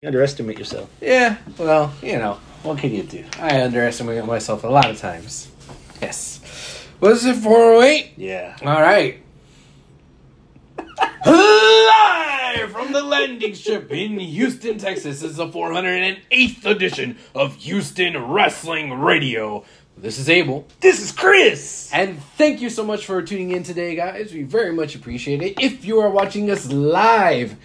You underestimate yourself. Yeah, well, you know, what can you do? I underestimate myself a lot of times. Yes. Was it 408? Yeah. All right. Live from the landing strip in Houston, Texas, is the 408th edition of Houston Wrestling Radio. This is Abel. This is Chris. And thank you so much for tuning in today, guys. We very much appreciate it. If you are watching us live,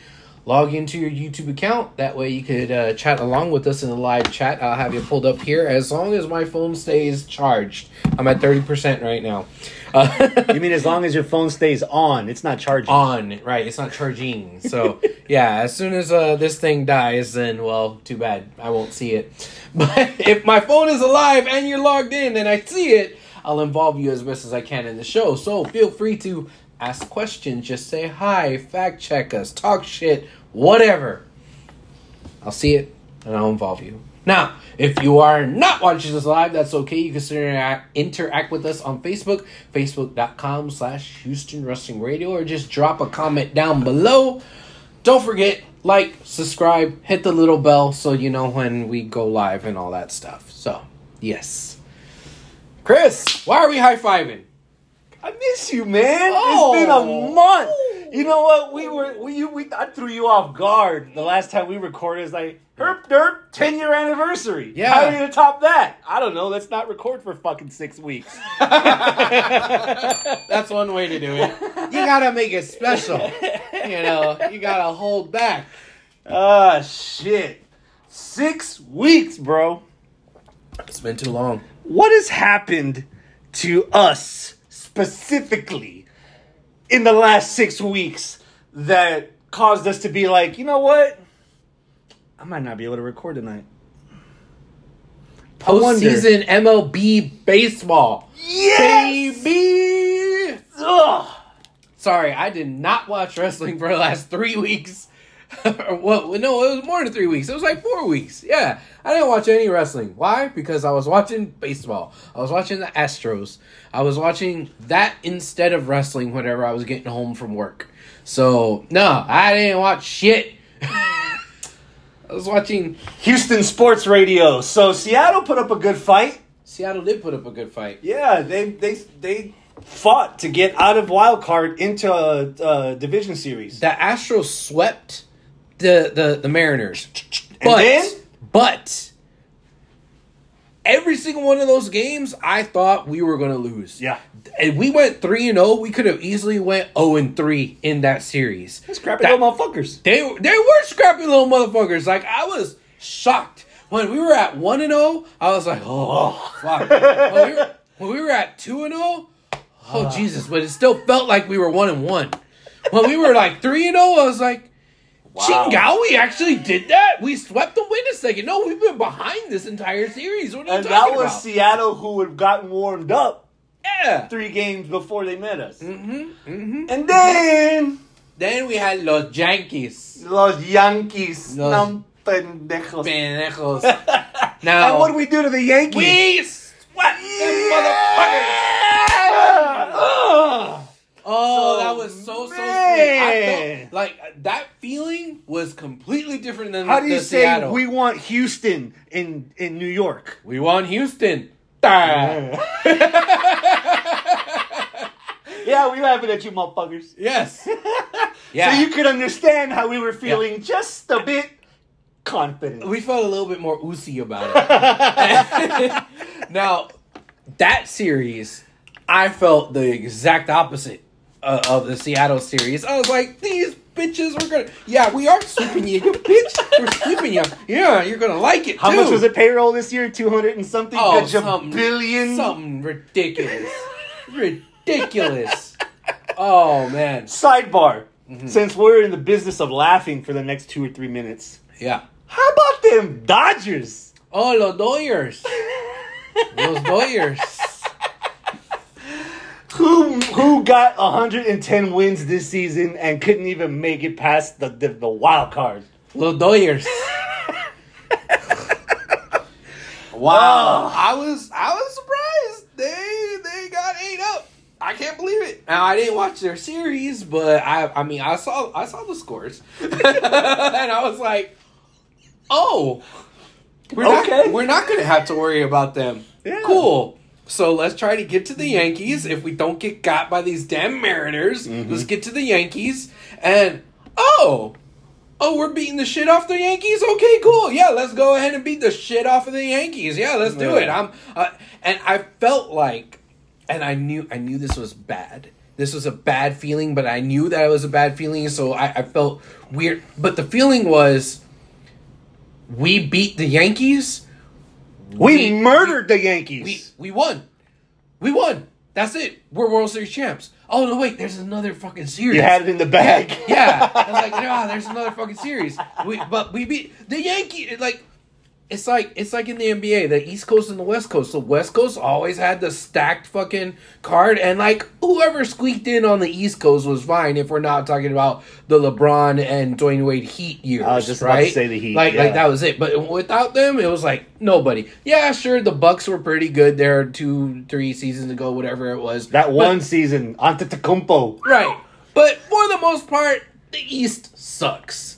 log into your YouTube account. That way you could uh, chat along with us in the live chat. I'll have you pulled up here as long as my phone stays charged. I'm at 30% right now. Uh, You mean as long as your phone stays on, it's not charging. on, right? It's not charging. So, yeah, as soon as uh, this thing dies, then, well, too bad. I won't see it. But if my phone is alive and you're logged in and I see it, I'll involve you as best as I can in the show. So, feel free to ask questions, just say hi, fact check us, talk shit, whatever. I'll see it and I'll involve you. Now, if you are not watching this live, that's okay. You can interact with us on Facebook, facebook.com slash Houston Wrestling Radio, or just drop a comment down below. Don't forget, like, subscribe, hit the little bell so you know when we go live and all that stuff. So, yes. Chris, why are we high fiving? I miss you, man. Oh. It's been a month. You know what? We were we you we I threw you off guard the last time we recorded. It's like herp derp, ten year anniversary. Yeah. How are you gonna top that? I don't know. Let's not record for fucking six weeks. That's one way to do it. You gotta make it special. You know, you gotta hold back. Ah shit. Six weeks, bro. It's been too long. What has happened to us specifically in the last six weeks that caused us to be like, you know what? I might not be able to record tonight. Postseason MLB baseball. Yes! Baby! Ugh. Sorry, I did not watch wrestling for the last three weeks. what? No, it was more than three weeks. It was like four weeks. Yeah, I didn't watch any wrestling. Why? Because I was watching baseball. I was watching the Astros. I was watching that instead of wrestling whenever I was getting home from work. So no, I didn't watch shit. I was watching. Houston Sports Radio. So Seattle put up a good fight. Seattle did put up a good fight. Yeah, they they they fought to get out of wild card into a, a division series. the Astros swept the the, the Mariners. And But then? but every single one of those games I thought we were gonna lose. Yeah. And we went three and zero. We could have easily went zero and three in that series. Scrappy That- little motherfuckers. They they were scrappy little motherfuckers. Like I was shocked when we were at one and zero. I was like, oh fuck. when, we were, when we were at two and zero, oh ah. Jesus! But it still felt like we were one and one. When we were like three and zero, I was like, Chingal, we actually did that. We swept them. Wait a second. No, we've been behind this entire series. What are you And that was about? Seattle who had gotten warmed up yeah. three games before they met us. Mm-hmm, mm-hmm. And then Then we had los Yankees. Los Yankees. Los- pendejos. Pendejos. And Now what did we do to the Yankees? we swept them motherfuckers. Ugh. Oh, So, that was so so sweet. I man. felt like that feeling was completely different than How do you the say Seattle. we want Houston in in New York? we want Houston. Ah. yeah, we laughing at you, motherfuckers. yes. Yeah. So you could understand how we were feeling just a bit confident. we felt a little bit more oozy about it. now, that series, I felt the exact opposite uh, of the Seattle series. I was like, these bitches are gonna. Yeah, we are sweeping you, you bitch. We're sweeping you. Yeah, you're gonna like it How too. much was the payroll this year? Two hundred and something Oh, billion. something, something ridiculous, ridiculous. Oh man, Sidebar. Mm-hmm. Since we're in the business of laughing for the next two or three minutes, yeah. how about them Dodgers? Oh, los Doyers, los Doyers. Who who got 110 wins this season and couldn't even make it past the the, the wild card? Los Doyers. wow, I was I was surprised. They they got ate up. I can't believe it. Now I didn't watch their series, but I I mean I saw I saw the scores, and I was like, oh, we're not, Okay. we're not going to have to worry about them. Yeah. Cool. So let's try to get to the Yankees. If we don't get got by these damn Mariners, Mm-hmm. let's get to the Yankees. And oh, oh, we're beating the shit off the Yankees. Okay, cool. Yeah, let's go ahead and beat the shit off of the Yankees. Yeah, let's do it. I'm, uh, and I felt like, and I knew, I knew this was bad. This was a bad feeling, but I knew that it was a bad feeling, so I, I felt weird. But the feeling was, we beat the Yankees. We, We- murdered the Yankees. We we won. We won. That's it. We're World Series champs. Oh no, wait. There's another fucking series. you had it in the bag. yeah. I was like, yeah, there's another fucking series. We, but we beat the Yankees. Like, it's like it's like in the NBA, the East Coast and the West Coast. The West Coast always had the stacked fucking card, and like whoever squeaked in on the East Coast was fine. If we're not talking about the LeBron and Dwyane Wade Heat years, I was just about right? to say the Heat, Like, yeah. like that was it. But without them, it was like nobody. Yeah, sure, the Bucks were pretty good there two, three seasons ago, whatever it was. That But- one season, Antetokounmpo. Right. But for the most part, the East sucks.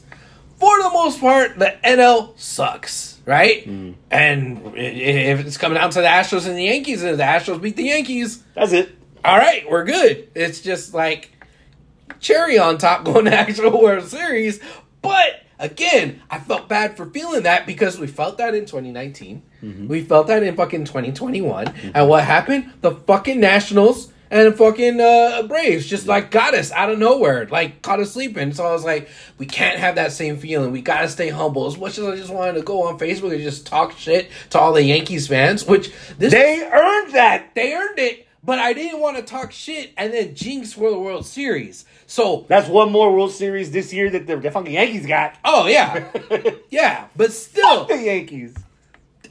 For the most part, the NL sucks, right? Mm. And if it's coming down to the Astros and the Yankees, and if the Astros beat the Yankees, That's it. all right, we're good. It's just like cherry on top going to actual World Series. But again, I felt bad for feeling that because we felt that in 2019. Mm-hmm. We felt that in fucking 2021. And what happened? The fucking Nationals and fucking uh, Braves just like got us out of nowhere, like caught us sleeping. So I was like, we can't have that same feeling. We gotta stay humble. As much as I just wanted to go on Facebook and just talk shit to all the Yankees fans, which this They earned that. they earned it, but I didn't want to talk shit and then jinx for the World Series. So, That's one more World Series this year that the, the fucking Yankees got. oh yeah, yeah, but still, the Yankees.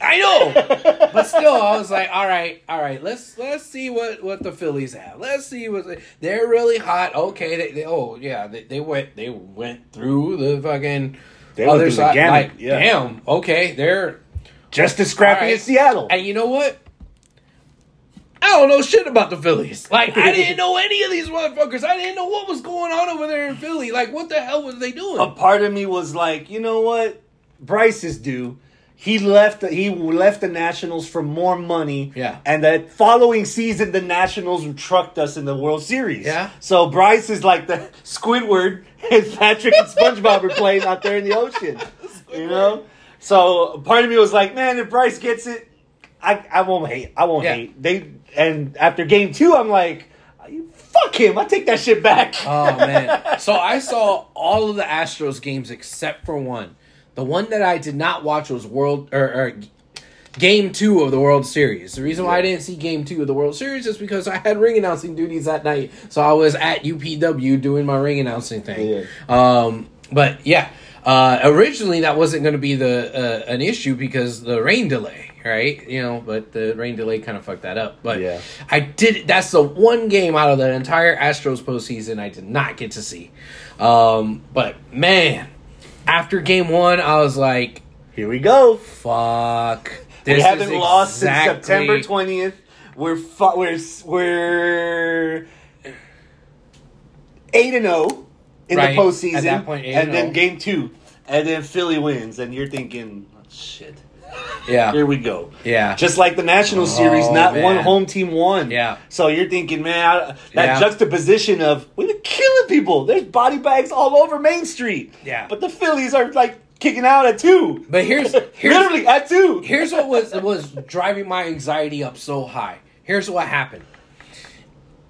I know, but still, I was like, all right, all right, let's let's see what what the Phillies have. Let's see what they're really hot. Okay, they, they oh yeah, they, they went they went through the fucking They other side. Like, yeah. damn, okay, they're Just as scrappy right. as Seattle. And you know what? I don't know shit about the Phillies. Like I didn't know any of these motherfuckers. I didn't know what was going on over there in Philly. Like what the hell was they doing? a part of me was like, you know what? Bryce is due. He left. He left the Nationals for more money. Yeah. And that following season, the Nationals trucked us in the World Series. Yeah. So Bryce is like the Squidward, and Patrick and SpongeBob are playing out there in the ocean. You know. So part of me was like, man, if Bryce gets it, I I won't hate. I won't Yeah. hate. They and after game two, I'm like, fuck him. I take that shit back. Oh man! So I saw all of the Astros games except for one. The one that I did not watch was World or, or Game Two of the World Series. The reason why I didn't see Game Two of the World Series is because I had ring announcing duties that night, so I was at UPW doing my ring announcing thing. Um, but yeah, uh, originally that wasn't going to be the uh, an issue because the rain delay, right? You know, but the rain delay kind of fucked that up. But Yeah. I did. That's the one game out of the entire Astros postseason I did not get to see. Um, but man, after game one, I was like, Here we go. "Fuck." we haven't lost since September twentieth. We're fu- we're we're eight and zero in Right. the postseason, At that point, 8 and and then oh. game two, and then Philly wins, and you're thinking, oh, shit, Yeah, here we go. yeah. Just like the National Series, Oh, not one home team won. Yeah. So you're thinking, man, I, that Yeah. juxtaposition of been killing people. There's body bags all over Main Street. Yeah. But the Phillies are like kicking out at two. But here's here's literally at two. here's what was was driving my anxiety up so high. Here's what happened.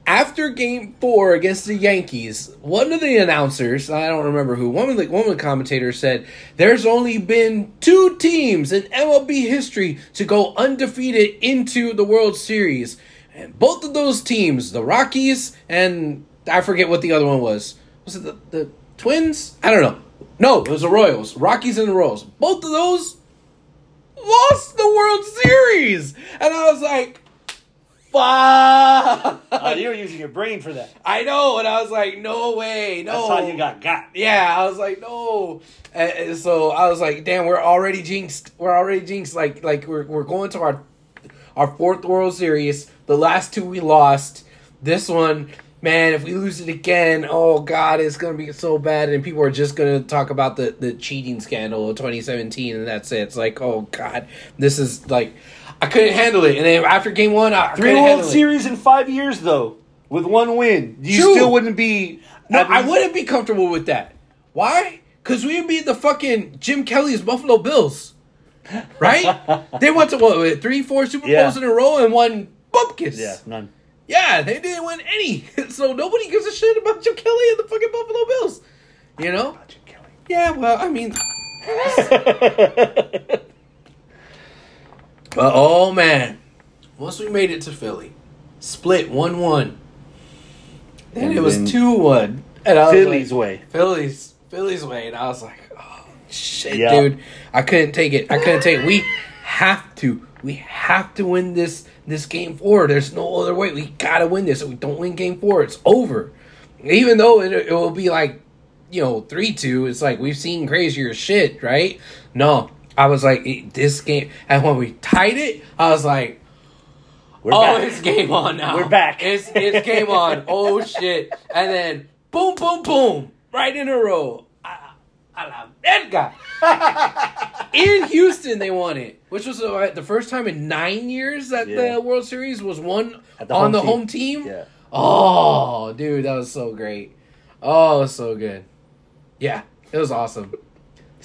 After game four against the Yankees, one of the announcers, I don't remember who, one of the commentators said, There's only been two teams in MLB history to go undefeated into the World Series. And both of those teams, the Rockies and I forget what the other one was. Was it the, the Twins? I don't know. No, it was the Royals. Rockies and the Royals. Both of those lost the World Series. And I was like, fuck. Oh, you were using your brain for that. I know. And I was like, no way. No. That's how you got got. Yeah, I was like, no. And, and so I was like, damn, we're already jinxed. We're already jinxed. Like, like we're, we're going to our our fourth World Series. The last two we lost. This one, man, if we lose it again, oh god, it's gonna be so bad, and people are just gonna talk about the the cheating scandal of 2017, and that's it. It's like, oh god, this is like, I couldn't handle it, and then after game one, I Three World handle it. Series in five years, though, with one win, you True. still wouldn't be. No, I wouldn't be comfortable with that. Why? Because we would be the fucking Jim Kelly's Buffalo Bills, right? they went to what what, three, four Super Yeah. Bowls in a row and won bumpkins. Yeah, none. Yeah, they didn't win any. So nobody gives a shit about Jim Kelly and the fucking Buffalo Bills. You know? Yeah, well, I mean, but oh man, once we made it to Philly, split one one. Then And it was two one, and I was Philly's like, way. Phillies, Phillies way, and I was like, oh shit, Yeah. dude, I couldn't take it. I couldn't take. it. We have to. We have to win this this game four. There's no other way. We gotta win this. If we don't win game four, it's over. Even though it, it will be like, you know, three two. It's like we've seen crazier shit, right? No, I was like this game, and when we tied it, I was like. We're oh, back. it's game on now. We're back. It's it's game on. Oh shit! And then boom, boom, boom, right in a row. A, la verga. in Houston, they won it, which was uh, the first time in nine years that Yeah. the World Series was won the on home the team. home team. Yeah. Oh, dude, that was so great. Oh, so good. Yeah, it was awesome.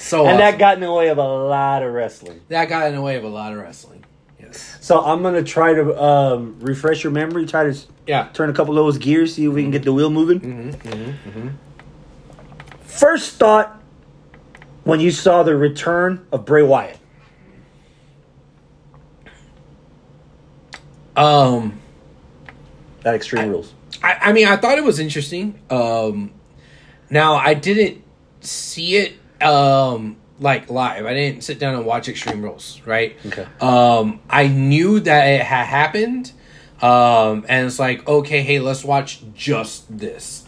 So And awesome. that got in the way of a lot of wrestling. that got in the way of a lot of wrestling. Yes. So I'm gonna try to um, refresh your memory. Try to Yeah. turn a couple of those gears, see if we can get the wheel moving. Mm-hmm, First thought when you saw the return of Bray Wyatt. Um. That Extreme Rules. I, I mean, I thought it was interesting. Um, now I didn't see it um like live. I didn't sit down and watch Extreme Rules, right? Okay. Um, I knew that it had happened. Um, and it's like, okay, hey, let's watch just this.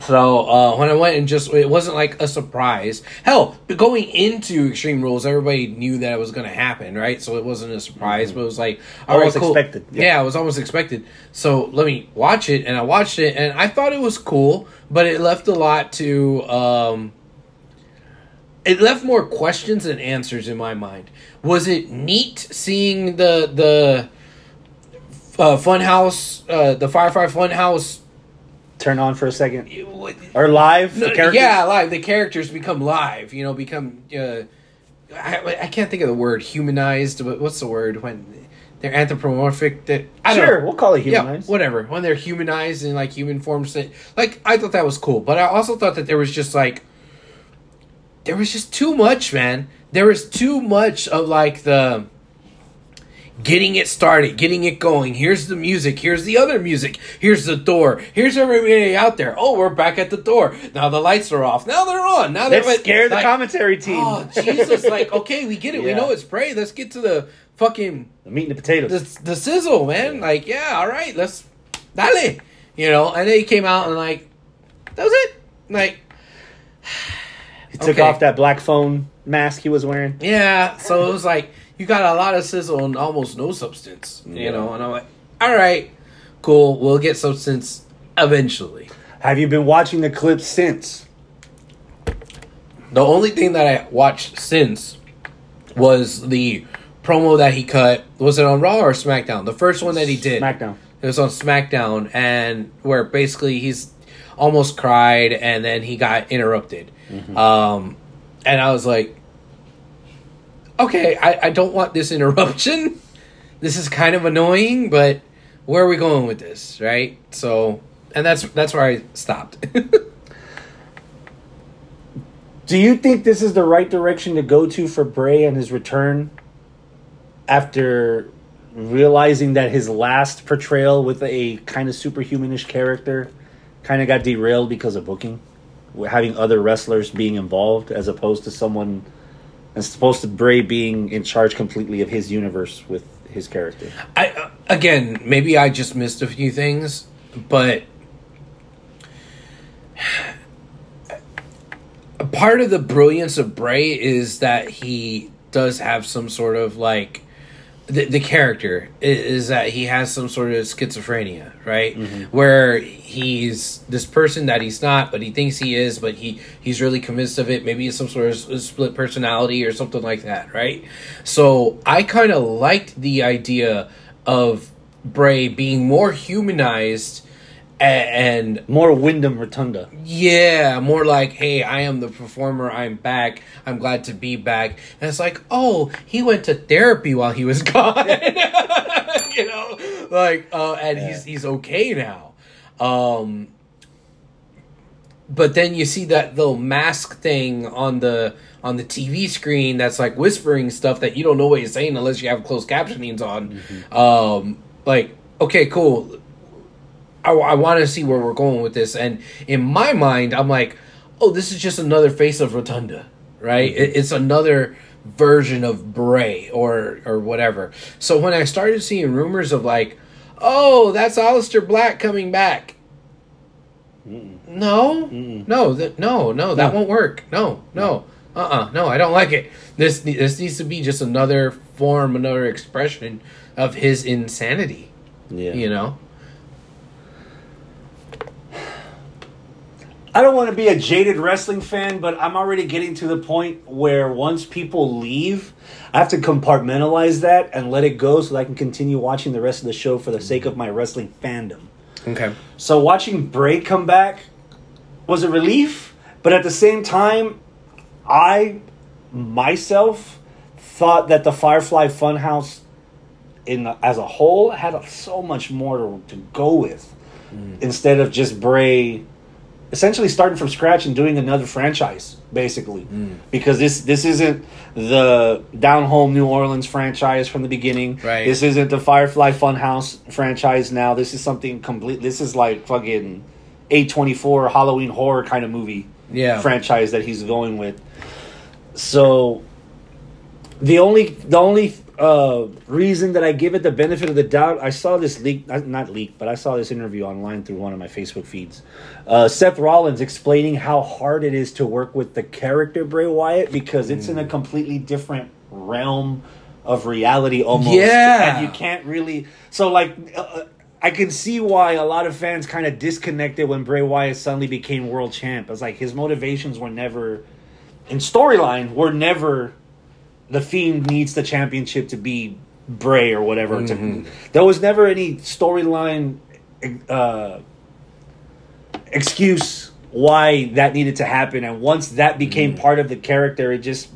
So uh, when I went and just, it wasn't like a surprise. Hell, going into Extreme Rules, everybody knew that it was going to happen, right? So it wasn't a surprise, but it was like Almost right, cool. expected, yeah. Yeah. it was almost expected. So let me watch it, and I watched it, and I thought it was cool, but it left a lot to. Um, it left more questions than answers in my mind. Was it neat seeing the the uh, Funhouse, uh, the Firefly Funhouse? Turn on for a second. Or live. the characters? yeah, live. The characters become live. You know, become. Uh, I, I can't think of the word humanized. But what's the word when they're anthropomorphic? That I don't Sure, know. we'll call it Yeah, humanized. whatever. When they're humanized in like human forms, that like I thought that was cool. But I also thought that there was just like there was just too much, man. There was too much of like the getting it started, getting it going. Here's the music. Here's the other music. Here's the door. Here's everybody out there. Oh, we're back at the door. Now the lights are off. Now they're on. Now they're Let's scare the commentary team. Oh Jesus! Like okay, we get it. We know it's Bray. Let's get to the fucking the meat and the potatoes. the, the sizzle, man. Like, yeah, all right, let's dale. You know, and then he came out and like, that was it. Like, he took okay. off that black phone mask he was wearing. yeah. So it was like you got a lot of sizzle and almost no substance. You know, and I'm like, all right, cool. We'll get substance eventually. Have you been watching the clips since? The only thing that I watched since was the promo that he cut. Was it on Raw or SmackDown? The first one that he did. SmackDown. It was on SmackDown, and where basically he's almost cried, and then he got interrupted. Um, and I was like, okay, I, I don't want this interruption. This is kind of annoying, but where are we going with this, right? So, and that's that's where I stopped. Do you think this is the right direction to go to for Bray and his return after realizing that his last portrayal with a kind of superhumanish character kind of got derailed because of booking? Having other wrestlers being involved as opposed to someone as opposed to Bray being in charge completely of his universe with his character. I uh, again, maybe I just missed a few things, but part of the brilliance of Bray is that he does have some sort of like the, the character i- is, that he has some sort of schizophrenia, right? Mm-hmm. Where he's this person that he's not, but he thinks he is, but he he's really convinced of it. Maybe it's some sort of split personality or something like that, right? So I kind of liked the idea of Bray being more humanized and More Wyndham Rotunda. yeah, more like, hey, I am the performer. I'm back. I'm glad to be back. And it's like, oh, he went to therapy while he was gone. you know, like, uh, and he's he's okay now. Um, but then you see that little mask thing on the on the TV screen that's like whispering stuff that you don't know what he's saying unless you have closed captionings on. Um, like, okay, cool. I, I want to see where we're going with this. And in my mind, I'm like, oh, this is just another face of Rotunda, right? It, it's another version of Bray or or whatever. So when I started seeing rumors of like, oh, that's Aleister Black coming back. No, no, th- no, no, that No. won't work. No, no, uh, uh no, I don't like it. This this needs to be just another form, another expression of his insanity. Yeah. You know. I don't want to be a jaded wrestling fan, but I'm already getting to the point where once people leave, I have to compartmentalize that and let it go so that I can continue watching the rest of the show for the sake of my wrestling fandom. Okay. So watching Bray come back was a relief, but at the same time, I myself thought that the Firefly Funhouse in as a whole had so much more to, to go with mm. instead of just Bray essentially starting from scratch and doing another franchise basically. Mm. Because this this isn't the down home New Orleans franchise from the beginning. Right. this isn't the Firefly Funhouse franchise now. This is something complete this is like fucking A24 Halloween horror kind of movie Yeah. franchise that he's going with. So the only the only uh, reason that I give it the benefit of the doubt, I saw this leak, not- leak, but I saw this interview online through one of my Facebook feeds. Uh, Seth Rollins explaining how hard it is to work with the character Bray Wyatt because it's in a completely different realm of reality almost. Yeah. and you can't really. So like. Uh, I can see why a lot of fans kind of disconnected when Bray Wyatt suddenly became world champ. It's like his motivations were never, in storyline, were never the Fiend needs the championship to be Bray or whatever. To, mm-hmm. there was never any storyline uh, excuse why that needed to happen, and once that became mm. part of the character, it just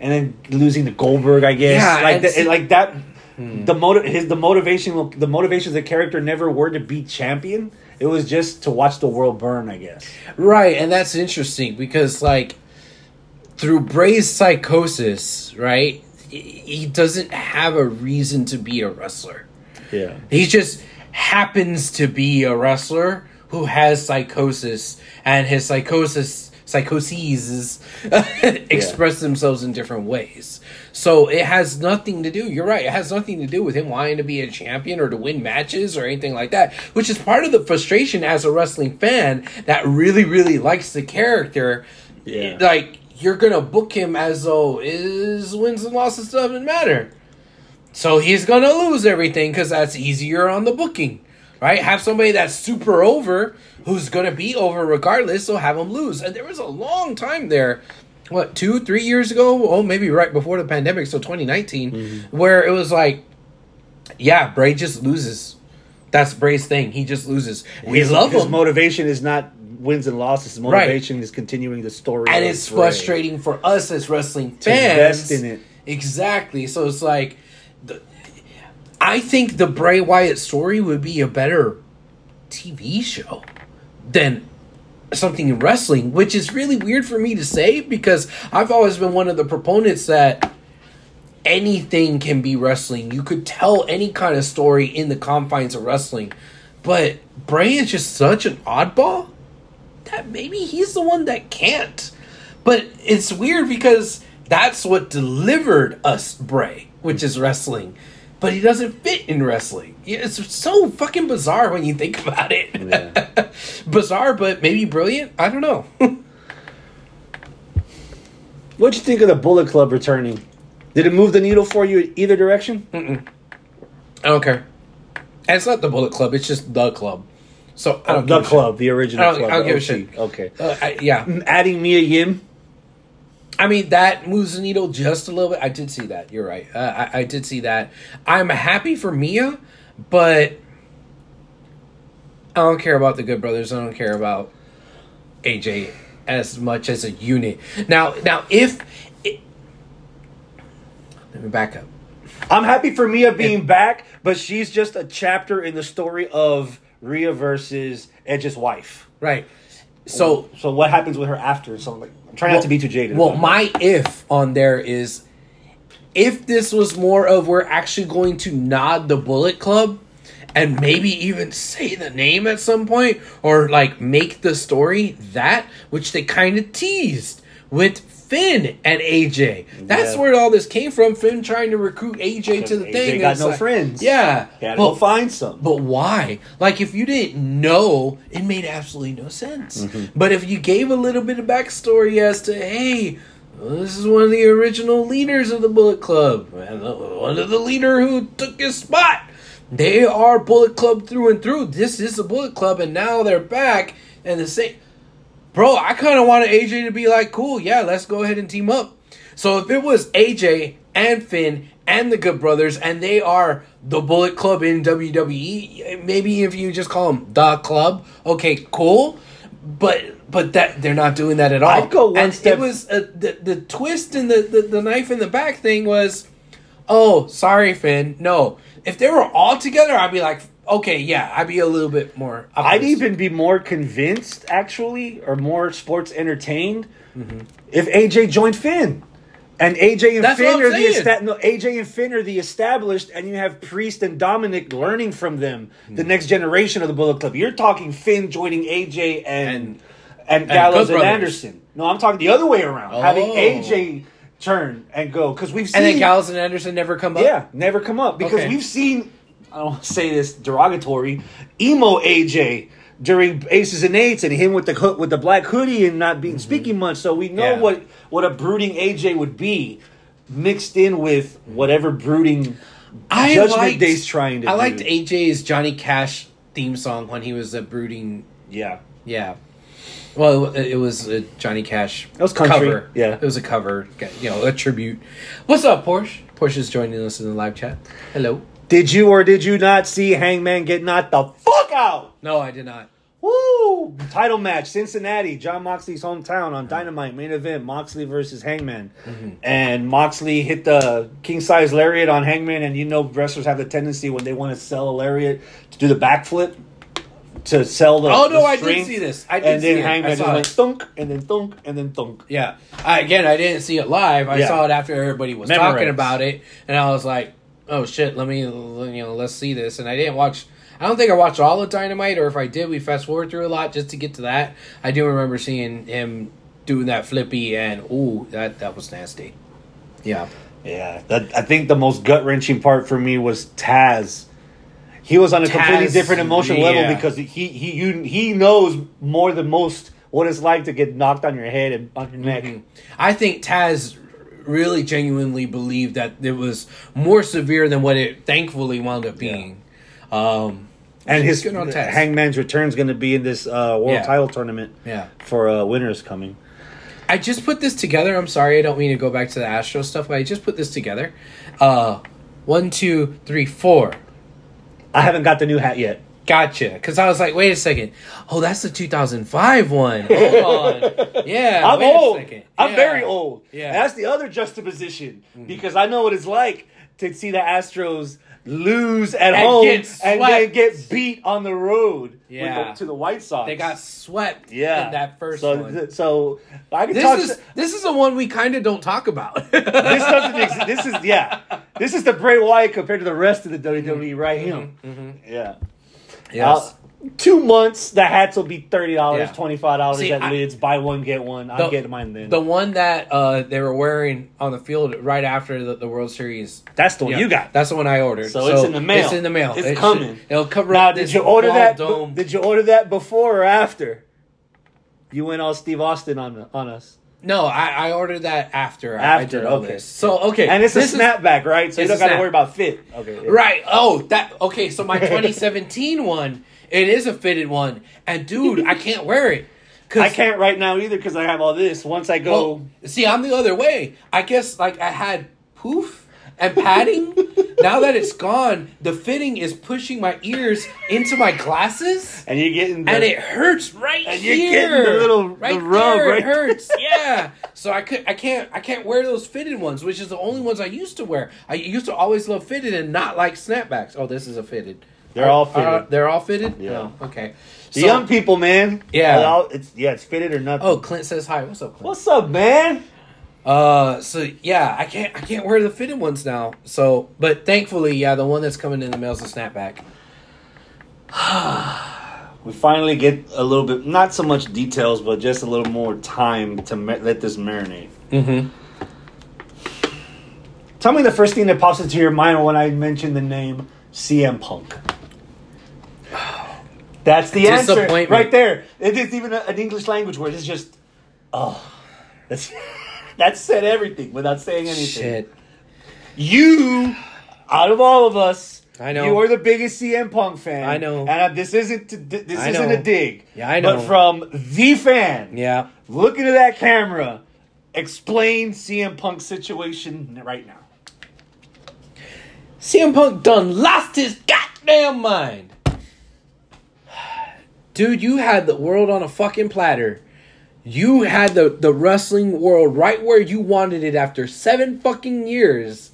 and then losing to Goldberg, I guess, Yeah, like and that, like that. Hmm. The motive, his the motivation, the motivations of the character never were to be champion. It was just to watch the world burn, I guess. Right, and that's interesting because like through Bray's psychosis, right? He doesn't have a reason to be a wrestler. Yeah. He just happens to be a wrestler who has psychosis, and his psychosis psychoses express themselves in different ways. So it has nothing to do. You're right. It has nothing to do with him wanting to be a champion or to win matches or anything like that. Which is part of the frustration as a wrestling fan that really, really likes the character. Yeah. Like you're gonna book him as though his wins and losses doesn't matter. So he's gonna lose everything because that's easier on the booking, right? Have somebody that's super over who's gonna be over regardless, so have him lose. And there was a long time there, what two, three years ago? Oh, maybe right before the pandemic, so 2019, mm-hmm. where it was like, yeah, Bray just loses. That's Bray's thing. He just loses. We his, love his him. motivation is not wins and losses. His Right. motivation is continuing the story, and it's frustrating for us as wrestling To fans invest in it. Exactly. So it's like, the, I think the Bray Wyatt story would be a better TV show than something in wrestling, which is really weird for me to say because I've always been one of the proponents that anything can be wrestling. You could tell any kind of story in the confines of wrestling. But Bray is just such an oddball that maybe he's the one that can't. But it's weird because that's what delivered us Bray, which is wrestling. But he doesn't fit in wrestling. It's so fucking bizarre when you think about it. Yeah. bizarre, but maybe brilliant. I don't know. What'd you think of the Bullet Club returning? Did it move the needle for you in either direction? I don't care. And it's not the Bullet Club; it's just the club. So I don't the club, the original I don't- club. I don't give a shit. Okay. Uh, I, yeah, Adding Mia Yim. I mean that moves the needle just a little bit. I did see that. You're right. Uh, I, I did see that. I'm happy for Mia, but I don't care about the Good Brothers. I don't care about AJ as much as a unit. Now, now if it, let me back up. I'm happy for Mia being back, but she's just a chapter in the story of Rhea versus Edge's wife. Right. So So what happens with her after? So I'm, like, I'm trying not to be too jaded. Well, my if on there is if this was more of we're actually going to nod the Bullet Club and maybe even say the name at some point or like make the story that which they kind of teased with Finn and AJ. That's Yeah. where all this came from. Finn trying to recruit AJ to the AJ thing. got no like- friends. Yeah. Gotta But- go find some. but why? Like, if you didn't know, it made absolutely no sense. Mm-hmm. But if you gave a little bit of backstory as to, hey, well, this is one of the original leaders of the Bullet Club, and one of the leader who took his spot. They are Bullet Club through and through. This is the Bullet Club, and now they're back and the same. Bro, I kind of wanted AJ to be like, cool, yeah, let's go ahead and team up. So if it was AJ and Finn and the Good Brothers, and they are the Bullet Club in WWE, maybe if you just call them the Club, okay, cool. But but that they're not doing that at all. I'd go one and step- It was uh, the the twist and the, the the knife in the back thing was, oh, sorry, Finn. No, if they were all together, I'd be like, okay, yeah, I'd be a little bit more. I'd optimistic. even be more convinced, actually, or more sports entertained, Mm-hmm. if AJ joined Finn. And AJ and That's Finn I'm are the saying. esta- no, AJ and Finn are the established, and you have Priest and Dominic learning from them, the Hmm. next generation of the Bullet Club. You're talking Finn joining AJ and And- and, Gallows Good and Brothers. Anderson. No, I'm talking the other way around, having Oh. AJ turn and go because we've seen And then Gallows and Anderson never come up. yeah, never come up because Okay. we've seen. I don't want to say this derogatory. Emo AJ during Aces and Eights, and him with the hood, with the black hoodie and not being speaking much. So we know Mm-hmm. Yeah. what what a brooding AJ would be, mixed in with whatever brooding I Judgment liked, Day's trying to I do. liked AJ's Johnny Cash theme song when he was a brooding. Yeah, Yeah. Well, it, it was a Johnny Cash It was country, cover. yeah. it was a cover. You know, a tribute. What's up, Porsche? Porsche is joining us in the live chat. Hello. Did you or did you not see Hangman get knocked the fuck out? No, I did not. Woo! Title match, Cincinnati, Jon Moxley's hometown on Dynamite main event, Moxley versus Hangman. Mm-hmm. And Moxley hit the king size lariat on Hangman, and you know wrestlers have the tendency when they want to sell a lariat to do the backflip to sell the. Oh, no, the I did see this. I did and then see it. I Hangman just went thunk, and then thunk, and then thunk. Yeah. I, again, I didn't see it live. I Yeah. saw it after everybody was talking about it, and I was like, "Oh shit, let me, you know, let's see this." And I didn't watch. I don't think I watched all of Dynamite, or if I did, we fast forward through a lot just to get to that. I do remember seeing him doing that flippy, and ooh, that that was nasty. Yeah. Yeah, that, I think the most gut wrenching part for me was Taz. He was on a completely different emotional yeah. level because he he you, he knows more than most what it's like to get knocked on your head and on your neck. Mm-hmm. I think Taz really genuinely believed that it was more severe than what it thankfully wound up being. Um, And his good on Taz. Hangman's return is going to be in this uh, world Yeah. title tournament yeah. for uh, winners coming. I just put this together. I'm sorry, I don't mean to go back to the Astro stuff, but I just put this together. Uh, one, two, three, four. I haven't got the new hat yet. Gotcha. Because I was like, wait a second. Oh, that's the 2005 one. Hold on. Yeah. I'm old. A second. I'm Yeah. very old. Yeah. And that's the other juxtaposition mm-hmm. because I know what it's like to see the Astros lose at And home and then get beat on the road with Yeah. the, to the White Sox. They got swept yeah in that first so, one. th- so I can talk. this is this is the one we kind of don't talk about. this doesn't exist. This is yeah. This is the Bray Wyatt compared to the rest of the WWE right mm-hmm. here. Mm-hmm. Yeah. Yes. Uh, two months, the hats will be thirty dollars, Yeah. twenty five dollars at I- lids. Buy one get one. I'll get mine then. The one that uh, they were wearing on the field right after the, the World Series. That's the one Yeah, you got. That's the one I ordered. So it's in the mail. It's in the mail. It's It should- coming. it'll cover Now, up did you order that? Dome. Did you order that before or after? You went all Steve Austin on on us. No, I, I ordered that after, I- I After, did all okay. this. So okay, And it's a snapback, right? So you don't got to worry about fit. Okay. yeah. Right. Oh, that okay. So my 2017 one, it is a fitted one, and dude, I can't wear it. Cause, I can't right now either because I have all this. Once I go, Well, see, I'm the other way. I guess like I had poof and padding. now that it's gone, the fitting is pushing my ears into my glasses. and you're getting the, and it hurts right And you're here. getting the little- right the rub there, right it hurts. yeah. So I could I can't I can't wear those fitted ones, which is the only ones I used to wear. I used to always love fitted and not like snapbacks. Oh, this is a fitted. They're all Are- are- fitted. they're all fitted. Yeah. Oh, okay. the So- young people, man. Yeah. All- it's yeah, it's fitted or nothing. Oh, Clint says hi. What's up, Clint? what's up, man? Uh, so yeah, I can't I can't wear the fitted ones now. So, but thankfully, yeah, the one that's coming in the mail's a snapback. We finally get a little bit, not so much details, but just a little more time to ma- let this marinate. Mm-hmm. Tell me the first thing that pops into your mind when I mention the name CM Punk. That's the answer right there. It is even a, an English language word. It's just, oh, that's that said everything without saying anything. Shit. You, out of all of us, I know. you are the biggest CM Punk fan. I know. and uh, this isn't to, this I isn't know. a dig. Yeah, I know. But from the fan, Yeah. look into that camera. Explain CM Punk's situation right now. CM Punk done lost his goddamn mind. Dude, you had the world on a fucking platter. You had the, the wrestling world right where you wanted it after seven fucking years.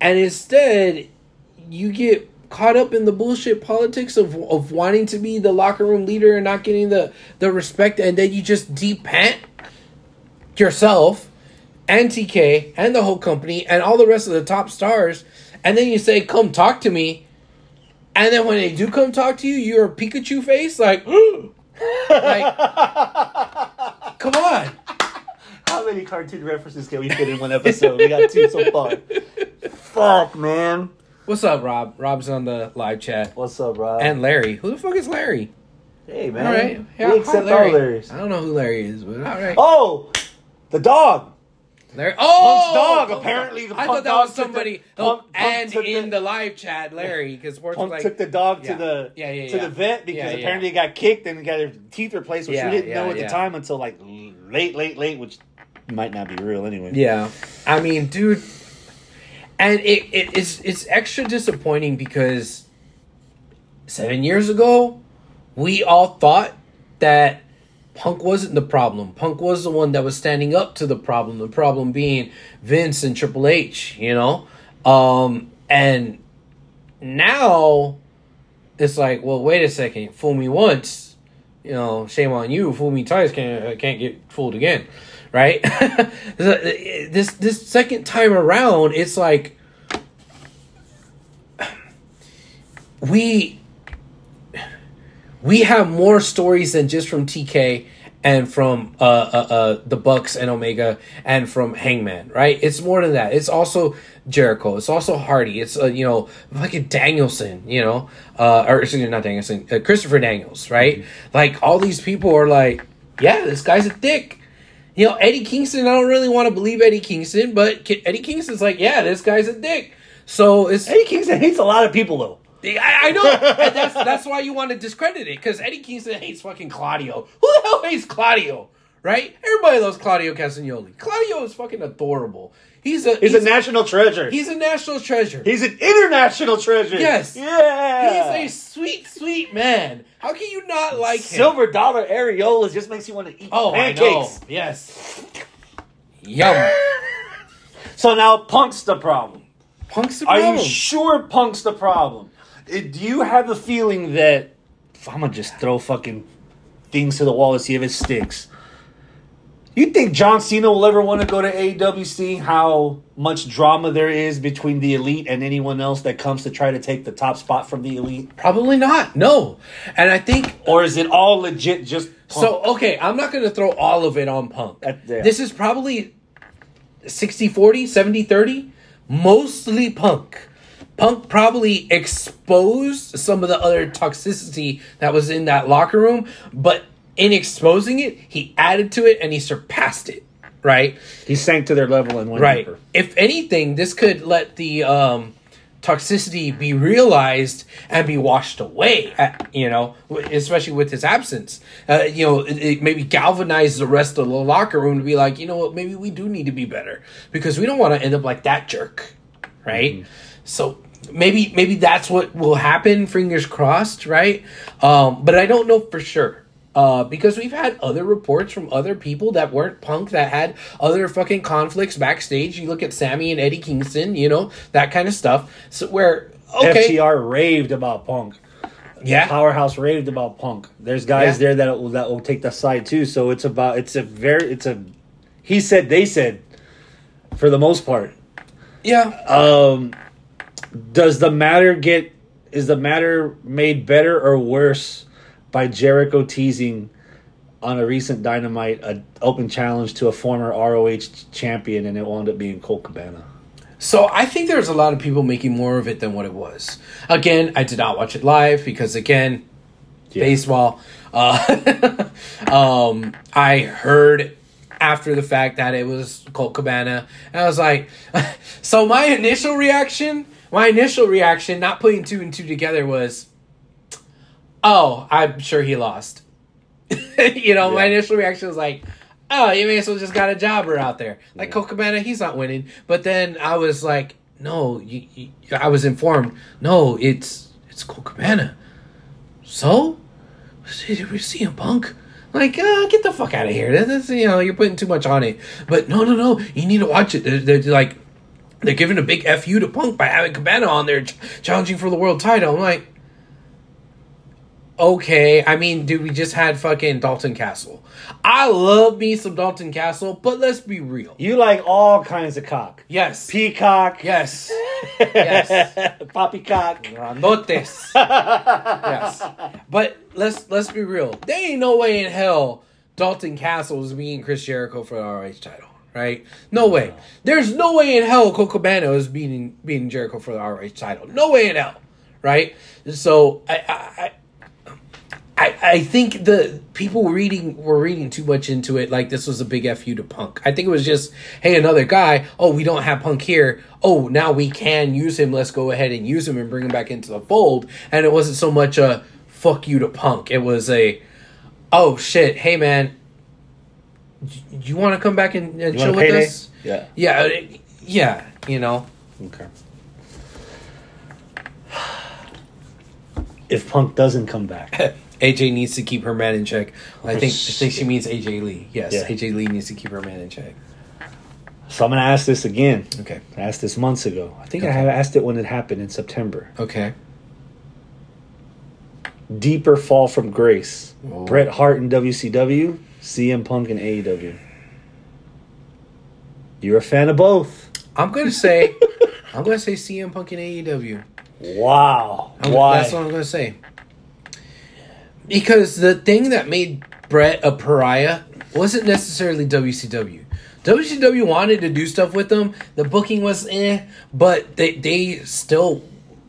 And instead, you get caught up in the bullshit politics of, of wanting to be the locker room leader and not getting the, the respect. And then you just depant yourself and TK and the whole company and all the rest of the top stars, and then you say, "Come talk to me," and then when they do come talk to you, you're a Pikachu face, like, like, come on, How many cartoon references can we fit in one episode? we got two so far. Fuck, man. what's up, Rob? Rob's on the live chat, What's up, Rob? and Larry. Who the fuck is Larry? hey, man. all right, we Yeah, hi, accept Larry. all Larrys. I don't know who Larry is, but all right. Oh, the dog. Larry. Oh, Punk's dog, apparently the I Punk thought that dog was the- somebody. Punk- oh, Punk and took in the- the, live chat, Larry, because Punk like, took the dog Yeah. to the Yeah, yeah, to the vet because apparently he got kicked and got his teeth replaced, which we didn't know at the time until like late, late, late, which might not be real anyway. Yeah, I mean, dude, and it, it it's it's extra disappointing because seven years ago, we all thought that Punk wasn't the problem. Punk was the one that was standing up to the problem. The problem being Vince and Triple H, you know, um, and now it's like, well, wait a second, fool me once, you know, shame on you. Fool me twice, can't can't get fooled again, right? this this second time around, it's like we we have more stories than just from TK and from uh, uh, uh, the Bucks and Omega and from Hangman, right? It's more than that. It's also Jericho. It's also Hardy. It's uh, you know fucking Danielson, you know, uh, or excuse me, not Danielson, uh, Christopher Daniels, right? Like all these people are like, yeah, this guy's a dick. You know, Eddie Kingston. I don't really want to believe Eddie Kingston, but Eddie Kingston's like, yeah, this guy's a dick. So it's Eddie Kingston hates a lot of people though. I, I know. and that's that's why you want to discredit it because Eddie Kingston hates fucking Claudio. Who the hell hates Claudio? Right? Everybody loves Claudio Castagnoli. Claudio is fucking adorable. He's a He's, a national treasure. he's a national treasure. He's an international treasure. Yes. Yeah. He's a sweet, sweet man. How can you not like him? silver dollar areolas just makes you want to eat Oh, I know. pancakes. Yes. Yum. So now Punk's the problem. Punk's the problem. Are you sure Punk's the problem? Do you have a feeling that I'm gonna just throw fucking things to the wall to see if it sticks? You think John Cena will ever want to go to AEW, see how much drama there is between the elite and anyone else that comes to try to take the top spot from the elite? Probably not. No. And I think Or is it all legit just Punk? So okay, I'm not going to throw all of it on Punk. That- yeah. This is probably 60-40, 70-30, mostly Punk. Punk probably exposed some of the other toxicity that was in that locker room, but in exposing it, he added to it and he surpassed it. right? He sank to their level and went Right. deeper. If anything, this could let the um, toxicity be realized and be washed away. At, you know, especially with his absence. Uh, you know, it, it maybe galvanize the rest of the locker room to be like, you know what, maybe we do need to be better because we don't want to end up like that jerk, right? So maybe maybe that's what will happen. Fingers crossed, right? Um, but I don't know for sure. Uh, because we've had other reports from other people that weren't punk that had other fucking conflicts backstage. You look at Sammy and Eddie Kingston, you know, that kind of stuff. So where okay, FTR raved about Punk. yeah, Powerhouse raved about Punk. There's guys Yeah. there that will, that will take the side too. So it's about it's a very it's a he said they said for the most part. yeah. Um, does the matter get is the matter made better or worse by Jericho teasing on a recent Dynamite an open challenge to a former ROH champion and it wound up being Colt Cabana? So I think there's a lot of people making more of it than what it was. Again, I did not watch it live because again, Yeah. baseball. Uh, um, I heard after the fact that it was Colt Cabana, and I was like, so my initial reaction, my initial reaction, not putting two and two together was, oh, I'm sure he lost. you know, my initial reaction was like, oh, you may as well just got a jobber out there. Like Yeah. He's not winning. But then I was like, no, you, you, I was informed, no, it's it's Colt Cabana. So, we see a punk. Like, uh, get the fuck out of here. That's, you know, you're putting too much on it. But no, no, no. You need to watch it. They're, they're like, they're giving a big fu to Punk by having Cabana on there ch- challenging for the world title. I'm like, okay. I mean, dude, we just had fucking Dalton Castle. I love me some Dalton Castle, but let's be real. You like all kinds of cock. Yes. Peacock. yes. Yes. Poppycock. Grandotes. yes. But let's let's be real. There ain't no way in hell Dalton Castle is beating Chris Jericho for the ROH title. Right? No way. There's no way in hell Colt Cabana is beating beating Jericho for the ROH title. No way in hell. Right? So I I, I, I think the people reading were reading too much into it like this was a big fu to punk i think it was just hey another guy oh we don't have punk here oh now we can use him let's go ahead and use him and bring him back into the fold and it wasn't so much a fuck you to punk it was a oh shit hey man y- you want to come back and, and chill with us Yeah. yeah uh, yeah you know Okay. If Punk doesn't come back, AJ needs to keep her man in check. I think I think she means AJ Lee. Yes, Yeah. AJ Lee needs to keep her man in check. so I'm gonna ask this again. Okay. I asked this months ago. I think I Okay. had asked it when it happened in September. Okay. Deeper fall from grace. Oh. Bret Hart in WCW, CM Punk in AEW. You're a fan of both. I'm gonna say I'm gonna say CM Punk in AEW. Wow. I'm- Why? That's what I'm gonna say. Because the thing that made Bret a pariah wasn't necessarily WCW. WCW wanted to do stuff with them. The booking was eh, but they they still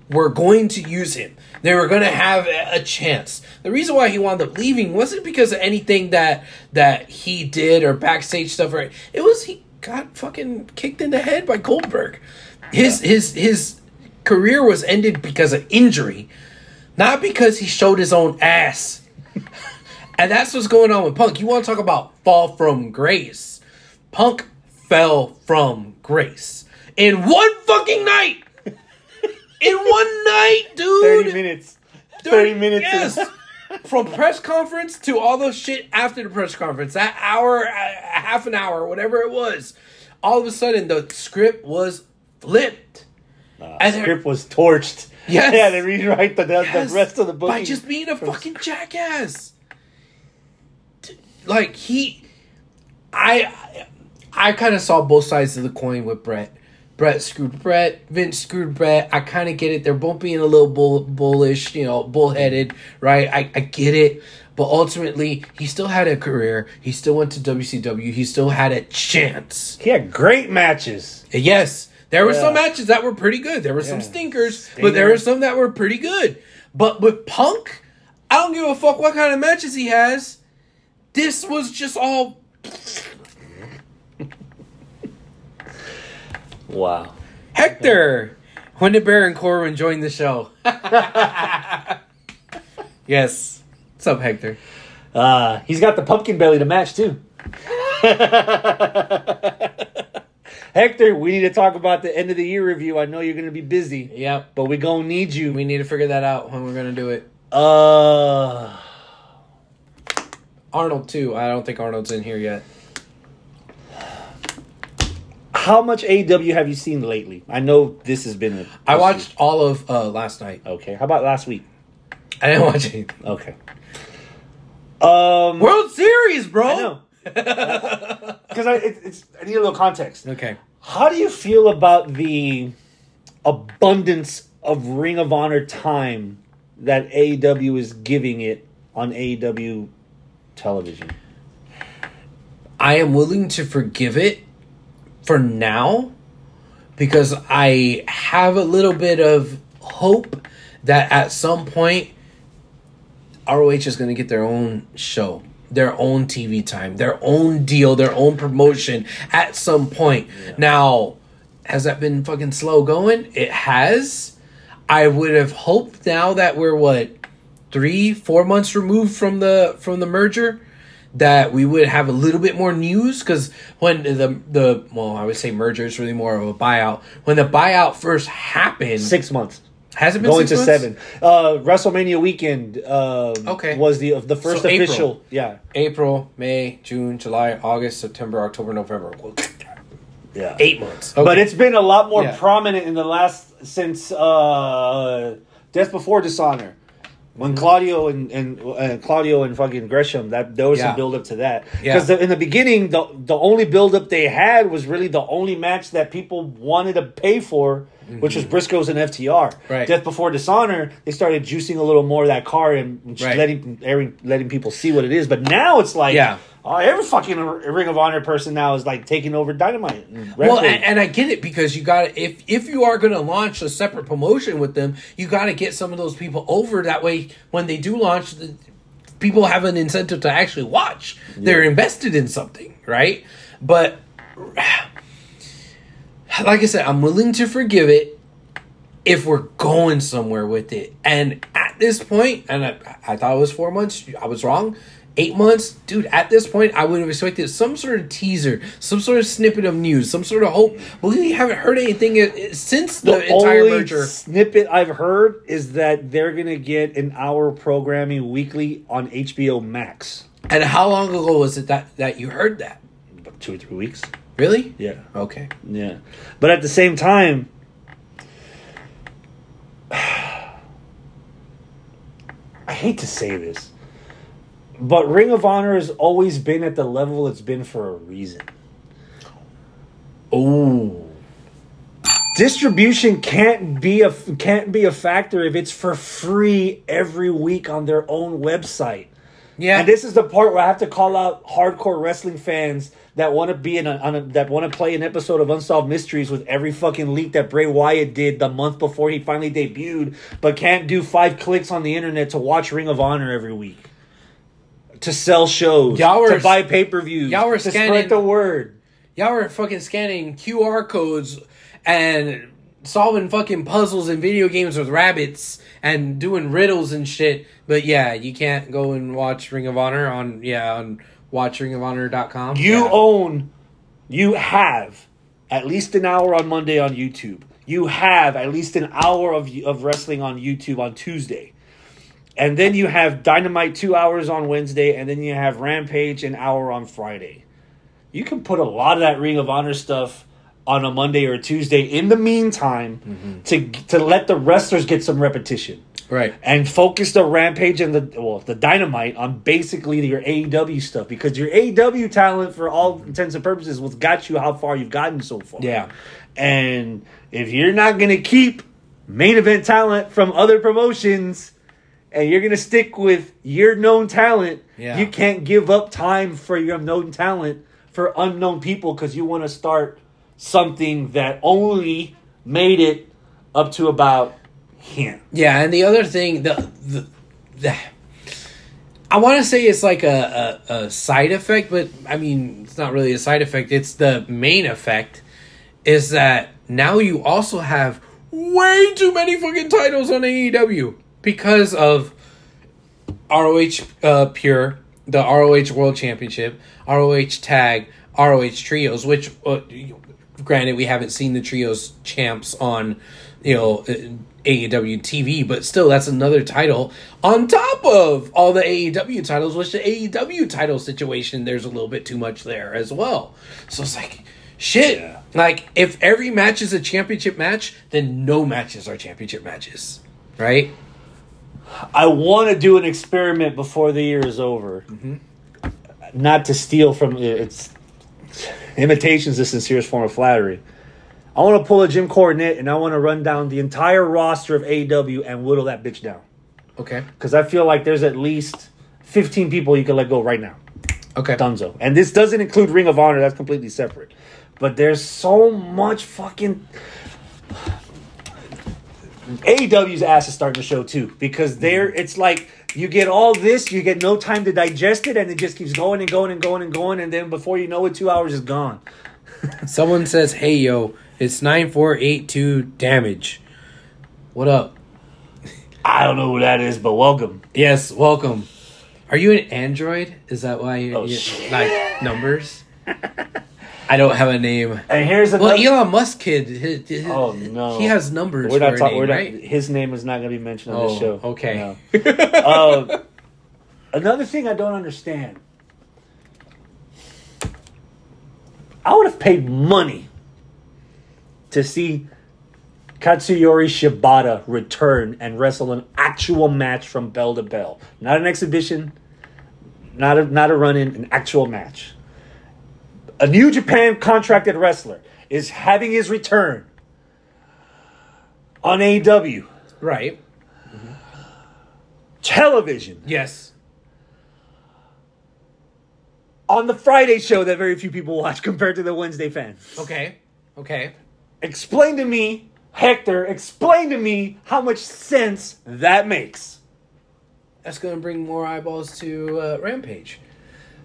were going to use him. They were going to have a chance. The reason why he wound up leaving wasn't because of anything that that he did or backstage stuff. Or it was he got fucking kicked in the head by Goldberg. His his his career was ended because of injury, not because he showed his own ass. and that's what's going on with Punk. You want to talk about fall from grace? Punk fell from grace in one fucking night. In one night, dude. 30 minutes. 30 minutes. Yes. From press conference to all the shit after the press conference, that hour, uh, half an hour, whatever it was, all of a sudden the script was flipped. Uh, And script was torched. Yes. Yeah, they rewrite the, the, Yes, the rest of the book. by just being a fucking jackass. Like he, I, I kind of saw both sides of the coin with Bret. Bret screwed Bret. Vince screwed Bret. I kind of get it. They're both being a little bull, bullish, you know, bullheaded, right? I, I get it. But ultimately, he still had a career. He still went to WCW. He still had a chance. He had great matches. Yes, there were some matches that were pretty good. There were some Yeah. stinkers, but there were some that were pretty good. But with Punk, I don't give a fuck what kind of matches he has. This was just all. Wow. Hector! When did Baron Corbin join the show? yes. What's up, Hector? Uh, he's got the pumpkin belly to match too. Hector, we need to talk about the end of the year review. I know you're going to be busy, Yep. but we going to need you. We need to figure that out when we're going to do it. Uh, Arnold, too. I don't think Arnold's in here yet. How much AEW have you seen lately? I know this has been. A, I watched all of uh, last night. Okay, how about last week? I didn't watch anything. Okay. Um, World Series, bro! I know because I it, it's I need a little context. okay. How do you feel about the abundance of Ring of Honor time that AEW is giving it on AEW television? I am willing to forgive it for now because I have a little bit of hope that at some point ROH is going to get their own show, their own TV time, their own deal, their own promotion at some point. Now, has that been fucking slow going? It has. I would have hoped now that we're what three, four months removed from the from the merger that we would have a little bit more news because when the the well I would say merger is really more of a buyout. When the buyout first happened, Six months. has it been Going six to months? seven. Uh, WrestleMania weekend. Um, Okay. Was the the first So April. official? Yeah. April, May, June, July, August, September, October, November. Yeah. Eight months. But it's been a lot more Yeah. prominent in the last since uh, Death Before Dishonor. When Claudio and, and uh, Claudio and fucking Gresham, that there was Yeah. some build up to that. Yeah. Because in the beginning, the the only build up they had was really the only match that people wanted to pay for, which was Briscoes and FTR. Mm-hmm. Right. Death Before Dishonor, they started juicing a little more of that car and just Right. letting letting letting people see what it is. But now it's like, Yeah. Oh, every fucking Ring of Honor person now is like taking over Dynamite. and Well, and, and I get it because you got if if you are going to launch a separate promotion with them, you got to get some of those people over. That way, when they do launch, the, people have an incentive to actually watch. They're invested in something, right? But like I said, I'm willing to forgive it if we're going somewhere with it. And at this point, and I, I thought it was four months. I was wrong. Eight months, dude. At this point, I would have expected some sort of teaser, some sort of snippet of news, some sort of hope. But we haven't heard anything since the, the entire only merger. snippet I've heard is that they're gonna get an hour programming weekly on HBO Max. And how long ago was it that that you heard that? About two or three weeks. Really? Yeah, Okay. yeah. But at the same time, I hate to say this, but Ring of Honor has always been at the level it's been for a reason. Oh. distribution can't be a can't be a factor if it's for free every week on their own website. Yeah. And this is the part where I have to call out hardcore wrestling fans that want to be in a, on a that want to play an episode of Unsolved Mysteries with every fucking leak that Bray Wyatt did the month before he finally debuted, but can't do five clicks on the internet to watch Ring of Honor every week. To sell shows, Y'all were- to buy pay per views, y'all were to scanning- spread the word. Y'all were fucking scanning QR codes and solving fucking puzzles in video games with rabbits and doing riddles and shit. But yeah, you can't go and watch Ring of Honor on yeah, on watchringofhonor.com. You yeah. own, you have at least an hour on Monday on YouTube. You have at least an hour of of wrestling on YouTube on Tuesday. And then you have Dynamite 2 hours on Wednesday and then you have Rampage an hour on Friday. You can put a lot of that Ring of Honor stuff on a Monday or a Tuesday in the meantime mm-hmm. to to let the wrestlers get some repetition Right. and focus the rampage and the well the dynamite on basically your AEW stuff because your AEW talent for all intents and purposes was got you how far you've gotten so far. Yeah. And if you're not gonna keep main event talent from other promotions and you're gonna stick with your known talent, Yeah. you can't give up time for your known talent for unknown people because you want to start something that only made it up to about him. Yeah, and the other thing, the the, the I want to say it's like a, a, a side effect, but I mean it's not really a side effect. It's the main effect. is that now you also have way too many fucking titles on AEW because of ROH uh, Pure, the ROH World Championship, ROH Tag, ROH Trios, which uh, granted we haven't seen the Trios champs on, you know, uh, AEW TV, but still that's another title on top of all the AEW titles, which the AEW title situation there's a little bit too much there as well. So it's like shit. Yeah. Like if every match is a championship match, then no matches are championship matches. Right? I want to do an experiment before the year is over. Mm-hmm. Not to steal from it's imitation's the sincerest form of flattery. I want to pull a Jim Cornette and I want to run down the entire roster of AW and whittle that bitch down. Okay. Because I feel like there's at least 15 people you can let go right now. Okay. Dunzo. And this doesn't include Ring of Honor, that's completely separate. But there's so much fucking. AEW's ass is starting to show too because there mm-hmm. it's like you get all this, you get no time to digest it, and it just keeps going and going and going and going, and then before you know it, two hours is gone. Someone says, "Hey yo, it's 9482 damage." What up? I don't know who that is, but welcome. Yes, welcome. Are you an Android? Is that why you, Oh, you like numbers? I don't have a name. And here's a Well. Elon Musk kid. Oh, no. He has numbers we're not talking. name, We're not. right? His name is not going to be mentioned on Oh, this show. okay. No. uh, another thing I don't understand. I would have paid money to see Katsuyori Shibata return and wrestle an actual match from bell to bell, not an exhibition, not a not a run-in, an actual match. A New Japan contracted wrestler is having his return on AEW right. television Yes. on the Friday show that very few people watch compared to the Wednesday fans. Okay. Okay. Explain to me, Hector, explain to me how much sense that makes. That's going to bring more eyeballs to uh, Rampage.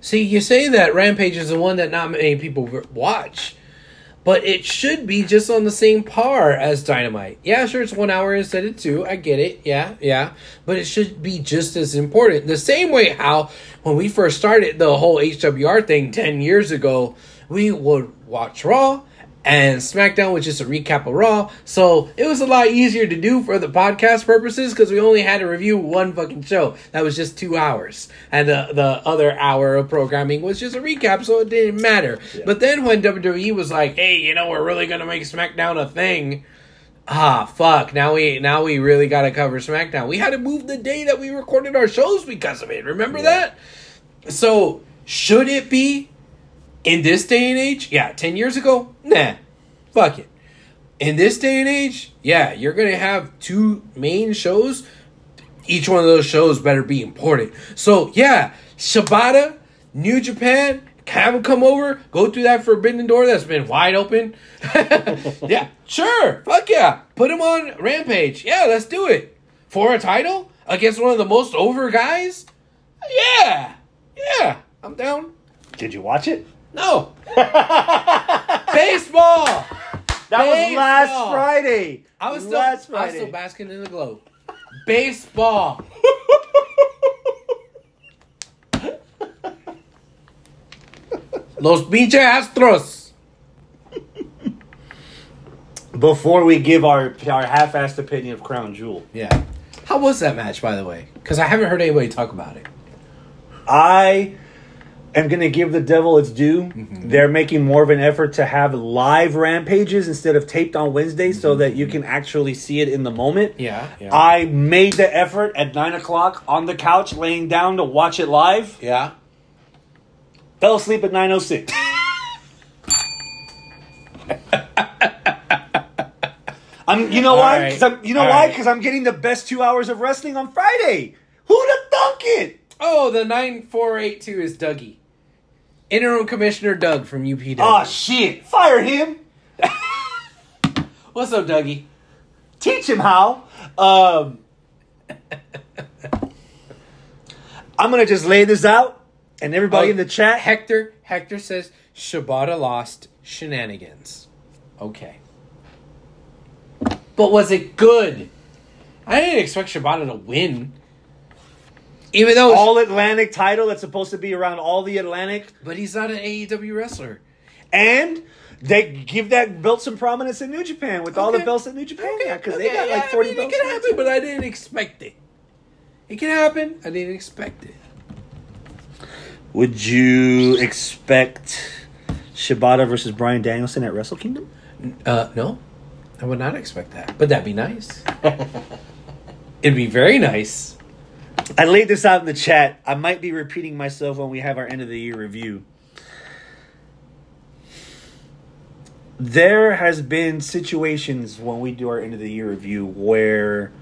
See, you say that Rampage is the one that not many people watch, but it should be just on the same par as Dynamite. Yeah, sure, it's one hour instead of two. I get it. Yeah, yeah. But it should be just as important. The same way how when we first started the whole HWR thing 10 years ago, we would watch Raw. And SmackDown was just a recap of Raw. So it was a lot easier to do for the podcast purposes because we only had to review one fucking show. That was just two hours. And the, the other hour of programming was just a recap, so it didn't matter. But then when WWE was like, hey, you know, we're really going to make SmackDown a thing. Ah, fuck. Now we now we really got to cover SmackDown. We had to move the day that we recorded our shows because of it. Remember that? So, should it be in this day and age? Yeah, 10 years ago? Nah. Fuck it. In this day and age, yeah, you're to have two main shows. Each one of those shows better be important. So, yeah, Shibata, New Japan, have them come over, go through that forbidden door that's been wide open. yeah, sure. Fuck yeah. Put him on Rampage. Yeah, let's do it. For a title? Against one of the most over guys? Yeah. Yeah. I'm down. Did you watch it? No. Baseball. That was last Friday. I was still, last I was Friday. still basking in the glow. Baseball. Los pinche astros. Before we give our our half-assed opinion of Crown Jewel, Yeah. How was that match, by the way? Because I haven't heard anybody talk about it. I am going to give the devil its due. Mm-hmm. They're making more of an effort to have live rampages instead of taped on Wednesday so that you can actually see it in the moment. Mm-hmm. Yeah. yeah. I made the effort at 9 o'clock on the couch laying down to watch it live. yeah. Fell asleep at 9.06. I'm, you know All why? right. I'm, you know All why? right. Because I'm getting the best two hours of wrestling on Friday. Who'd have thunk it? Oh, the 9482 is Dougie. Interim Commissioner Doug from UPW. Oh shit! Fire him. What's up, Dougie? Teach him how. Um, I'm gonna just lay this out, and everybody Oh, in the chat. Hector Hector says Shibata lost shenanigans. Okay. But was it good? I didn't expect Shibata to win. Even though All Atlantic title that's supposed to be around all the Atlantic, but he's not an AEW wrestler. and they give that belt some prominence in New Japan with all the belts that New Japan got because they got yeah, like forty I mean, belts. It can happen, too. but I didn't expect it. It can happen. I didn't expect it. Would you expect Shibata versus Bryan Danielson at Wrestle Kingdom? Uh, no, I would not expect that. But that'd be nice. It'd be very nice. I laid this out in the chat. I might be repeating myself when we have our end of the year review. There has been situations when we do our end of the year review where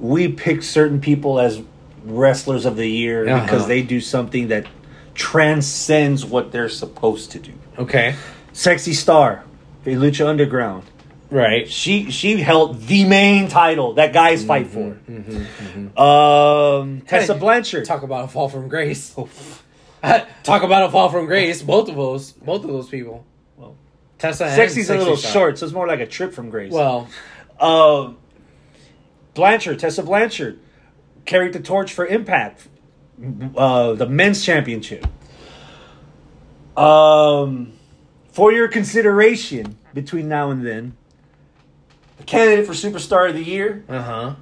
we pick certain people as wrestlers of the year Uh-huh. because they do something that transcends what they're supposed to do. Okay. Sexy Star, in Lucha Underground. Right. She she held the main title that guys fight for. Mm-hmm, Um, Tessa Blanchard. Talk about a fall from grace. Talk about a fall from grace. Both of those, both of those people. Well, Tessa and Sexy's a little Star. short, so it's more like a trip from grace. Well, um, Blanchard, Tessa Blanchard, carried the torch for Impact, uh, the men's championship. Um, for your consideration between now and then, the candidate for Superstar of the Year, uh huh.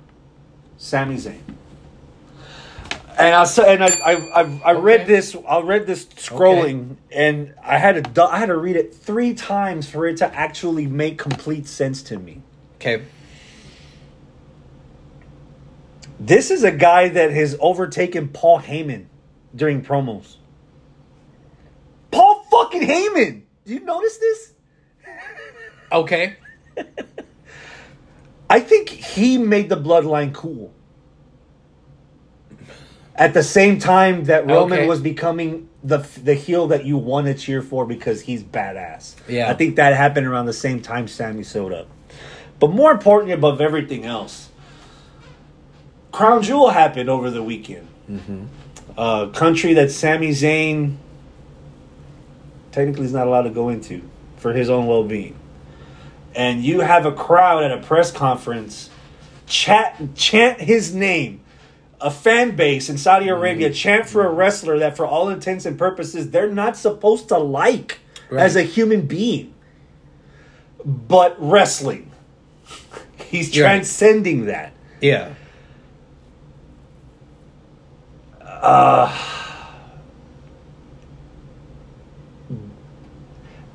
Sami Zayn. And I saw, and I I I, I read Okay. this. I read this scrolling, and I had to I had to read it three times for it to actually make complete sense to me. Okay. This is a guy that has overtaken Paul Heyman during promos. Paul fucking Heyman. Do you notice this? Okay. I think he made the bloodline cool. At the same time that Roman Okay. was becoming the the heel that you want to cheer for because he's badass. Yeah. I think that happened around the same time Sami showed up. But more importantly, above everything else, Crown Jewel happened over the weekend. Mm-hmm. A country that Sami Zayn technically is not allowed to go into for his own well being and you have a crowd at a press conference chat chant his name a fan base in Saudi mm-hmm. Arabia chant for a wrestler that for all intents and purposes they're not supposed to like Right. as a human being but wrestling he's You're right. transcending that Yeah. Uh,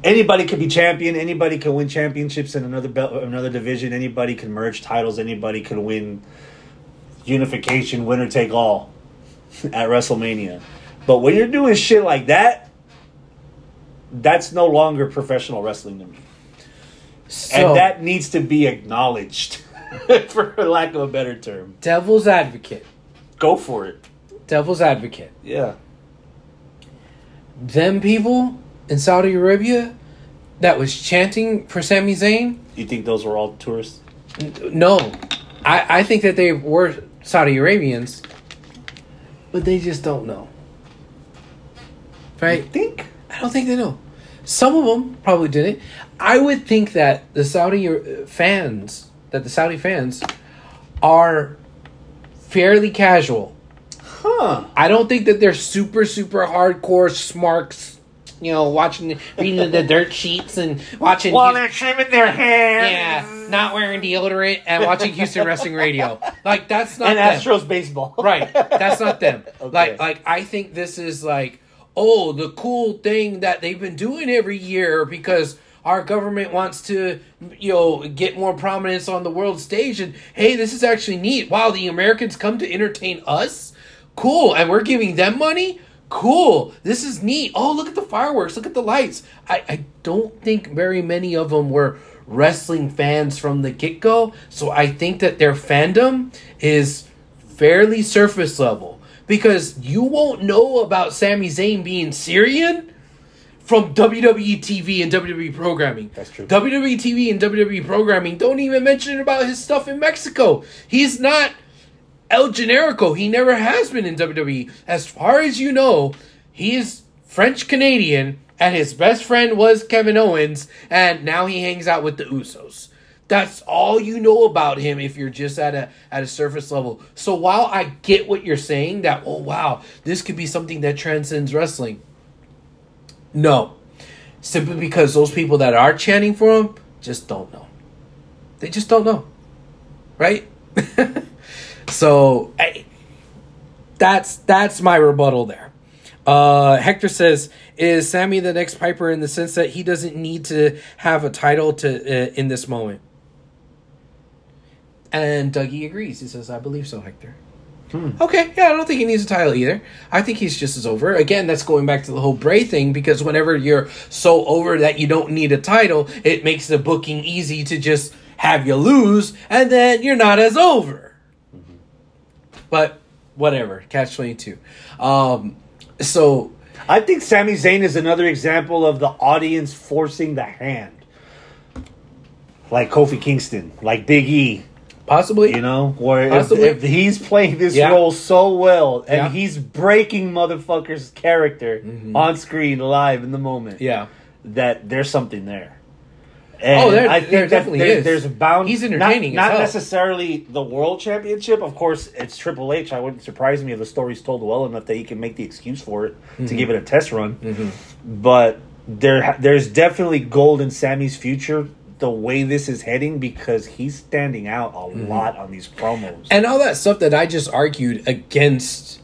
anybody can be champion. Anybody can win championships in another belt, another division. Anybody can merge titles. Anybody can win unification, winner take all at WrestleMania. But when you're doing shit like that, that's no longer professional wrestling to me, So, and that needs to be acknowledged, for lack of a better term. devil's advocate. Go for it. Devil's advocate. Yeah. Them people in Saudi Arabia that was chanting for Sami Zayn. You think those were all tourists? No, I, I think that they were Saudi Arabians, but they just don't know. You Right? think? I don't think they know. Some of them probably didn't. I would think that the Saudi uh, fans, that the Saudi fans, are fairly casual. Huh. I don't think that they're super super hardcore smarks. You know, watching reading the dirt sheets and watching. While they're trimming their hair. yeah, not wearing deodorant and watching Houston Wrestling Radio. Like that's not And them. Astros baseball. right. That's not them. Okay. Like like I think this is like oh the cool thing that they've been doing every year because our government wants to you know get more prominence on the world stage and hey this is actually neat. Wow, the Americans come to entertain us. Cool, and we're giving them money. Cool. This is neat. Oh, look at the fireworks. Look at the lights. I, I don't think very many of them were wrestling fans from the get go. So I think that their fandom is fairly surface level because you won't know about Sami Zayn being Syrian from WWE TV and WWE programming. That's true. WWE TV and WWE programming don't even mention about his stuff in Mexico. He's not El Generico. He never has been in WWE. As far as you know, he is French Canadian and his best friend was Kevin Owens, and now he hangs out with the Usos. That's all you know about him if you're just at a at a surface level. So while I get what you're saying that oh wow, this could be something that transcends wrestling. No. Simply because those people that are chanting for him just don't know. They just don't know. Right? so I, that's that's my rebuttal there. Uh, Hector says, "Is Sami the next Piper in the sense that he doesn't need to have a title to uh, in this moment?" And Dougie agrees. He says, "I believe so, Hector." Okay, yeah, I don't think he needs a title either. I think he's just as over. Again, that's going back to the whole Bray thing because whenever you're so over that you don't need a title, it makes the booking easy to just have you lose, and then you're not as over. But whatever, catch twenty two. Um, so I think Sami Zayn is another example of the audience forcing the hand. Like Kofi Kingston, like Big E, possibly, you know, where if, Possibly. if he's playing this Yeah. role so well and Yeah. he's breaking motherfucker's character on screen live in the moment, yeah. that there's something there. And Oh, there- I think that definitely there- is. There's a bound. He's entertaining Not, hell. necessarily the world championship. Of course, it's Triple H. I wouldn't surprise me if the story's told well enough that he can make the excuse for it Mm-hmm. to give it a test run. But there, there's definitely gold in Sami's future. The way this is heading, because he's standing out a Mm-hmm. lot on these promos. and all that stuff that I just argued against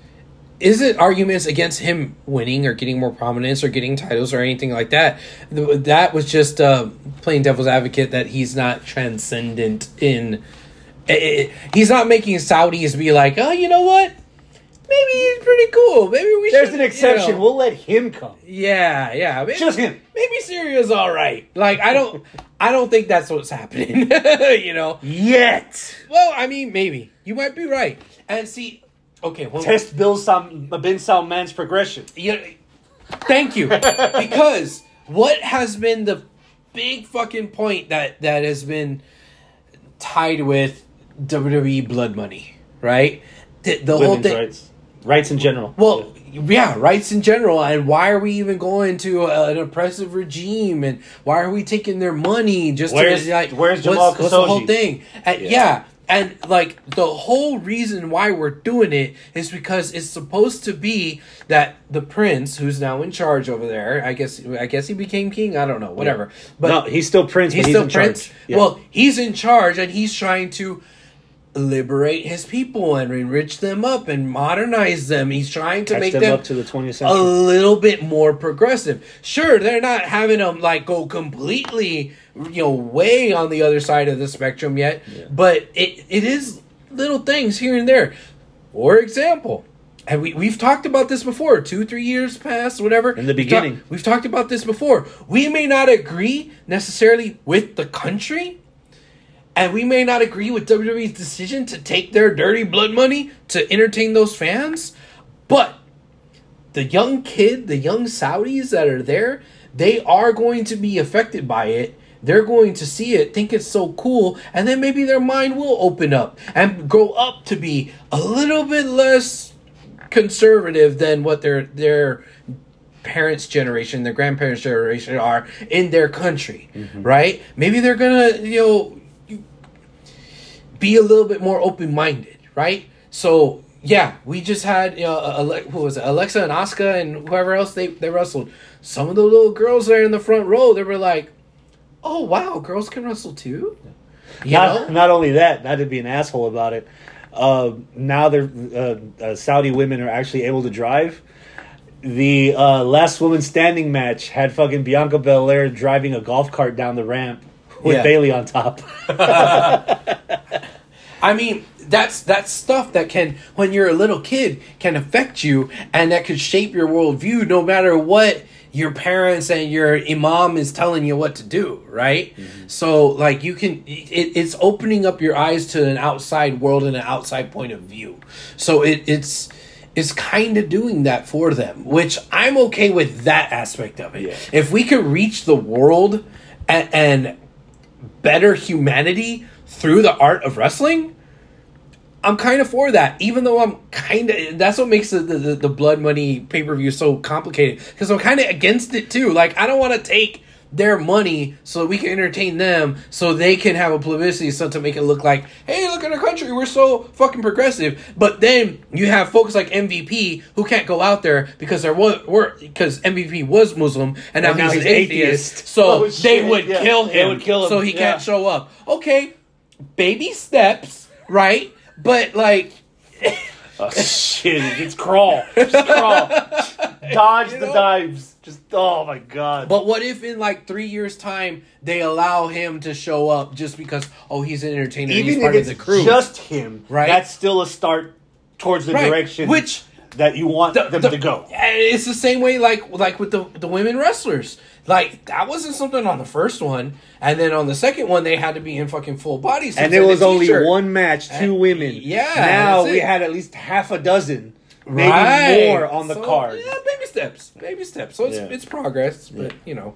isn't arguments against him winning or getting more prominence or getting titles or anything like that. That was just uh, playing devil's advocate that he's not transcendent in. eh, eh, He's not making Saudis be like, oh, you know what? Maybe he's pretty cool. Maybe we There's should. an exception. you know." We'll let him come. Yeah, yeah. Maybe, Just him. Maybe Syria's all right. Like I don't, I don't think that's what's happening. you know. Yet. Well, I mean, maybe you might be right. And see, okay, well, Test Bill Sam, Bin Salman's progression. Yeah, thank you. because what has been the big fucking point that that has been tied with WWE blood money, right? The, the whole thing. rights. Rights in general. Well, yeah, rights in general, and why are we even going to a, an oppressive regime, and why are we taking their money just Where's- to like? where's what's, Jamal what's the whole thing? And yeah. And like the whole reason why we're doing it is because it's supposed to be that the prince, who's now in charge over there, I guess, I guess he became king. I don't know, whatever. But no, he's still Prince, he's he's still in prince. Yeah. Well, he's in charge, and he's trying to liberate his people and enrich them up and modernize them. He's trying to Catch make them them up to the 20th century. a little bit more progressive. Sure, they're not having them like go completely, you know, way on the other side of the spectrum yet, but it it is little things here and there. For example, and we, we've talked about this before, two, three years past, whatever. In the We've talk- beginning. we've talked about this before. We may not agree necessarily with the country, and we may not agree with WWE's decision to take their dirty blood money to entertain those fans, but the young kid, the young Saudis that are there, they are going to be affected by it. They're going to see it, think it's so cool, and then maybe their mind will open up and grow up to be a little bit less conservative than what their their parents' generation, their grandparents' generation are in their country, mm-hmm. right? Maybe they're gonna, you know, be a little bit more open minded, right? So yeah, we just had you know, Ale- who was it? Alexa and Asuka and whoever else they they wrestled. Some of the little girls there in the front row, they were like, "Oh wow, girls can wrestle too." You not, know? not only that, not to be an asshole about it. Uh, now they're uh, uh, Saudi women are actually able to drive. The uh, last woman standing match had fucking Bianca Belair driving a golf cart down the ramp with Yeah. Bayley on top. I mean, that's that's stuff that can, when you're a little kid, can affect you, and that could shape your worldview, no matter what your parents and your imam is telling you what to do, right? Mm-hmm. So, like, you can, it, it's opening up your eyes to an outside world and an outside point of view. So it, it's it's kind of doing that for them, which I'm okay with that aspect of it. Yeah. If we could reach the world and, and better humanity through the art of wrestling, I'm kind of for that, even though I'm kind of. That's what makes the the, the Blood Money pay per view so complicated because I'm kind of against it too. Like I don't want to take their money so we can entertain them, so they can have a publicity so to make it look like, hey, look at our country, we're so fucking progressive. But then you have folks like MVP who can't go out there because there was were because MVP was Muslim and now, And now he's, an atheist. atheist. So Oh, they would yeah. kill They him. would kill him, So he yeah. can't show up. Okay, baby steps, right? But like, Oh, shit, it's crawl. Just crawl. Dodge You the know? dives. Just, oh my god. but what if in like three years' time they allow him to show up just because oh he's an entertainer, and he's part if of the crew, just him, Right. that's still a start towards the Right. direction Which- that you want The- them the- to go. Eh, it's the same way like like with the the women wrestlers. Like that wasn't something on the first one, and then on the second one they had to be in fucking full body suits And there was only one match, two And- women. yeah, Now we had at least half a dozen, maybe Right. more on the So, card. Yeah, baby steps, baby steps. So it's Yeah. it's progress, but you know.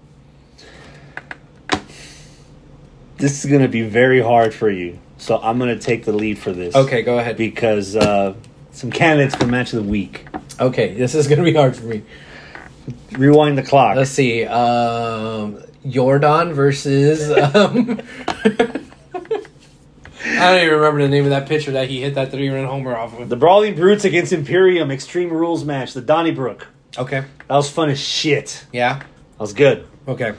This is going to be very hard for you. So I'm going to take the lead for this. Okay, go ahead. Because uh, some candidates for match of the week. Okay, this is gonna be hard for me. Rewind the clock. Let's see. Um, Jordan versus. Um, I don't even remember the name of that pitcher that he hit that three run homer off of. the Brawling Brutes against Imperium Extreme Rules match. The Donnybrook. Okay. That was fun as shit. Yeah. That was good. Okay.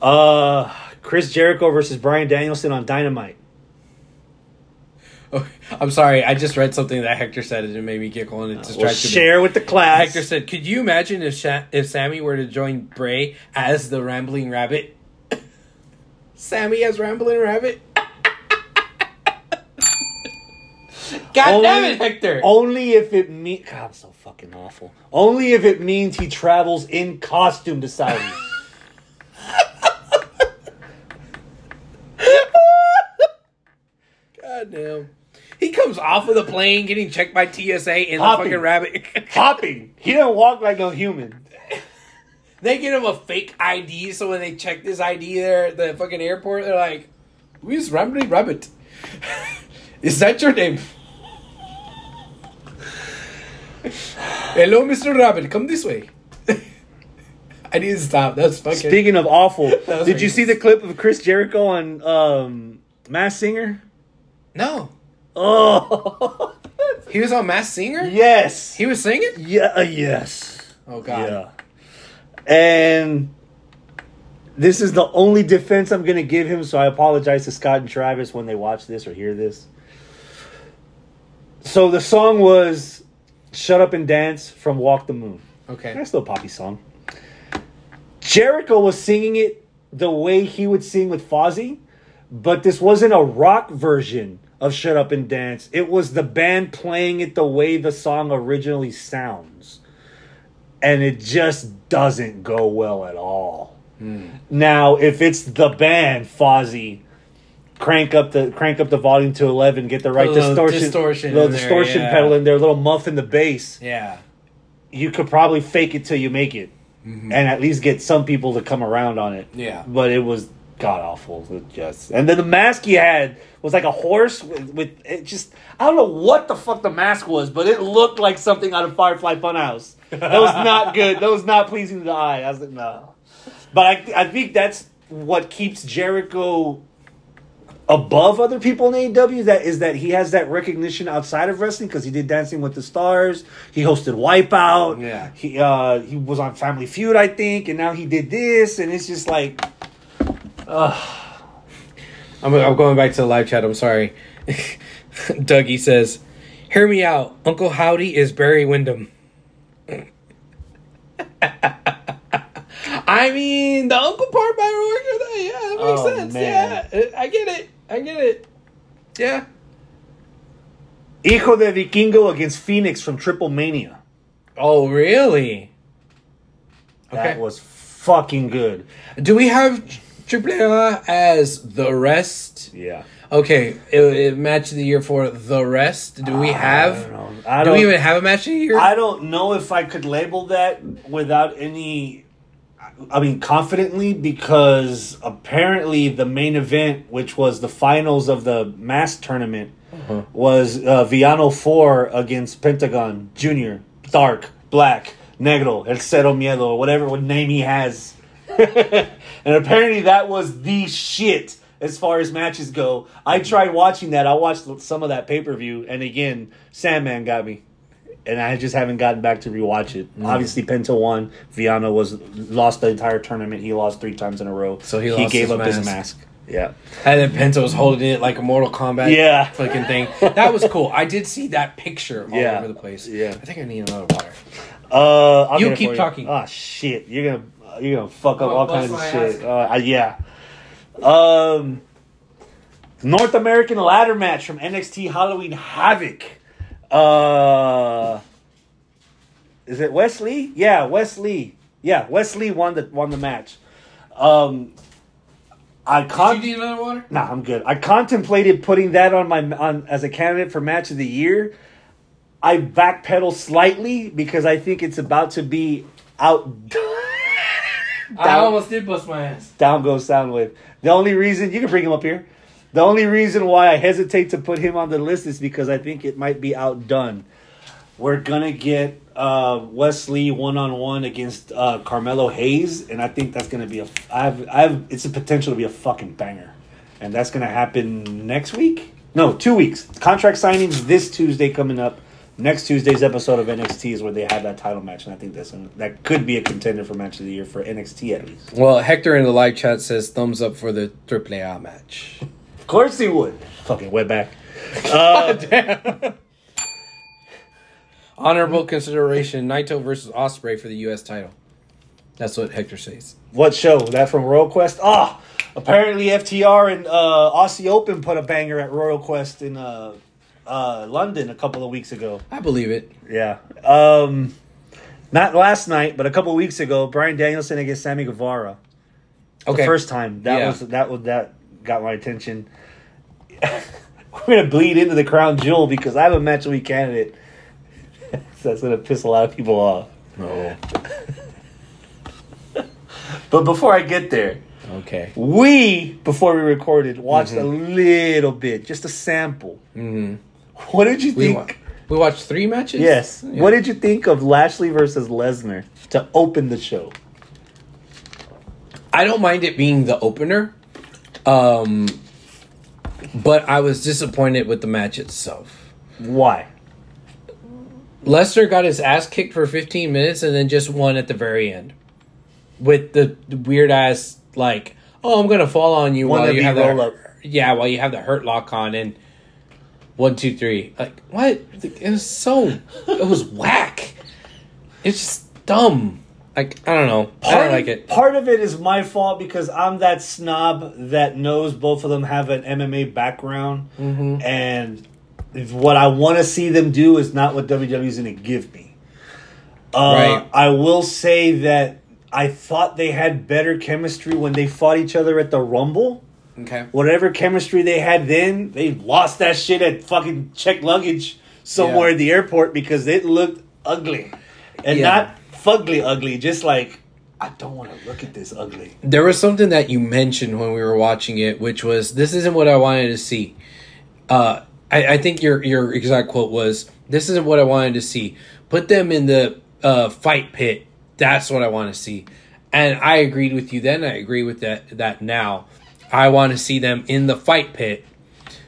Uh, Chris Jericho versus Bryan Danielson on Dynamite. Oh, I'm sorry. I just read something that Hector said and it made me giggle and it We'll distracted me. share with the class. Hector said, "Could you imagine if Sha- if Sami were to join Bray as the Rambling Rabbit? Sami as Rambling Rabbit." God Only- damn it, Hector! Only if it means. God, I'm so fucking awful. Only if it means he travels in costume to Saudi. God damn. He comes off of the plane getting checked by TSA the Hopping. fucking rabbit. Hopping. He don't walk like no human. they get him a fake ID, so when they check this ID there at the fucking airport, they're like, Who's Rambling Rabbit? Is that your name? Hello, Mr. Rabbit, come this way. I need to stop. That's fucking. Speaking of awful, did you see the clip of Chris Jericho on um, Masked Singer? no. Oh, He was on Masked Singer? yes. He was singing? Yeah, uh, yes. Oh, God. Yeah. And this is the only defense I'm going to give him, so I apologize to Scott and Travis when they watch this or hear this. So the song was Shut Up and Dance from Walk the Moon. Okay. Nice little poppy song. Jericho was singing it the way he would sing with Fozzy, but this wasn't a rock version of Shut Up and Dance. It was the band playing it the way the song originally sounds. And it just doesn't go well at all. Hmm. Now, if it's the band Fozzy, crank up the crank up the volume to eleven, get the right distortion, distortion little in there, distortion yeah. pedal in there, little muff in the bass Yeah. you could probably fake it till you make it, mm-hmm. and at least get some people to come around on it. Yeah. but it was god awful. Just and then the mask he had was like a horse with, with it. Just I don't know what the fuck the mask was, but it looked like something out of Firefly Funhouse. That was not good. That was not pleasing to the eye. I was like, no. But I, I think that's what keeps Jericho above other people in AEW that is that he has that recognition outside of wrestling because he did Dancing with the Stars, he hosted Wipeout, Yeah. he uh he was on Family Feud, I think, and now he did this, and it's just like, I'm, I'm going back to the live chat. I'm sorry. Dougie says, Hear me out. Uncle Howdy is Barry Windham. I mean, the uncle part by Rourke, yeah, that makes Oh, sense. man. Yeah, I get it. I get it. Yeah. Hijo de Vikingo against Phoenix from Triple Mania. Oh, really? That was fucking good. Do we have Triple as the rest? Yeah. Okay, it, it match of the year for the rest. Do we have? I don't. I do we even have a match of the year? I don't know if I could label that without any. I mean, confidently because apparently the main event, which was the finals of the mass tournament, was uh, Villano 4 against Pentagon Jr., Dark, Black, Negro, El Cero Miedo, whatever what name he has. and apparently that was the shit as far as matches go. I tried watching that. I watched some of that pay per view, and again, Sandman got me. And I just haven't gotten back to rewatch it. Mm. Obviously, Penta won. Villano was lost the entire tournament. He lost three times in a row. So he lost gave his up his mask. mask. Yeah, And then Penta was holding it like a Mortal Kombat Yeah. fucking thing. That was cool. I did see that picture all Yeah. over the place. Yeah. I think I need another water. Uh, I'll You keep talking. Ah, shit! You're gonna you're gonna fuck up all kinds of shit. Uh, yeah. Um, North American ladder match from NXT Halloween Havoc. Uh, is it Wes Lee? Yeah, Wes Lee. Yeah, Wes Lee won the won the match. Um, I con- Did you need another water? Nah, I'm good. I contemplated putting that on my on as a candidate for match of the year. I backpedal slightly because I think it's about to be out. I Down- almost did bust my ass. Down goes Soundwave. The only reason you can bring him up here. The only reason why I hesitate to put him on the list is because I think it might be outdone. We're gonna get uh, Wes Lee one on one against uh, Carmelo Hayes, and I think that's gonna be a. I've, I've, it's a potential to be a fucking banger, and that's gonna happen next week. No, two weeks. Contract signings this Tuesday coming up. Next Tuesday's episode of NXT is where they have that title match, and I think that's that could be a contender for match of the year for NXT at least. Well, Hector in the live chat says thumbs up for the AAA match. Of course he would. Fucking wetback. Uh, damn. Honorable consideration: Naito versus Ospreay for the U.S. title. That's what Hector says. what show? That from Royal Quest? Ah, apparently FTR and uh, Aussie Open put a banger at Royal Quest in uh, uh, London a couple of weeks ago. I believe it. Yeah. Um, not last night, but a couple of weeks ago, Bryan Danielson against Sammy Guevara. Okay. The first time that Yeah. was that was that got my attention. We're gonna bleed into the crown jewel because I have a match week candidate. So that's gonna piss a lot of people off. Oh. But before I get there, Okay. we before we recorded watched a little bit, just a sample. Mm-hmm. What did you We, think? wa- we watched three matches. yes. Yeah. What did you think of Lashley versus Lesnar to open the show? I don't mind it being the opener, um, but I was disappointed with the match itself. Why? Lesnar got his ass kicked for 15 minutes and then just won at the very end with the weird ass like, oh, I'm gonna fall on you One while you have roll the up. yeah while you have the hurt lock on and one two three like what it was so it was whack. It's just dumb. Like I don't know. I Part don't like it. Part of it is my fault because I'm that snob that knows both of them have an MMA background, Mm-hmm. and what I want to see them do is not what WWE's going to give me. Uh, Right. I will say that I thought they had better chemistry when they fought each other at the Rumble. Okay. Whatever chemistry they had then, they lost that shit at fucking check luggage somewhere Yeah. at the airport because it looked ugly. And Yeah. not fugly ugly, just like, I don't want to look at this ugly. There was something that you mentioned when we were watching it, which was this isn't what I wanted to see. Uh, I, I think your your exact quote was, "This isn't what I wanted to see." Put them in the uh, fight pit. That's what I want to see, and I agreed with you then. I agree with that that now. I want to see them in the fight pit.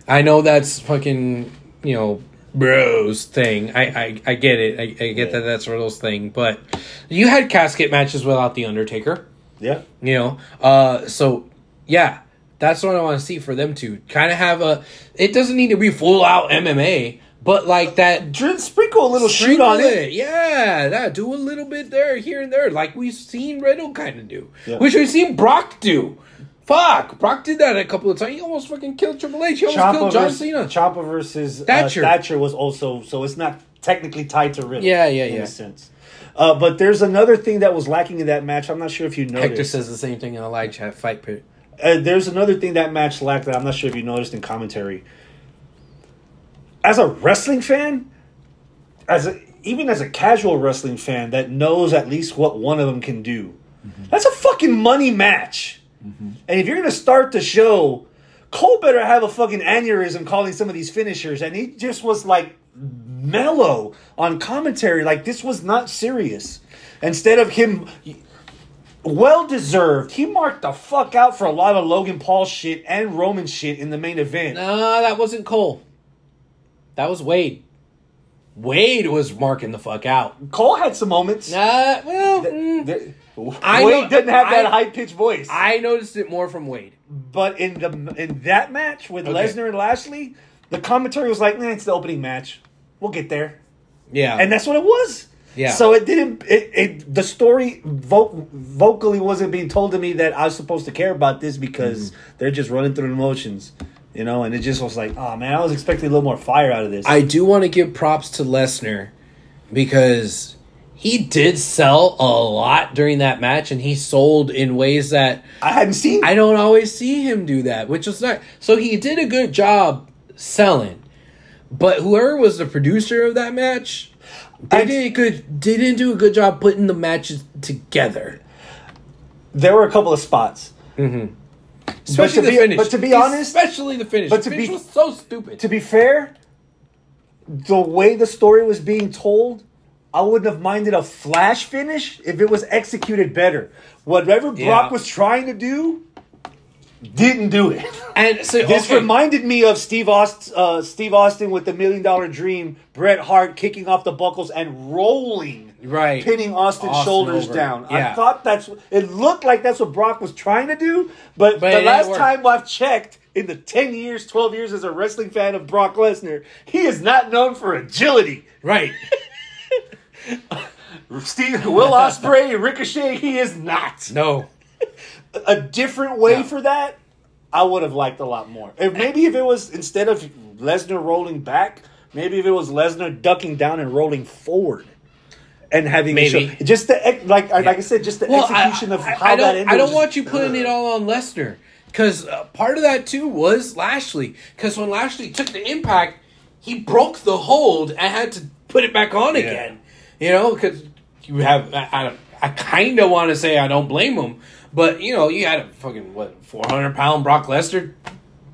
I know that's fucking you know bros thing. I I, I get it. I, I get that that's Riddle's thing, but you had casket matches without the Undertaker. Yeah. You know, uh, so yeah, that's what I want to see for them to kind of have a. It doesn't need to be full out MMA, but like that. Dr- sprinkle a little shoot on it. yeah. That do a little bit there, here and there, like we've seen Riddle kind of do, Yeah. which we've seen Brock do. Fuck, Brock did that a couple of times. He almost fucking killed Triple H. He almost Ciampa killed John versus, Cena. Ciampa versus uh, Thatcher. Thatcher was also, so it's not technically tied to Riddle. Yeah, yeah, in yeah. a sense. Uh, but there's another thing that was lacking in that match. I'm not sure if you noticed. Hector says the same thing in the live chat fight pit. Uh, there's another thing that match lacked that I'm not sure if you noticed in commentary. As a wrestling fan, as a, even as a casual wrestling fan that knows at least what one of them can do, That's a fucking money match. And if you're gonna start the show, Cole better have a fucking aneurysm calling some of these finishers. And he just was like mellow on commentary. Like this was not serious. Instead of him well deserved, he marked the fuck out for a lot of Logan Paul shit and Roman shit in the main event. No, that wasn't Cole. That was Wade. Wade was marking the fuck out. Cole had some moments. Uh, well, mm, There- I Wade know- doesn't have that I- high pitched voice. I noticed it more from Wade. but in the in that match with Okay. Lesnar and Lashley, the commentary was like, "Man, it's the opening match. We'll get there," Yeah, and that's what it was. Yeah. So it didn't. It, it the story vo- vocally wasn't being told to me that I was supposed to care about this because Mm-hmm. they're just running through the motions, you know. And it just was like, oh man, I was expecting a little more fire out of this. I do want to give props to Lesnar because he did sell a lot during that match, and he sold in ways that I hadn't seen. I don't always see him do that, which was not. So he did a good job selling, but whoever was the producer of that match, they I- did a good. They didn't do a good job putting the matches together. there were a couple of spots. Mm-hmm. Especially to the be- finish. but to be honest- especially the finish. but the to finish be- was so stupid. To be fair, the way the story was being told, I wouldn't have minded a flash finish if it was executed better. Whatever Brock Yeah. was trying to do, didn't do it. and so This okay. reminded me of Steve Austin, uh, Steve Austin with the Million Dollar Dream, Bret Hart kicking off the buckles and rolling, Right. pinning Austin's Austin shoulders over. down. Yeah. I thought that's it looked like that's what Brock was trying to do, but, But the last time I've checked in the ten years, twelve years as a wrestling fan of Brock Lesnar, he is not known for agility. right. Steve Will Ospreay, Ricochet, he is not. No. a different way Yeah. for that, I would have liked a lot more. If maybe if it was instead of Lesnar rolling back, maybe if it was Lesnar ducking down and rolling forward, and having Maybe. just the like like I said, just the execution of I, how I that ended. I don't want just- you putting it all on Lesnar because uh, part of that too was Lashley. Because when Lashley took the impact, he broke the hold and had to put it back on again. You know, because you have I, I, I kind of want to say I don't blame him, but you know, you had a fucking what four hundred pound Brock Lesnar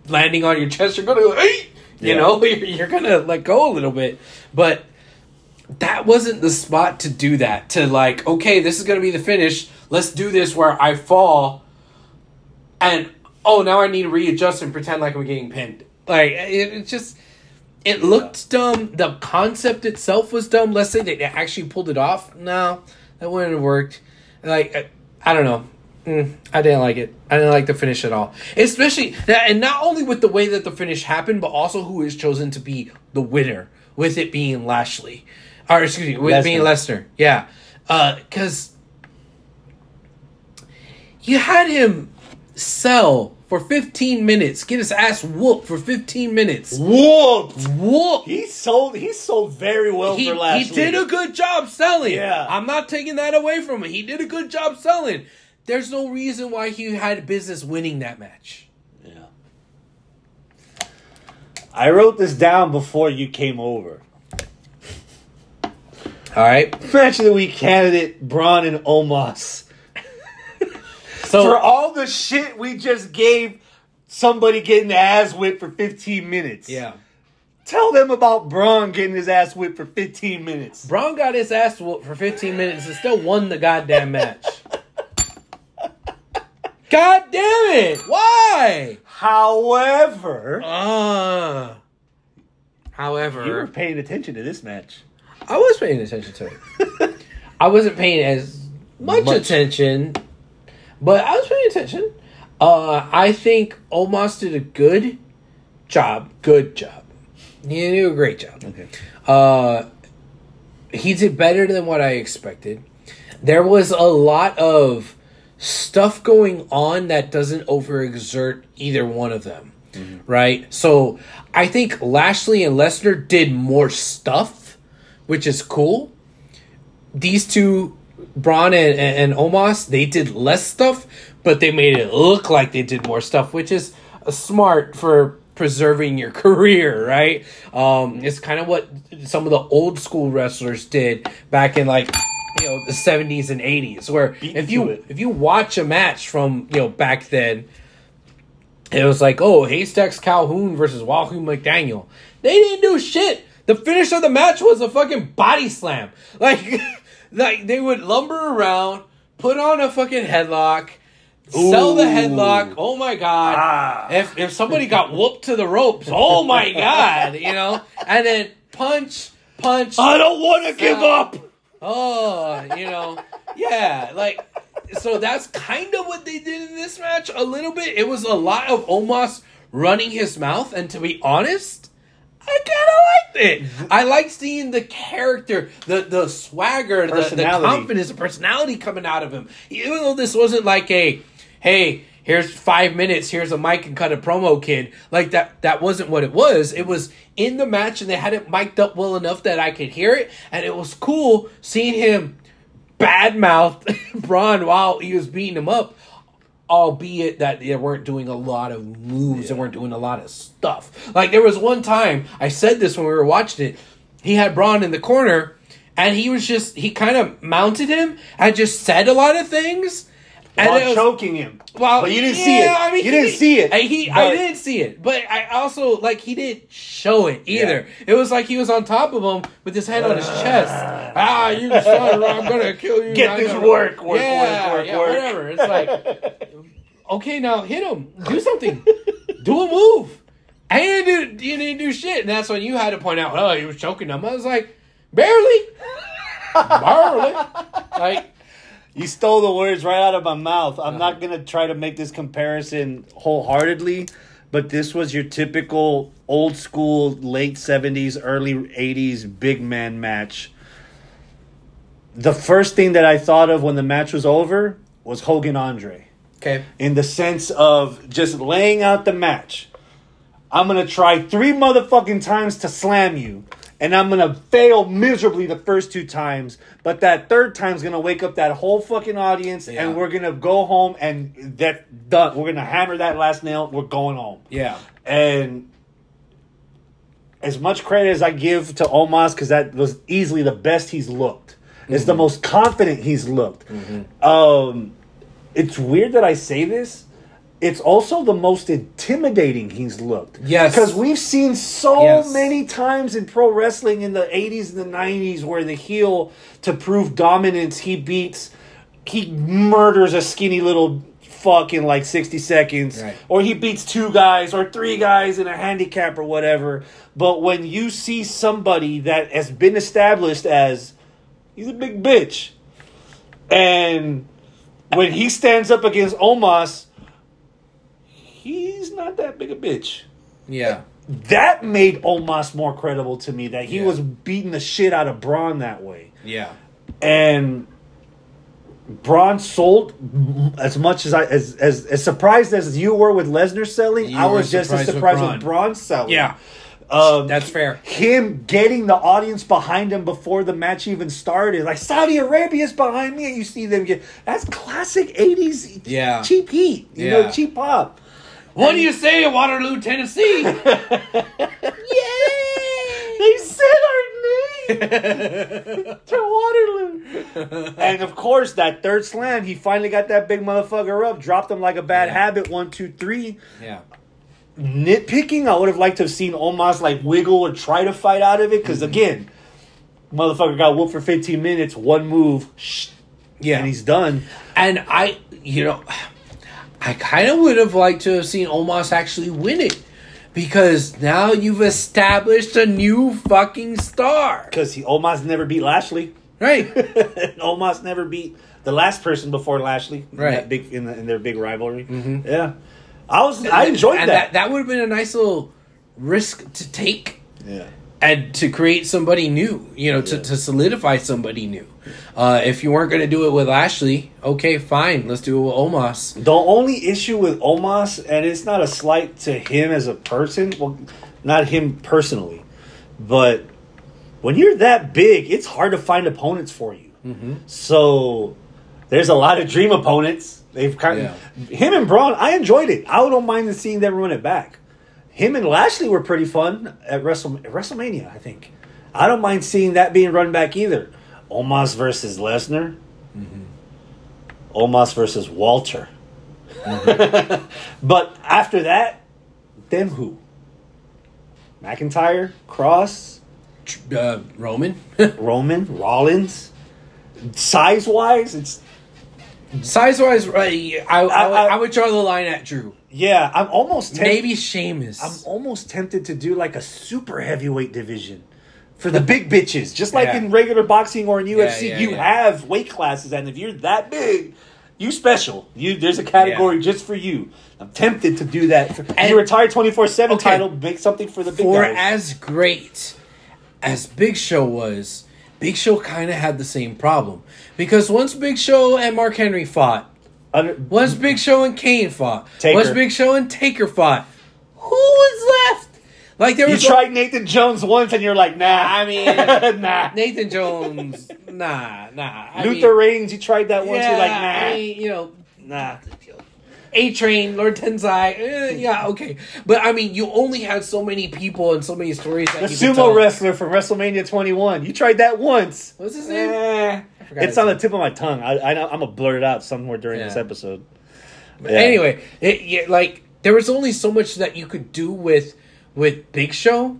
landing on your chest. You're gonna go, hey, you Yeah. know, you're, you're gonna let go a little bit, but that wasn't the spot to do that. To like, okay, this is gonna be the finish. Let's do this where I fall, and oh, now I need to readjust and pretend like I'm getting pinned. Like it, it just, it looked dumb. The concept itself was dumb. Let's say they actually pulled it off. No, that wouldn't have worked. Like I, I don't know. Mm, I didn't like it. I didn't like the finish at all. Especially, and not only with the way that the finish happened, but also who is chosen to be the winner, with it being Lashley. Or, excuse me, with it being Lesnar. Yeah. Because you had him sell for 15 minutes, get his ass whooped for 15 minutes. whooped. Whoop! He sold. He sold very well He, for Lashley. he did a good job selling. Yeah. I'm not taking that away from him. He did a good job selling. There's no reason why he had business winning that match. Yeah. I wrote this down before you came over. All right. Match of the week candidate Braun and Omos. So for all the shit we just gave somebody getting the ass whipped for 15 minutes. yeah, Tell them about Braun getting his ass whipped for 15 minutes. Braun got his ass whipped for 15 minutes and still won the goddamn match. God damn it! Why? However, Uh, you were paying attention to this match. I was paying attention to it. I wasn't paying as much, Much. attention, but I was paying attention. Uh, I think Omos did a good job. Good job. He did a great job. Okay. Uh, he did better than what I expected. There was a lot of stuff going on that doesn't overexert either one of them, right? So I think Lashley and Lesnar did more stuff, which is cool. These two, Braun and, and, and Omos, they did less stuff, but they made it look like they did more stuff, which is smart for preserving your career, right? Um, it's kind of what some of the old school wrestlers did back in like you know the 70s and 80s where Beat if you it. if you watch a match from you know back then it was like oh haystacks calhoun versus wahoo mcdaniel they didn't do shit the finish of the match was a fucking body slam like like they would lumber around put on a fucking headlock sell the headlock oh my god Ah. if if somebody got whooped to the ropes oh my god you know and then punch punch I don't want to give up. Oh, you know, yeah, like so that's kind of what they did in this match a little bit. It was a lot of Omos running his mouth, and to be honest, I kind of liked it. I like seeing the character, the the swagger, the, the confidence, the personality coming out of him. Even though this wasn't like a, hey, here's five minutes, here's a mic and cut a promo, kid. Like that. That wasn't what it was. It was in the match, and they had it mic'd up well enough that I could hear it, and it was cool seeing him bad badmouth Braun while he was beating him up. Albeit that they weren't doing a lot of moves, they weren't doing a lot of stuff. Like there was one time I said this when we were watching it. He had Braun in the corner, and he was just he kind of mounted him and just said a lot of things. While was- choking him. well, but you didn't see it. I mean, you didn't see it. I, he, I didn't see it, but I also like he didn't show it either. It was like he was on top of him with his hand on his chest. Ah, you son, I'm gonna kill you. Get this work, work, yeah, work, work, yeah, work. whatever. It's like, okay, now hit him, do something, do a move. And you didn't, do, you didn't do shit, and that's when you had to point out, oh, he was choking him. I was like, barely, barely, like. You stole the words right out of my mouth. I'm uh-huh. not going to try to make this comparison wholeheartedly, but this was your typical old school late 70s, early 80s big man match. The first thing that I thought of when the match was over was Hogan Andre Okay. in the sense of just laying out the match. I'm gonna try three motherfucking times to slam you, and I'm gonna fail miserably the first two times, but that third time's gonna wake up that whole fucking audience, Yeah. and we're gonna go home and that done. We're gonna hammer that last nail. We're going home. Yeah. And as much credit as I give to Omos, because that was easily the best he's looked. It's Mm-hmm. the most confident he's looked. Um, it's weird that I say this. It's also the most intimidating he's looked. Yes. Because we've seen so Yes. many times in pro wrestling in the 80s and the 90s where the heel, to prove dominance, he beats, he murders a skinny little fuck in like 60 seconds. Right. Or he beats two guys or three guys in a handicap or whatever. But when you see somebody that has been established as he's a big bitch, and when he stands up against Omos, not that big a bitch. Yeah. That made Omos more credible to me that he Yeah. was beating the shit out of Braun that way. Yeah. And Braun sold as much as I as as, as surprised as you were with Lesnar selling. You I was just as surprised with Braun. with Braun selling. Yeah. Um, That's fair. him getting the audience behind him before the match even started. Like Saudi Arabia's behind me, and you see them get that's classic '80s Yeah. cheap heat, you Yeah. know, cheap pop. What do you say, Waterloo, Tennessee? Yay! They said our name to Waterloo, and of course that third slam, he finally got that big motherfucker up, dropped him like a bad Yeah. habit. One, two, three. yeah. nitpicking, I would have liked to have seen Omos like wiggle or try to fight out of it. Because mm-hmm. again, motherfucker got whooped for 15 minutes, one move, shh, Yeah. and he's done. And I, you know, I kind of would have liked to have seen Omos actually win it. Because now you've established a new fucking star. Because Omos never beat Lashley. Right. Omos never beat the last person before Lashley. in Right. that big in, the, in their big rivalry. Mm-hmm. Yeah, I was I enjoyed and that. that. would have been a nice little risk to take. Yeah. And to create somebody new, you know, to, Yeah. to solidify somebody new. Uh, if you weren't going to do it with Lashley, okay, fine, let's do it with Omos. The only issue with Omos, and it's not a slight to him as a person, well, not him personally, but when you're that big, it's hard to find opponents for you. So there's a lot of dream opponents. They've kind of him and Braun. I enjoyed it. I don't mind seeing them run it back. Him and Lashley were pretty fun at Wrestle, WrestleMania. I think. I don't mind seeing that being run back either. Omos versus Lesnar. Omos versus Walter. but after that, then who? McIntyre, Cross, Uh, Roman. Roman, Rollins. Size wise, it's Size wise, right? I, I, I- I would draw the line at Drew. Yeah. I'm almost tempted, Maybe Sheamus. I'm almost tempted to do like a super heavyweight division for the big bitches, just like Yeah. in regular boxing or in UFC. yeah, you yeah. have weight classes, and if you're that big, you special. You there's a category just for you. I'm tempted to do that. For, And- you retire 24 seven Okay. title, make something for the big For guys. as great as Big Show was, Big Show kind of had the same problem because once Big Show and Mark Henry fought, Under- once Big Show and Kane fought, Taker. once Big Show and Taker fought, who was left? Like there was. you tried Nathan Jones once, and you're like, nah. I mean, nah. Nathan Jones, nah, nah. I Luther mean, Reigns, you tried that once. yeah, you're like, nah, I mean, you know, nah. A Train, Lord Tensai, eh, yeah, okay. But I mean, you only had so many people and so many stories that The you could sumo wrestler from WrestleMania 21. You tried that once. What's his name? Eh, it's on the tip of my tongue. I, I know I'm gonna blurt it out somewhere during this episode. Yeah. Anyway, it, yeah, like there was only so much that you could do with with Big Show.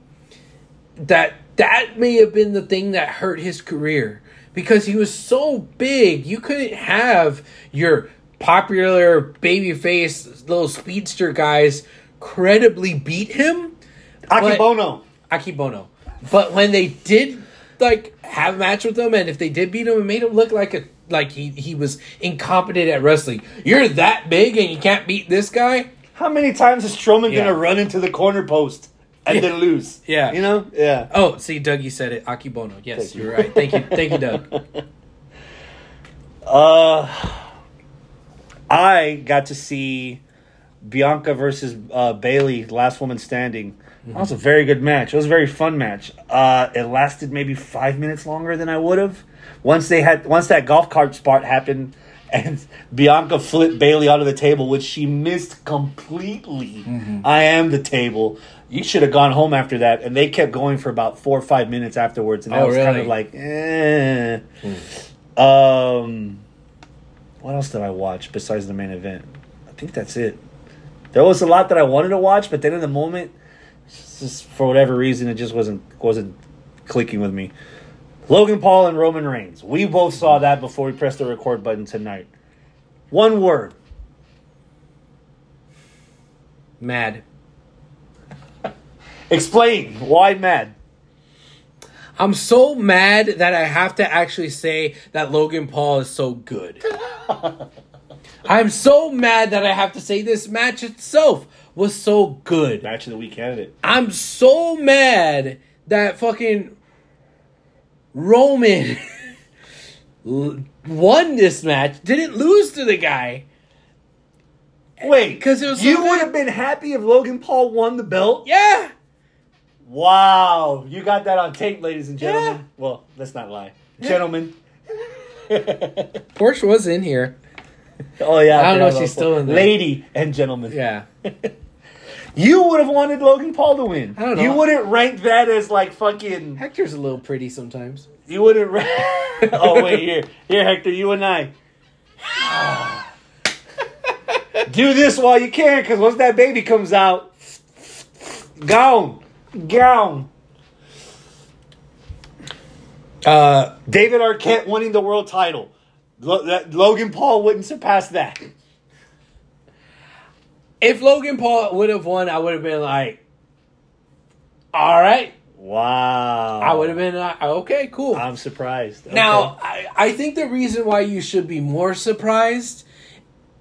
That that may have been the thing that hurt his career because he was so big. You couldn't have your popular babyface little speedster guys credibly beat him. Akebono. Akebono. But when they did like have a match with him, and if they did beat him, it made him look like a like he he was incompetent at wrestling. You're that big and you can't beat this guy. How many times is Strowman Yeah. gonna run into the corner post and Yeah. then lose? Yeah. You know? Yeah. Oh, see, Dougie said it. Akebono. Yes, Thank you. you're right. Thank you, thank you, Doug. Uh, I got to see Bianca versus uh, Bayley, last woman standing. That was a very good match. It was a very fun match. Uh, it lasted maybe five minutes longer than I would have. Once they had, once that golf cart spot happened, and Bianca flipped Bayley out of the table, which she missed completely. I am the table. You should have gone home after that, and they kept going for about four or five minutes afterwards, and I Oh, was kind of like, eh. Um, what else did I watch besides the main event? I think that's it. There was a lot that I wanted to watch, but then in the moment, just for whatever reason, it just wasn't wasn't clicking with me. Logan Paul and Roman Reigns. We both saw that before we pressed the record button tonight. One word. Mad. Explain why mad. I'm so mad that I have to actually say that Logan Paul is so good. I'm so mad that I have to say this match itself was so good. Match of the week candidate. I'm so mad that fucking Roman won this match, didn't lose to the guy. Wait, because it was you would have been happy if Logan Paul won the belt? Yeah. Wow, you got that on tape, ladies and gentlemen. Yeah. Well, let's not lie, gentlemen. Porsche was in here. Oh yeah, I don't know if she's still in there. Lady and gentlemen, Yeah. you would have wanted Logan Paul to win. I don't know. You wouldn't rank that as like fucking. Hector's a little pretty sometimes. You wouldn't. Rank... oh wait, here, here, Hector, you and I. Do this while you can, because once that baby comes out, gone, gone. Uh David Arquette winning the world title. Lo- that, Logan Paul wouldn't surpass that. if Logan Paul would have won, I would have been like, all right. Wow. I would have been like, okay, cool. I'm surprised. Okay. Now, I, I think the reason why you should be more surprised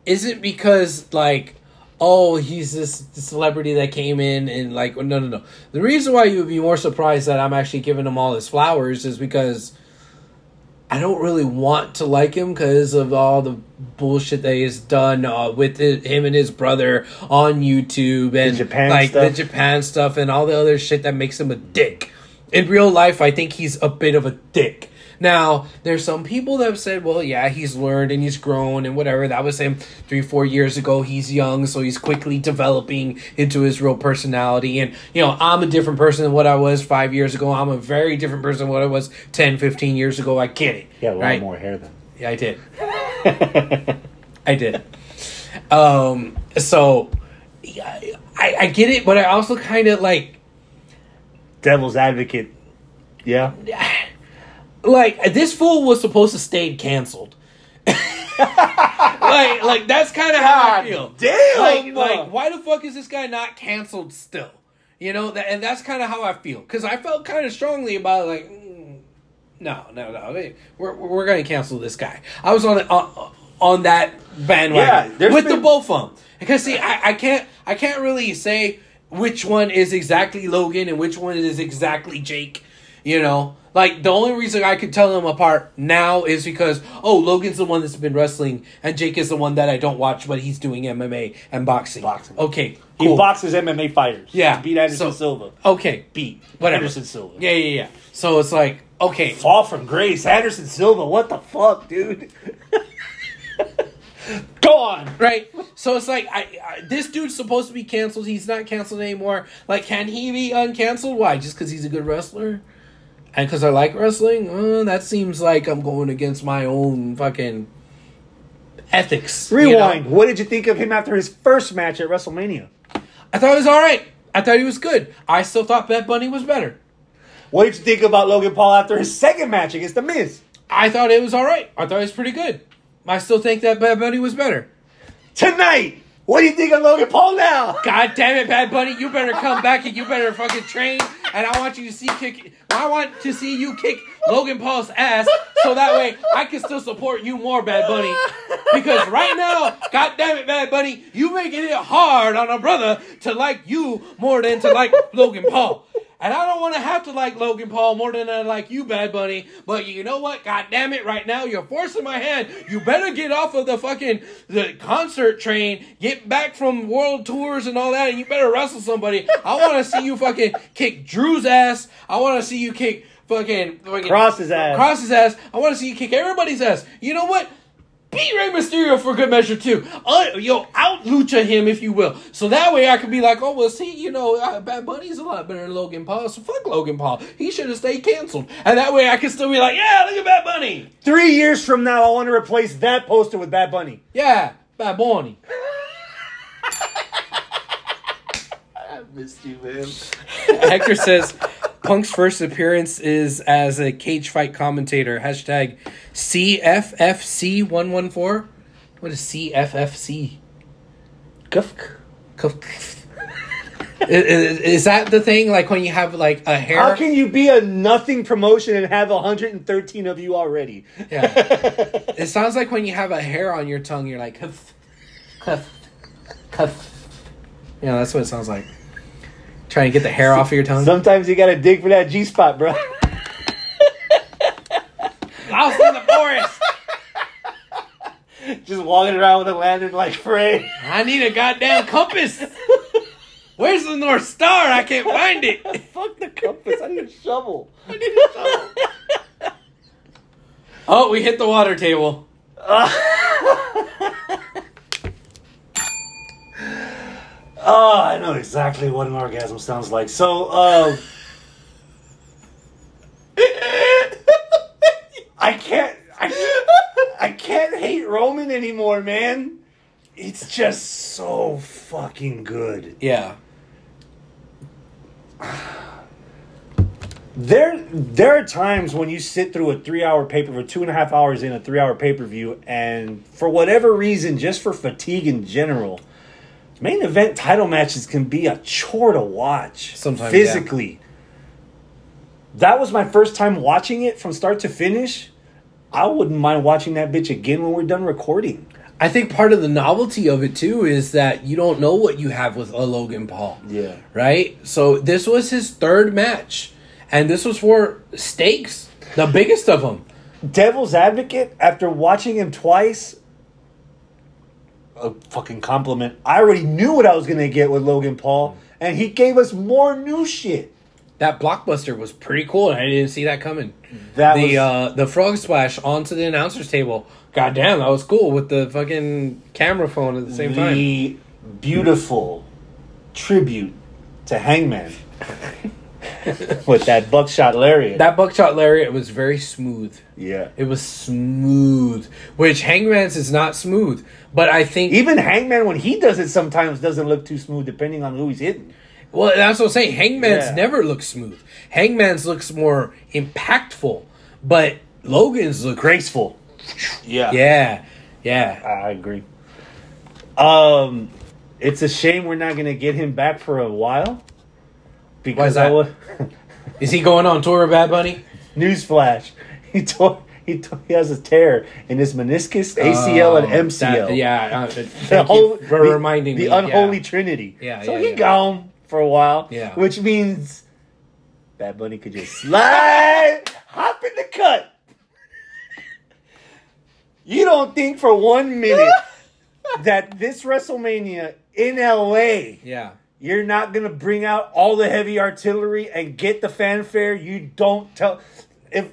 isn't because, like, oh, he's this celebrity that came in and, like, no, no, no. The reason why you would be more surprised that I'm actually giving him all his flowers is because I don't really want to like him because of all the bullshit that he's done uh, with it, him and his brother on YouTube and Japan like stuff. the Japan stuff and all the other shit that makes him a dick. In real life, I think he's a bit of a dick Now, there's some people that have said, well, yeah, he's learned and he's grown and whatever. That was him three, four years ago. He's young, so he's quickly developing into his real personality. And, you know, I'm a different person than what I was five years ago. I'm a very different person than what I was 10, 15 years ago. I get it. Yeah, a lot right? more hair than. Yeah, I did. I did. Um, so, yeah, I, I get it, but I also kind of like, Devil's advocate. Yeah. like this fool was supposed to stay canceled. like, like that's kind of how I feel. damn! Like, like, why the fuck is this guy not canceled still? You know, that, and that's kind of how I feel because I felt kind of strongly about it, like, mm, no, no, no, we're we're gonna cancel this guy. I was on on, on that Yeah, bandwagon there's with the both of them because see, I, I can't I can't really say which one is exactly Logan and which one is exactly Jake. You know, like the only reason I could tell them apart now is because oh, Logan's the one that's been wrestling, and Jake is the one that I don't watch, but he's doing MMA and boxing. Boxing. Okay, cool. He boxes MMA fighters. Yeah, beat Anderson so- Silva. Okay, Beat whatever. Anderson Silva. Yeah, yeah, yeah. So it's like okay, Fall from grace. Anderson Silva. What the fuck, dude? Go on. right? So it's like I, I this dude's supposed to be canceled. He's not canceled anymore. Like, can he be uncanceled? Why? Just because he's a good wrestler? And because I like wrestling? Uh, that seems like I'm going against my own fucking ethics. you know? Rewind. What did you think of him after his first match at WrestleMania? I thought it was all right. I thought he was good. I still thought Bad Bunny was better. What did you think about Logan Paul after his second match against The Miz? I thought it was all right. I thought it was pretty good. I still think that Bad Bunny was better. Tonight, what do you think of Logan Paul now? God damn it, Bad Bunny! You better come back and you better fucking train. And I want you to see kick. I want to see you kick Logan Paul's ass, so that way I can still support you more, Bad Bunny. Because right now, God damn it, Bad Bunny, you making it hard on a brother to like you more than to like Logan Paul. And I don't want to have to like Logan Paul more than I like you, Bad Bunny. But you know what? God damn it! Right now, you're forcing my hand. You better get off of the fucking the concert train. Get back from world tours and all that, and you better wrestle somebody. I want to see you fucking kick Drew's ass. I want to see you kick fucking, fucking Cross his ass. Cross his ass. I want to see you kick everybody's ass. You know what? Beat Rey Mysterio for good measure too. Uh, yo, out lucha him if you will. So that way I could be like, oh well, see, you know, uh, Bad Bunny's a lot better than Logan Paul. So fuck Logan Paul. He should have stayed canceled. And that way I can still be like, yeah, look at Bad Bunny. Three years from now, I want to replace that poster with Bad Bunny. Yeah, Bad Bunny. I missed you, man. Hector says Punk's first appearance is as a cage fight commentator. Hashtag CFFC114. What is CFFC? Gufk. is, is- is that the thing? Like when you have like a hair? How can you be a nothing promotion and have 113 of you already? yeah. It sounds like when you have a hair on your tongue, you're like, cuff, cuff, cuff. Yeah, that's what it sounds like. Trying to get the hair off of your tongue. Sometimes you gotta dig for that G spot, bro. Lost in the forest. Just walking around with a lantern like Frey. I need a goddamn compass. Where's the North Star? I can't find it. Fuck the compass. I need a shovel. Oh, we hit the water table. Oh, I know exactly what an orgasm sounds like. So, uh, I can't, I, I can't hate Roman anymore, man. It's just so fucking good. Yeah. There, there are times when you sit through a three-hour paper for two and a half hours in a three-hour pay-per-view, and for whatever reason, just for fatigue in general, main event title matches can be a chore to watch. Sometimes, physically. That was my first time watching it from start to finish. I wouldn't mind watching that bitch again when we're done recording. I think part of the novelty of it too is that you don't know what you have with a Logan Paul. Yeah. Right? So this was his third match. And this was for stakes, the biggest of them. Devil's Advocate, after watching him twice, a fucking compliment. I already knew what I was gonna get with Logan Paul, and he gave us more new shit. that blockbuster was pretty cool, and I didn't see that coming. That the was- uh, the frog splash onto the announcer's table. God damn, that was cool with the fucking camera phone at the same time. the beautiful tribute to Hangman with that buckshot lariat. That buckshot lariat was very smooth. yeah. It was smooth, which Hangman's is not smooth. But I think Even Hangman, when he does it, sometimes doesn't look too smooth, depending on who he's hitting. Well, that's what I'm saying. Hangman's Yeah. never looks smooth. Hangman's looks more impactful, but Logan's look Graceful. Yeah. Yeah, yeah. I agree. Um, it's a shame we're not gonna get him back for a while. Because Why is I that? would, Is he going on tour with Bad Bunny? newsflash, he tore, he tore, he has a tear in his meniscus, ACL, and Oh, MCL. that- yeah, uh, thank the you whole for the, reminding the me. unholy trinity. Yeah, so yeah, he yeah. gone for a while. Yeah. which means Bad Bunny could just slide, hop in the cut. You don't think for one minute that this WrestleMania in LA, Yeah, you're not gonna bring out all the heavy artillery and get the fanfare? You don't tell if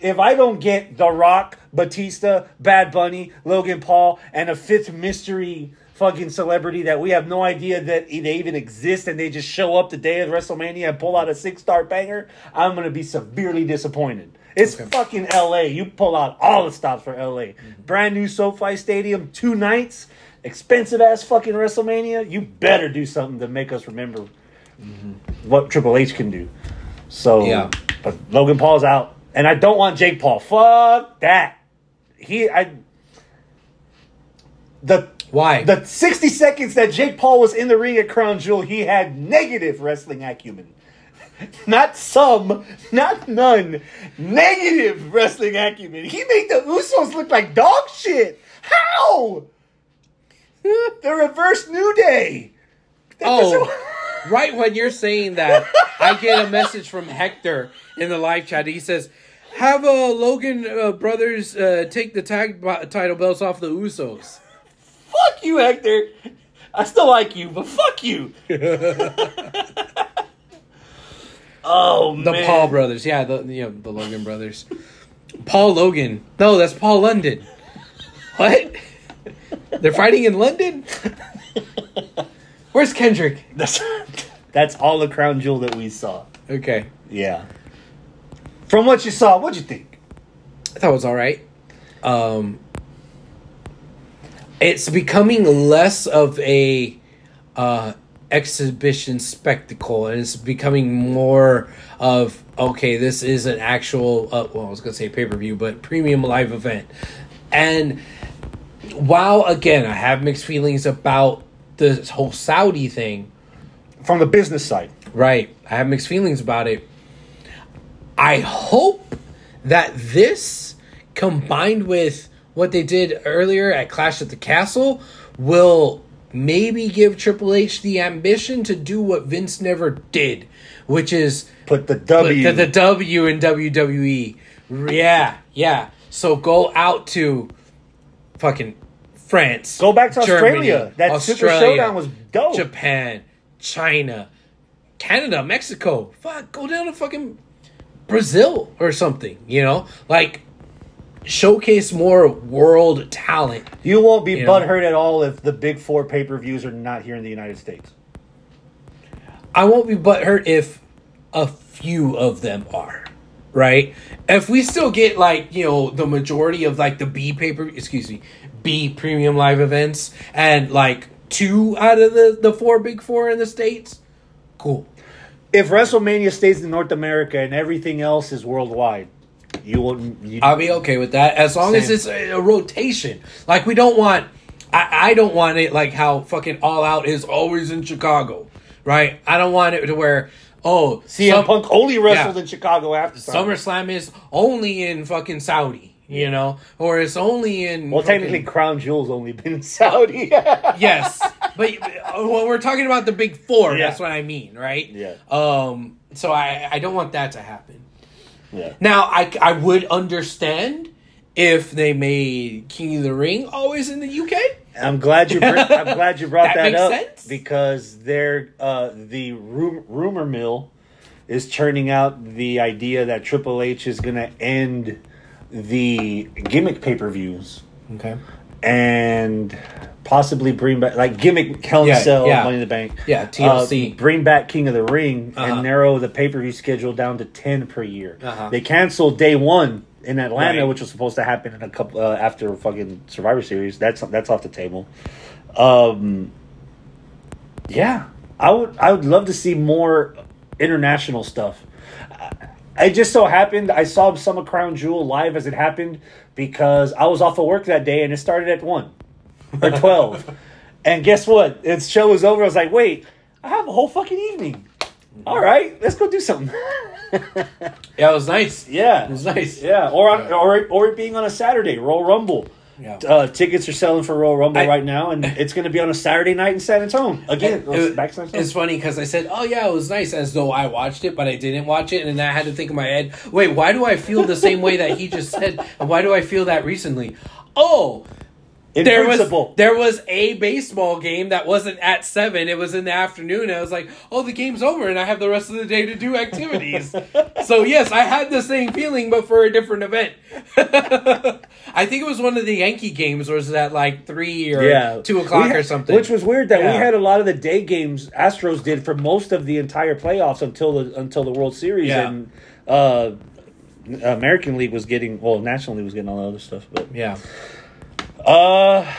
if I don't get The Rock, Batista, Bad Bunny, Logan Paul, and a fifth mystery fucking celebrity that we have no idea that they even exist and they just show up the day of WrestleMania and pull out a six star banger, I'm gonna be severely disappointed. It's fucking LA. You pull out all the stops for LA. Mm-hmm. Brand new SoFi Stadium, two nights, expensive ass fucking WrestleMania. You better do something to make us remember what Triple H can do. So Yeah. but Logan Paul's out, and I don't want Jake Paul. Fuck that. He I the why? the 60 seconds that Jake Paul was in the ring at Crown Jewel, he had negative wrestling acumen. Not some, not none. Negative wrestling acumen. He made the Usos look like dog shit. How? the reverse New Day. That oh, right when you're saying that, I get a message from Hector in the live chat. He says, "Have uh, Logan uh, brothers uh, take the tag b- title belts off the Usos." fuck you, Hector. I still like you, but fuck you. oh The man. Paul brothers, yeah, the you know, the Logan brothers. Paul Logan. No, that's Paul London. What? They're fighting in London? Where's Kendrick? That's that's all the crown jewel that we saw. Okay. Yeah. From what you saw, what'd you think? I thought it was all right. Um, it's becoming less of a uh, exhibition spectacle, and it's becoming more of okay, this is an actual. Uh, well, I was gonna say pay per view, but premium live event. And while again, I have mixed feelings about this whole Saudi thing. From the business side. Right. I have mixed feelings about it. I hope that this combined with what they did earlier at Clash at the Castle will maybe give Triple H the ambition to do what Vince never did, which is Put the put W. the, the W in WWE. Yeah, yeah. So go out to fucking France. Go back to Germany, Australia. That Super Showdown was dope. Japan, China, Canada, Mexico. Fuck, go down to fucking Brazil or something. You know, like showcase more world talent. you won't be You know. butthurt at all if the big four pay per views are not here in the United States. I won't be butthurt if a few of them are. Right? If we still get like, you know, the majority of like the B paper excuse me, B premium live events and like two out of the, the four big four in the States, cool. If WrestleMania stays in North America and everything else is worldwide, you will. You, I'll be okay with that as long as it's a, a rotation. Like we don't want, I, I don't want it like how fucking All Out is always in Chicago, right? I don't want it to where oh CM some- Punk only wrestled yeah. in Chicago after SummerSlam is only in fucking Saudi, you know, or it's only in Well, fucking- technically, Crown Jewel's only been in Saudi. yes, but uh, when we're talking about the big four, Yeah. that's what I mean, right? Yeah. Um. So I I don't want that to happen. yeah. Now, I, I would understand if they made King of the Ring always in the UK. I'm glad you. Br- I'm glad you brought That that, up sense. because they're uh, the rum- rumor mill is churning out the idea that Triple H is going to end the gimmick pay per views Okay. and possibly bring back like gimmick Hell in Yeah, Cell, yeah. Money in the Bank. Yeah, TLC. Uh, bring back King of the Ring Uh-huh. and narrow the pay per view schedule down to ten per year. Uh-huh. They canceled day one in Atlanta, Right. which was supposed to happen in a couple uh, after fucking Survivor Series. That's that's off the table. Um, yeah, I would I would love to see more international stuff. I just so happened I saw some of Crown Jewel live as it happened because I was off of work that day and it started at one or twelve. and guess what? Its show was over. I was like, wait, I have a whole fucking evening. All right, let's go do something. Yeah, it was nice. yeah, It was nice. yeah, or on, or or it being on a Saturday, Royal Rumble. Yeah. Uh, tickets are selling for Royal Rumble I- right now, and it's going to be on a Saturday night in San Antonio again. It- it- back to San Antonio. it's funny because I said, "Oh yeah, it was nice," as though I watched it, but I didn't watch it, and then I had to think in my head, "Wait, why do I feel the same way that he just said, and why do I feel that recently?" Oh, in there principle, was there was a baseball game that wasn't at seven; it was in the afternoon. I was like, "Oh, the game's over, and I have the rest of the day to do activities." so yes, I had the same feeling, but for a different event. I think it was one of the Yankee games, or was it at like three or yeah, two o'clock had- or something? Which was weird that we had a lot of the day games Astros did for most of the entire playoffs until the until the World Series Yeah. and uh, American League was getting well, National League was getting all the other stuff, but yeah. Uh,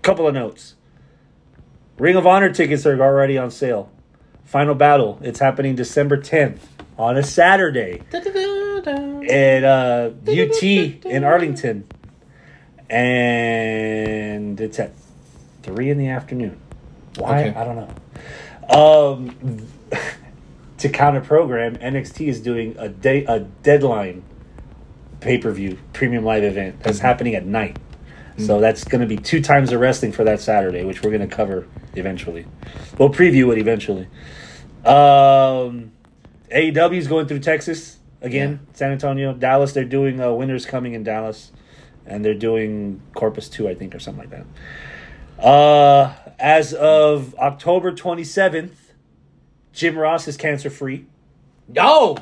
couple of notes. Ring of Honor tickets are already on sale. Final Battle. It's happening December 10th on a Saturday at uh, UT in Arlington, and it's at three in the afternoon. Why? Okay. I don't know. Um, to counter program, NXT is doing a day a deadline pay per view premium live event that's happening at night. So that's going to be two times the wrestling for that Saturday, which we're going to cover eventually. We'll preview it eventually. Um, AEW is going through Texas again, San Antonio, Dallas. They're doing uh, Winners Coming in Dallas, and they're doing Corpus Two, I think, or something like that. Uh, as of October twenty seventh, Jim Ross is cancer free. Oh!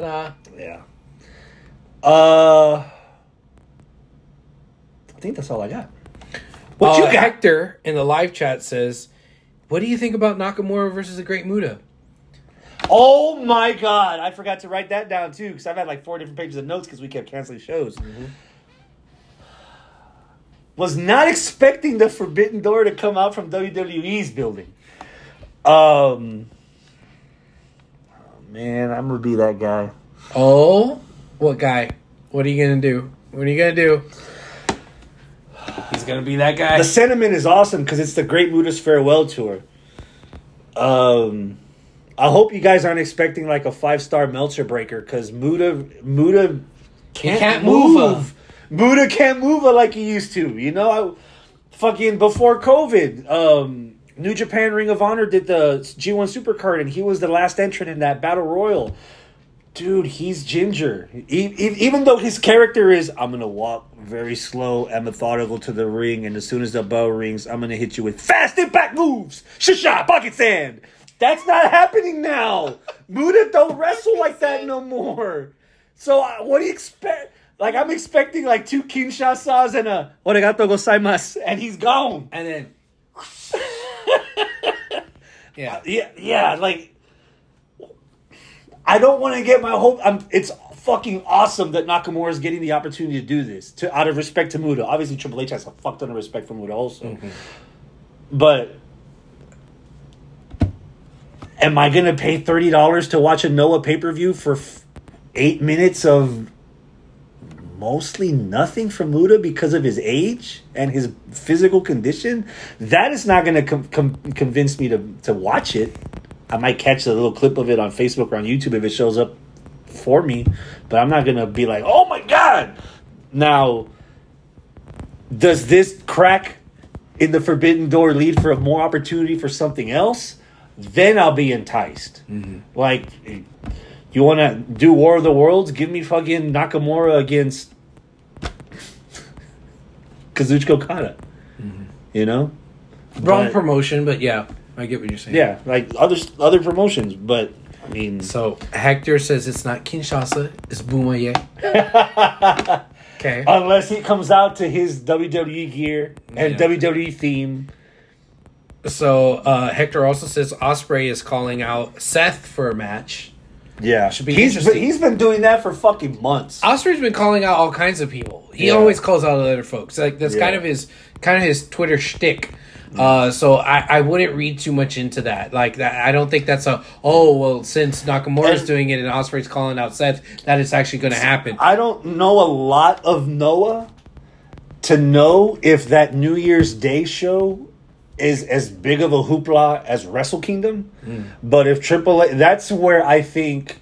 Ta-da. Yeah. Uh, I think that's all I got. What Uh, you got? Hector in the live chat says, "What do you think about Nakamura versus the Great Muta?" Oh my god! I forgot to write that down too because I've had like four different pages of notes because we kept canceling shows. Was not expecting the Forbidden Door to come out from WWE's building. Um, man, I'm gonna be that guy. Oh, what guy? What are you gonna do? What are you gonna do? He's gonna be that guy. The sentiment is awesome because it's the Great Muta's farewell tour. Um, I hope you guys aren't expecting like a five star Meltzer breaker because Muta Muta can't, can't move move. Muta can't move like he used to. You know, I, fucking before COVID, um, New Japan Ring of Honor did the G1 Supercard and he was the last entrant in that battle royal. Dude, he's ginger. Even though his character is, I'm gonna walk very slow and methodical to the ring, and as soon as the bell rings, I'm gonna hit you with fast impact moves, shasha, pocket sand. That's not happening now. Muta don't wrestle like that no more. So uh, what do you expect? Like I'm expecting like two Kinshasas and a Oregato gozaimasu, and he's gone. and then, yeah, uh, Yeah, yeah, like I don't want to get my hope. I'm, it's fucking awesome that Nakamura is getting the opportunity to do this. To out of respect to Muta, obviously Triple H has a fuck ton of respect for Muta also. Mm-hmm. But am I gonna pay thirty dollars to watch a Noah pay per view for f- eight minutes of mostly nothing from Luda because of his age and his physical condition? That is not gonna com- com- convince me to to watch it. I might catch a little clip of it on Facebook or on YouTube if it shows up for me, but I'm not gonna be like, oh my god. Now, does this crack in the forbidden door lead for a more opportunity for something else? Then I'll be enticed. Mm-hmm. Like, you want to do War of the Worlds? Give me fucking Nakamura against Kazuchika Okada. You know, wrong But- promotion, but yeah, I get what you're saying. Yeah, like other other promotions, but I mean, So Hector says it's not Kinshasa, it's Boma Ye. okay. unless he comes out to his WWE gear and Yeah. WWE theme. So uh, Hector also says Ospreay is calling out Seth for a match. Yeah, Should be he's been, interesting. he's been doing that for fucking months. Ospreay's been calling out all kinds of people. He Yeah. always calls out other folks. Like that's Yeah. kind of his kind of his Twitter shtick. Uh, so I, I wouldn't read too much into that. Like that, I don't think that's a oh well since Nakamura's And- doing it and Ospreay's calling out Seth that it's actually going to happen. I don't know a lot of Noah to know if that New Year's Day show is as big of a hoopla as Wrestle Kingdom. But if Triple H, that's where I think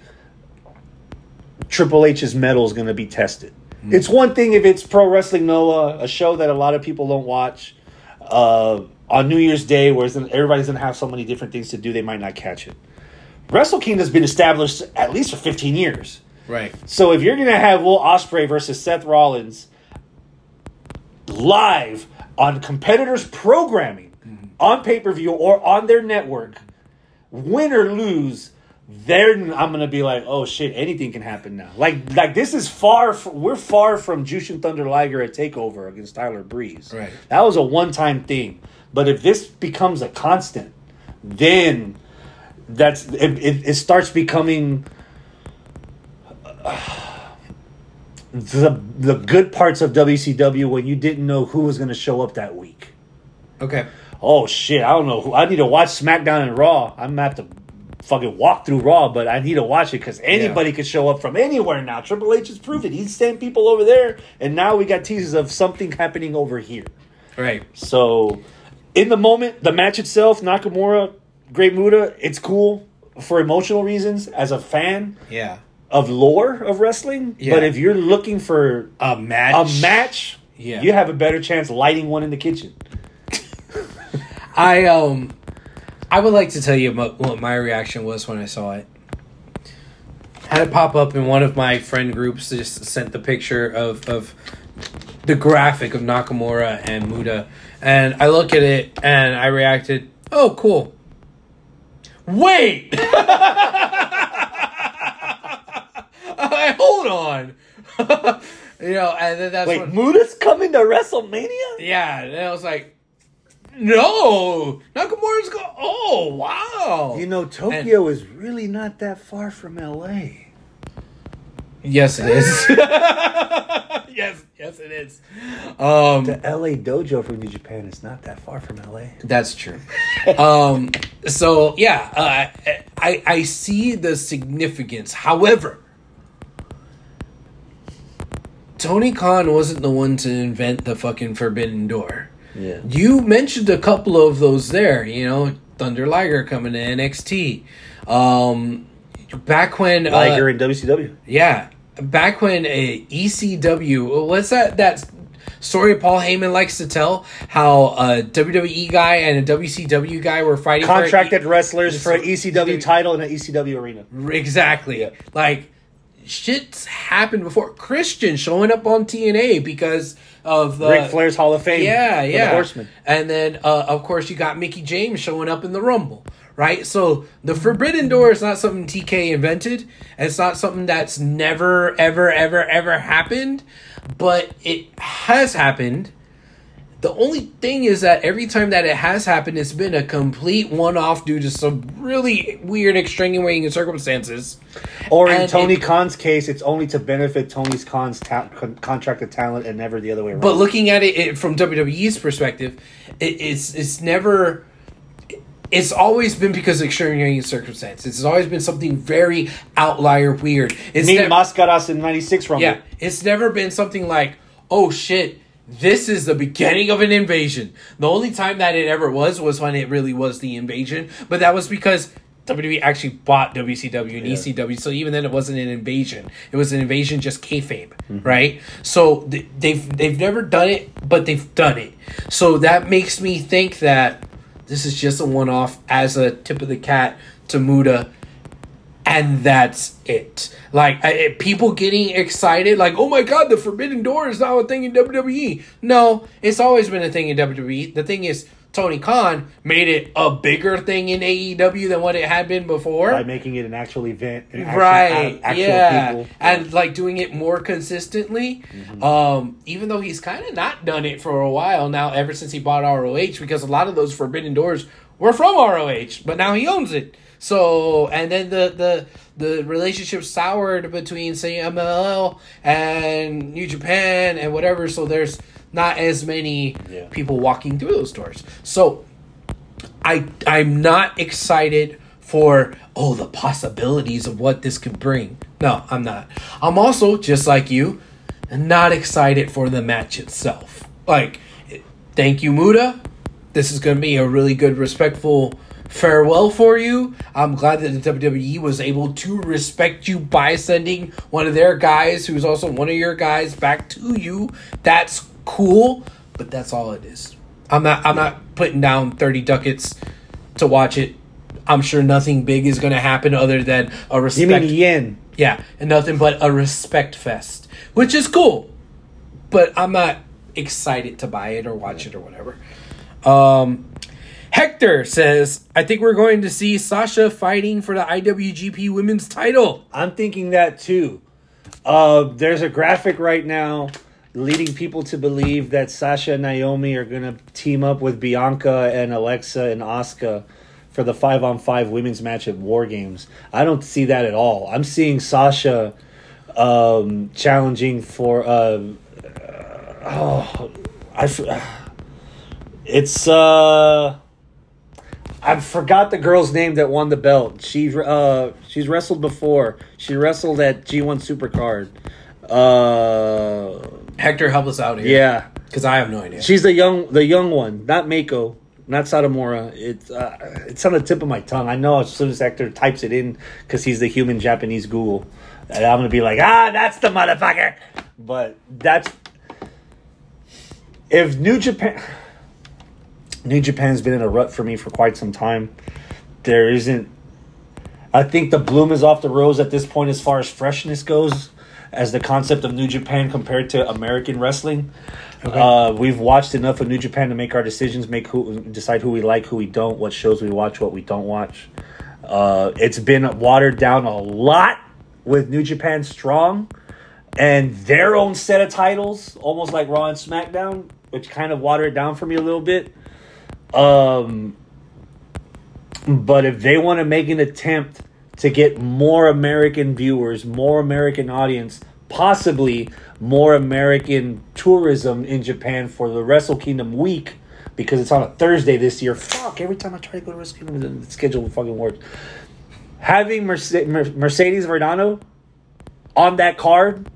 Triple H's metal is going to be tested. It's one thing if it's Pro Wrestling Noah, a show that a lot of people don't watch uh, on New Year's Day, where everybody's going to have so many different things to do, they might not catch it. Wrestle Kingdom's been established at least for 15 years. Right. So if you're gonna have Will Ospreay versus Seth Rollins live on competitors' programming on pay per view or on their network, win or lose, then I'm gonna be like, oh shit, anything can happen now. Like like this is far. F- we're far from Jushin Thunder Liger at Takeover against Tyler Breeze. Right. That was a one time thing. But if this becomes a constant, then that's it, it, it starts becoming the the good parts of WCW when you didn't know who was going to show up that week. Okay. Oh shit, I don't know who. I need to watch SmackDown and Raw. I'm gonna have to fucking walk through Raw, but I need to watch it because anybody could show up from anywhere now. Triple H has proved it. He's sent people over there, and now we got teases of something happening over here. Right. So, in the moment, the match itself, Nakamura, Great Muda, it's cool for emotional reasons as a fan Yeah. of lore of wrestling. Yeah. But if you're looking for A match. a match, Yeah. you have a better chance lighting one in the kitchen. I um, I would like to tell you what, my reaction was when I saw it. Had it pop up in one of my friend groups. Just sent the picture of of the graphic of Nakamura and Muta, and I look at it and I reacted. Oh, cool. Wait. I- hold on. you know, and then that's Wait, when, Muta's coming to WrestleMania? yeah, and I was like, no, Nakamura's go. Oh wow. You know, Tokyo is really not that far from LA. yes, it is. yes, yes, it is. Um, The LA dojo from New Japan is not that far from LA. That's true. um, so yeah, uh, I I see the significance. However, Tony Khan wasn't the one to invent the fucking Forbidden Door. Yeah. You mentioned a couple of those there. You know, Thunder Liger coming to NXT. Um, back when uh, Liger in WCW. yeah, back when a ECW, what's that that story Paul Heyman likes to tell? How a WWE guy and a WCW guy were fighting Contracted for wrestlers for an E- ECW title in an ECW arena. exactly Yeah. like shit's happened before. Christian showing up on TNA because of the Ric Flair's Hall of Fame. yeah, yeah. Horsemen. And then, uh, of course, you got Mickie James showing up in the Rumble, right? So the Forbidden Door is not something TK invented. It's not something that's never, ever, ever, ever happened, but it has happened. The only thing is that every time that it has happened, it's been a complete one-off due to some really weird extenuating circumstances. Or in And Tony it- Khan's case, it's only to benefit Tony Khan's ta- con- contracted talent and never the other way around. But looking at it, it from WWE's perspective, it, it's it's never. It's always been because of circumstances. It's always been something very outlier weird. It's Meet nev- Mascaras in '96 Rumble. yeah, it's never been something like, oh shit, this is the beginning of an invasion. The only time that it ever was was when it really was the invasion, but that was because WWE actually bought WCW and Yeah. ECW, so even then it wasn't an invasion. It was an invasion just kayfabe, Mm-hmm. right? So th- they've they've never done it, but they've done it. So that makes me think that this is just a one off as a tip of the cat to Muta and that's it. Like I, people getting excited, like, "Oh my god, the Forbidden Door is now a thing in WWE." No, it's always been a thing in WWE. The thing is, Tony Khan made it a bigger thing in AEW than what it had been before. by making it an actual event, an actual- right actual yeah people. and like doing it more consistently Mm-hmm. um even though he's kind of not done it for a while now ever since he bought roh because a lot of those forbidden doors were from roh but now he owns it so and then the the the relationship soured between say mll and new japan and whatever so there's not as many Yeah. people walking through those doors so I I'm not excited for oh the possibilities of what this could bring. No, I'm not. I'm also just like you, not excited for the match itself. Like, thank you, Muta. This is going to be a really good, respectful farewell for you. I'm glad that the WWE was able to respect you by sending one of their guys, who's also one of your guys, back to you. That's cool, but that's all it is. I'm not. I'm not putting down thirty ducats to watch it. I'm sure nothing big is going to happen other than a respect. You mean yen? Yeah, and nothing but a respect fest, which is cool. But I'm not excited to buy it or watch it or whatever. Um, Hector says, I think we're going to see Sasha fighting for the IWGP Women's title. I'm thinking that too. Uh, there's a graphic right now leading people to believe that Sasha and Naomi are going to team up with Bianca and Alexa and Asuka for the five on five women's match at War Games. I don't see that at all. I'm seeing Sasha um, challenging for. Uh, oh, I. It's. uh I forgot the girl's name that won the belt. She uh she's wrestled before. She wrestled at G1 Supercard. Uh Hector, help us out here. yeah. Because I have no idea. She's the young the young one, not Mako, not Satomura. It's uh, it's on the tip of my tongue. I know as soon as Hector types it in cuz he's the human Japanese Google. I'm going to be like, "Ah, that's the motherfucker." But that's if New Japan New Japan's been in a rut for me for quite some time. There isn't. I think the bloom is off the rose at this point as far as freshness goes, as the concept of New Japan compared to American wrestling. Uh, we've watched enough of New Japan to make our decisions, make who decide who we like, who we don't, what shows we watch, what we don't watch. Uh, it's been watered down a lot with New Japan Strong and their own set of titles, almost like Raw and SmackDown, which kind of watered it down for me a little bit. Um, but if they want to make an attempt to get more American viewers, more American audience, possibly more American tourism in Japan for the Wrestle Kingdom week, because it's on a Thursday this year. Fuck, every time I try to go to Wrestle Kingdom, the schedule fucking works. Having Merce- Mer- Mercedes Varnado on that card,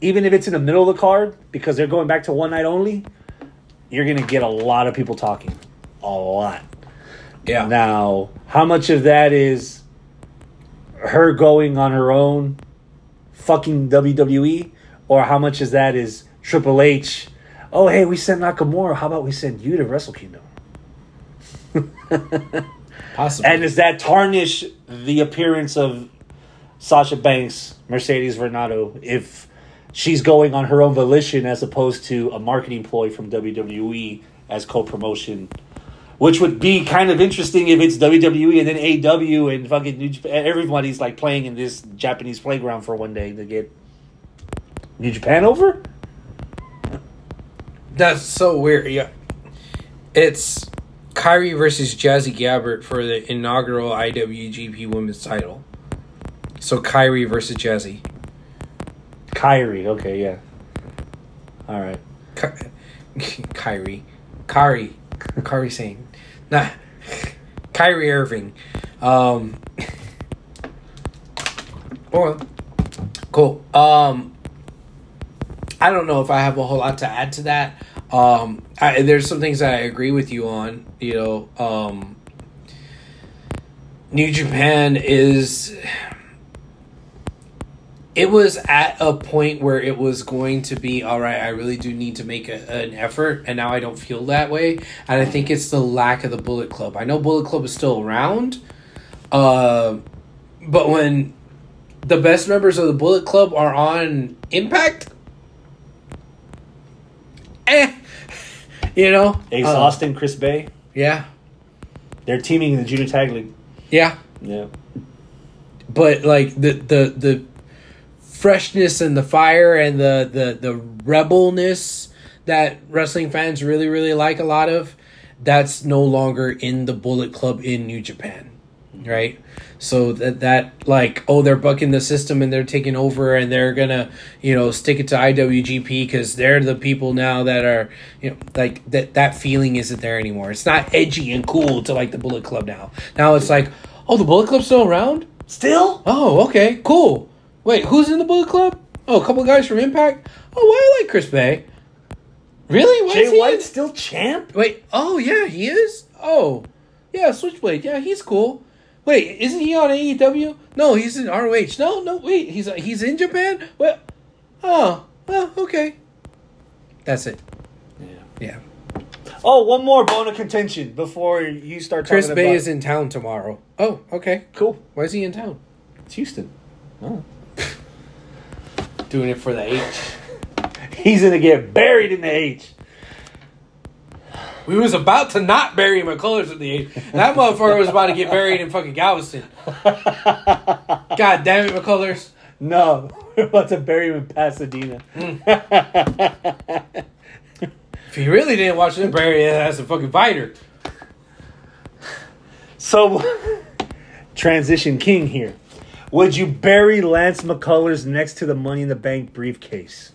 even if it's in the middle of the card, because they're going back to one night only, you're going to get a lot of people talking. A lot. yeah. Now, how much of that is her going on her own, fucking WWE, or how much of that is Triple H? Oh, hey, we sent Nakamura. How about we send you to Wrestle Kingdom? Possibly. And does that tarnish the appearance of Sasha Banks, Mercedes Varnado, if she's going on her own volition as opposed to a marketing ploy from WWE as co-promotion? Which would be kind of interesting if it's WWE and then AW and fucking New Japan. Everybody's like playing in this Japanese playground for one day to get New Japan over. That's so weird. Yeah. It's Kyrie versus Jazzy Gabert for the inaugural IWGP Women's title. So Kyrie versus Jazzy. Kyrie, okay, yeah. All right. Ky- Kyrie. Kyrie. Kyrie Sane. Nah. Kyrie Irving. Um. Well, cool. Um. I don't know if I have a whole lot to add to that. Um, I, there's some things I agree with you on. You know, um, New Japan is. It was at a point where it was going to be all right. I really do need to make a, an effort, and now I don't feel that way. And I think it's the lack of the Bullet Club. I know Bullet Club is still around, uh, but when the best members of the Bullet Club are on Impact, eh, you know, Ace Uh, Austin, Chris Bey. Yeah. They're teaming in the Junior Tag League. Yeah. Yeah. But like the the the freshness and the fire and the the the rebelness that wrestling fans really really like a lot of that's no longer in the Bullet Club in New Japan. Right? So that that like oh they're bucking the system and they're taking over and they're gonna you know stick it to IWGP because they're the people now that are you know like that that feeling isn't there anymore. It's not edgy and cool to like the Bullet Club now. Now it's like oh the Bullet Club's still around. Still? Oh okay cool. Wait who's in the Bullet Club? Oh a couple guys from Impact. Oh why I like Chris Bey. Really? Why is Jay he White's in- still champ? Wait, oh yeah, he is. Oh, yeah, Switchblade. Yeah, he's cool. Wait, isn't he on AEW? No, he's in ROH. No, no, wait, he's he's in Japan. Well, oh, well, okay. That's it. Yeah. Yeah. Oh, one more bone of contention before you start talking Chris Bey about- is in town tomorrow. Oh, okay. Cool. Why is he in town? It's Houston. Oh. Doing it for the H. He's gonna get buried in the H. We was about to not bury McCullers in the H. That motherfucker was about to get buried in fucking Galveston. God damn it, McCullers. No, we're about to bury him in Pasadena. If you really didn't watch them bury it as a fucking fighter. So, transition king here. Would you bury Lance McCullers next to the Money in the Bank briefcase?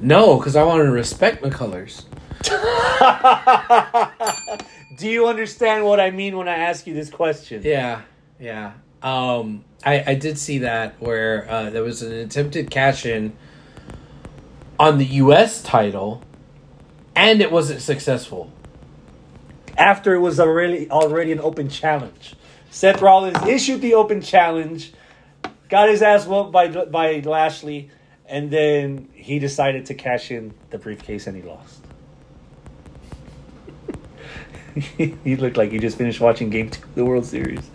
No, because I wanted to respect McCullers. Do you understand what I mean when I ask you this question? Yeah, yeah. Um, I I did see that where uh, there was an attempted cash in on the U.S. title, and it wasn't successful. After it was already already an open challenge, Seth Rollins issued the open challenge, got his ass whooped by by Lashley, and then he decided to cash in the briefcase and he lost. he looked like he just finished watching Game Two of the World Series.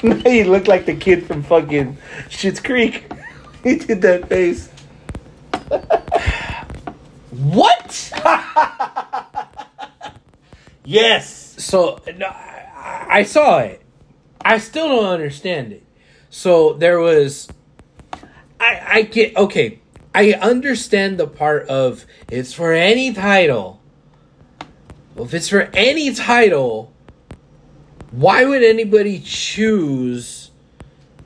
he looked like the kid from fucking Schitt's Creek. He did that face. What? Yes. So no, I, I saw it. I still don't understand it. So there was, I I get okay. I understand the part of it's for any title. Well, if it's for any title, why would anybody choose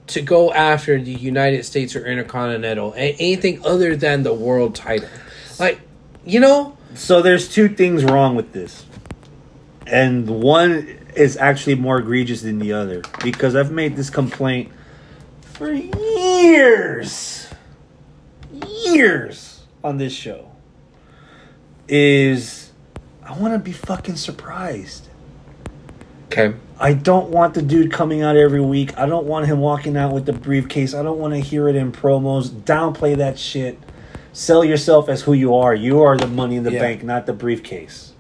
to go after the United States or Intercontinental anything other than the world title? Like, you know, So there's two things wrong with this. And one is actually more egregious than the other because I've made this complaint for years. Years on this show. Is I want to be fucking surprised. okay. I don't want the dude coming out every week. I don't want him walking out with the briefcase. I don't want to hear it in promos. Downplay that shit. Sell yourself as who you are. You are the money in the Yeah. bank, not the briefcase.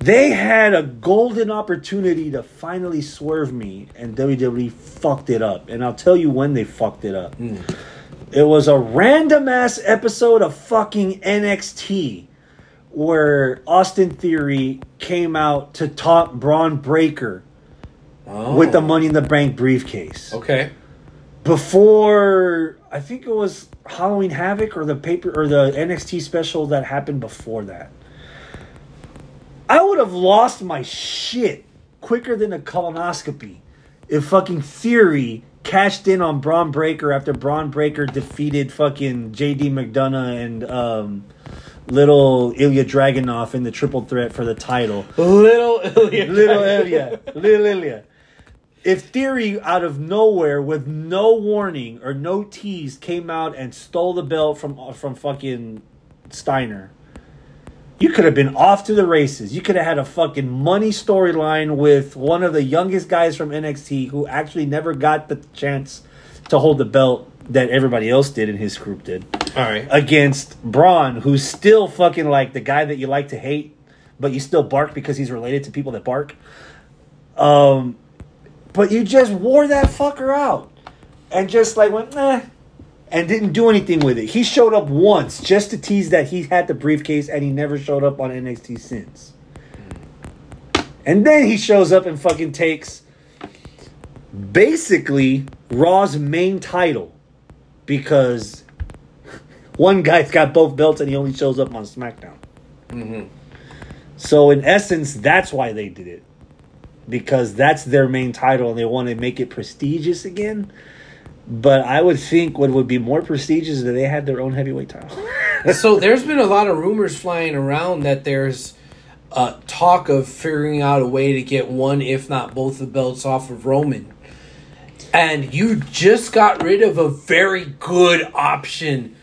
They had a golden opportunity to finally swerve me, and WWE fucked it up. And I'll tell you when they fucked it up. Hmm. It was a random ass episode of fucking NXT where Austin Theory came out to taunt Bron Breakker with the oh. Money in the Bank briefcase. Okay. Before, I think it was Halloween Havoc or the paper or the NXT special that happened before that. I would have lost my shit quicker than a colonoscopy if fucking Theory cashed in on Bron Breakker after Bron Breakker defeated fucking JD McDonagh and um, little Ilya Dragunov in the triple threat for the title. Little Ilya. Little Ilya. Little Ilya. If Theory out of nowhere with no warning or no tease came out and stole the belt from from fucking Steiner, you could have been off to the races. You could have had a fucking money storyline with one of the youngest guys from NXT who actually never got the chance to hold the belt that everybody else did and his group did All right. against Bron, who's still fucking like the guy that you like to hate, but you still bark because he's related to people that bark. Um, but you just wore that fucker out and just like went, nah, and didn't do anything with it. He showed up once just to tease that he had the briefcase, and he never showed up on NXT since. And then he shows up and fucking takes basically Raw's main title because one guy's got both belts and he only shows up on SmackDown. Mm-hmm. So in essence, that's why they did it. Because that's their main title and they want to make it prestigious again. But I would think what would be more prestigious is that they had their own heavyweight title. so there's been a lot of rumors flying around that there's uh, talk of figuring out a way to get one, if not both, the belts off of Roman. And you just got rid of a very good option.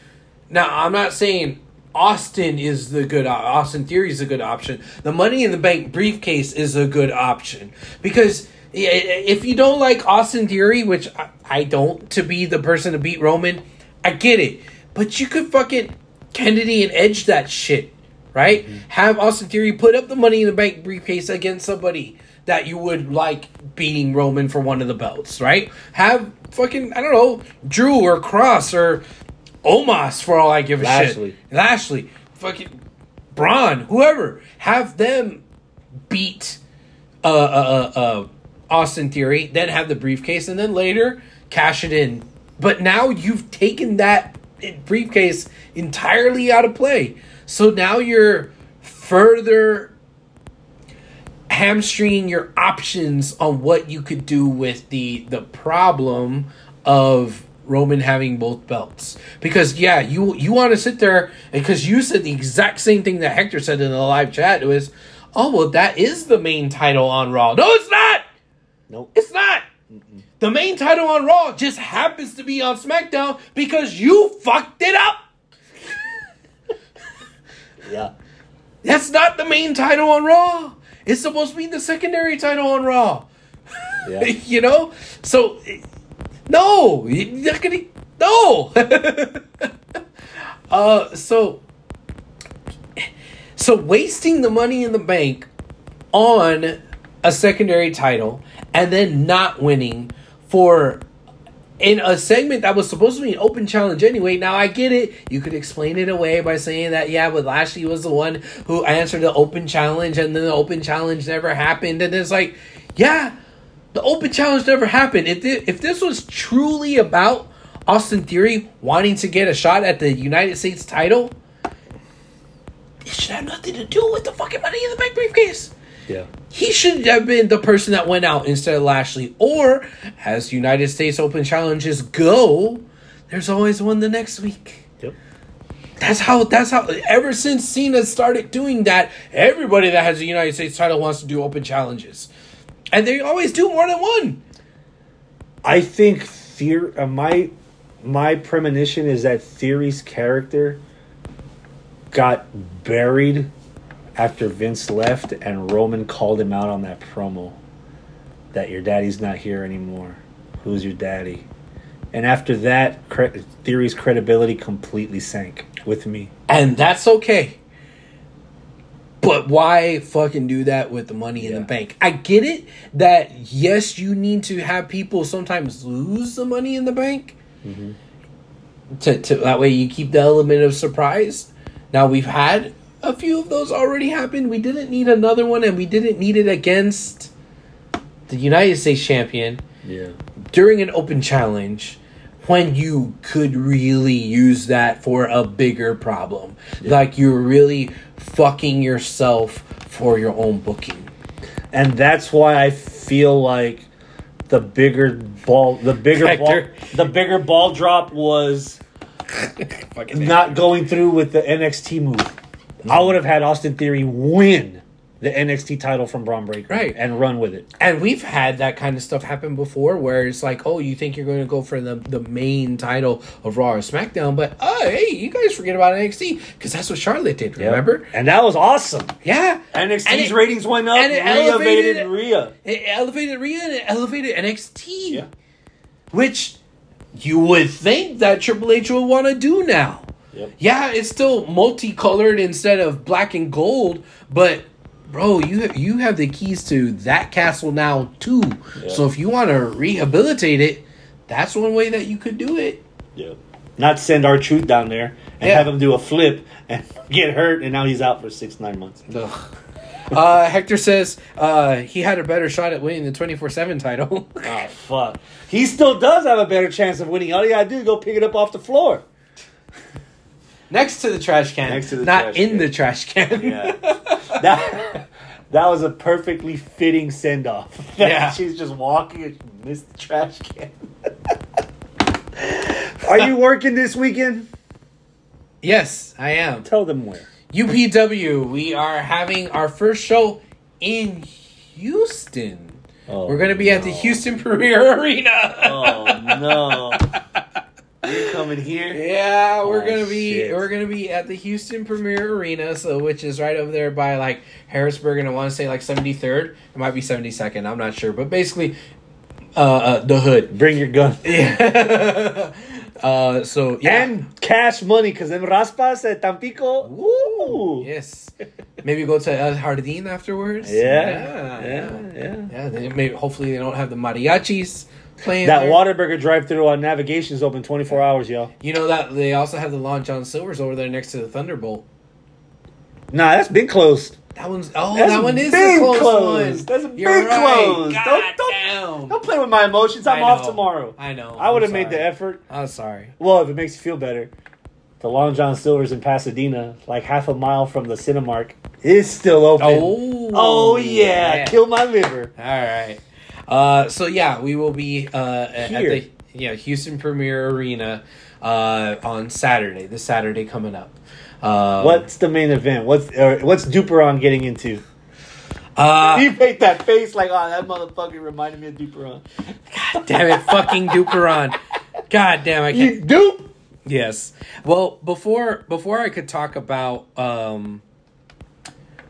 Now, I'm not saying Austin is the good Austin Theory is a good option. The Money in the Bank briefcase is a good option because if you don't like Austin Theory, which I don't, to be the person to beat Roman, I get it. But you could fucking Kennedy and Edge that shit, right? Mm-hmm. Have Austin Theory put up the Money in the Bank briefcase against somebody that you would like beating Roman for one of the belts, right? Have fucking I don't know Drew or Kross or Omos for all I give a Lashley. shit. Lashley, fucking Braun, whoever, have them beat uh, uh, uh, uh, Austin Theory, then have the briefcase, and then later cash it in. But now you've taken that briefcase entirely out of play. So now you're further hamstringing your options on what you could do with the the problem of Roman having both belts. Because yeah, you you want to sit there because you said the exact same thing that Hector said in the live chat. It was, oh well, that is the main title on Raw. No, it's not. Nope, it's not. Mm-mm. The main title on Raw just happens to be on SmackDown because you fucked it up. yeah, that's not the main title on Raw. It's supposed to be the secondary title on Raw. Yeah. you know, so no, you're not gonna. No. uh, so, so wasting the money in the bank on a secondary title and then not winning for in a segment that was supposed to be an open challenge anyway. Now I get it. You could explain it away by saying that yeah, but Lashley was the one who answered the open challenge and then the open challenge never happened. And it's like, yeah, the open challenge never happened. If this, if this was truly about Austin Theory wanting to get a shot at the United States title, it should have nothing to do with the fucking money in the bank briefcase. Yeah. He should have been the person that went out instead of Lashley. Or, as United States Open challenges go, there's always one the next week. Yep. That's how. That's how. Ever since Cena started doing that, everybody that has a United States title wants to do open challenges and they always do more than one. I think theory. Uh, my my premonition is that Theory's character got buried after Vince left, and Roman called him out on that promo that your daddy's not here anymore. Who's your daddy? And after that, cre- Theory's credibility completely sank with me. And that's okay. But why fucking do that with the money in the bank? I get it that yes, you need to have people sometimes lose the money in the bank. Mm-hmm. To, to that way you keep the element of surprise. Now we've had a few of those already happen. We didn't need another one, and we didn't need it against the United States champion. Yeah. During an open challenge when you could really use that for a bigger problem. Yeah. Like you're really fucking yourself for your own booking. And that's why I feel like the bigger ball the bigger ball the bigger ball drop was not going through with the NXT move. I would have had Austin Theory win the NXT title from Bron Breakker, right, and run with it. And we've had that kind of stuff happen before, where it's like, oh, you think you're going to go for the the main title of Raw or SmackDown, but oh, hey, you guys forget about NXT because that's what Charlotte did. Remember? Yep. And that was awesome. Yeah, NXT's it, ratings went up, and it elevated, elevated Rhea. It elevated Rhea and it elevated NXT. Yeah, which you would think that Triple H would want to do now. Yep. Yeah, it's still multicolored instead of black and gold, but bro, you you have the keys to that castle now too. Yeah. So if you want to rehabilitate it, that's one way that you could do it. Yeah. not send R-Truth down there and Yeah. have him do a flip and get hurt, and now he's out for six nine months. Uh, Hector says uh, he had a better shot at winning the 24 7 title. Oh fuck! He still does have a better chance of winning. All you gotta do is go pick it up off the floor. Next to the trash can. Next to the Not in can. the trash can. Yeah. that that was a perfectly fitting send off. Yeah. she's just walking and she missed the trash can. Are you working this weekend? yes, I am. Tell them where. UPW, we are having our first show in Houston. Oh, We're going to be at the. Houston Premier Arena. Oh no! You're coming here. Yeah, we're Oh, gonna be shit. we're gonna be at the Houston Premier Arena, so which is right over there by like Harrisburg, and I want to say like seventy third. It might be seventy second. I'm not sure, but basically, uh, uh the hood. Bring your gun. Yeah. uh, so yeah. And cash money, because them raspas at Tampico. Woo! yes, maybe go to El Jardín afterwards. Yeah. yeah, Yeah. Yeah. yeah. They maybe hopefully they don't have the mariachis playing. That there. Whataburger drive through on navigation is open 24 hours, y'all. You know that they also have the Long John Silver's over there next to the Thunderbolt. Nah, that's been closed. That one's oh, That's that one is big the close closed. one. That's You're big right. closed. God Don't- don't- damn. Don't play with my emotions. I'm off tomorrow. I know. I would have made the effort. I'm sorry. Well, if it makes you feel better, the Long John Silver's in Pasadena, like half a mile from the Cinemark, is still open. Oh, Oh, yeah. kill my liver. All right. Uh, so yeah, we will be uh, at the yeah Houston Premier Arena uh, on Saturday. This Saturday coming up. Um, What's the main event? What's uh, what's Duperon getting into? Uh, he made that face like, oh, that motherfucker reminded me of Duperon. God damn it, fucking Duperon. God damn, I can't. You dupe. Yes. Well, before before I could talk about um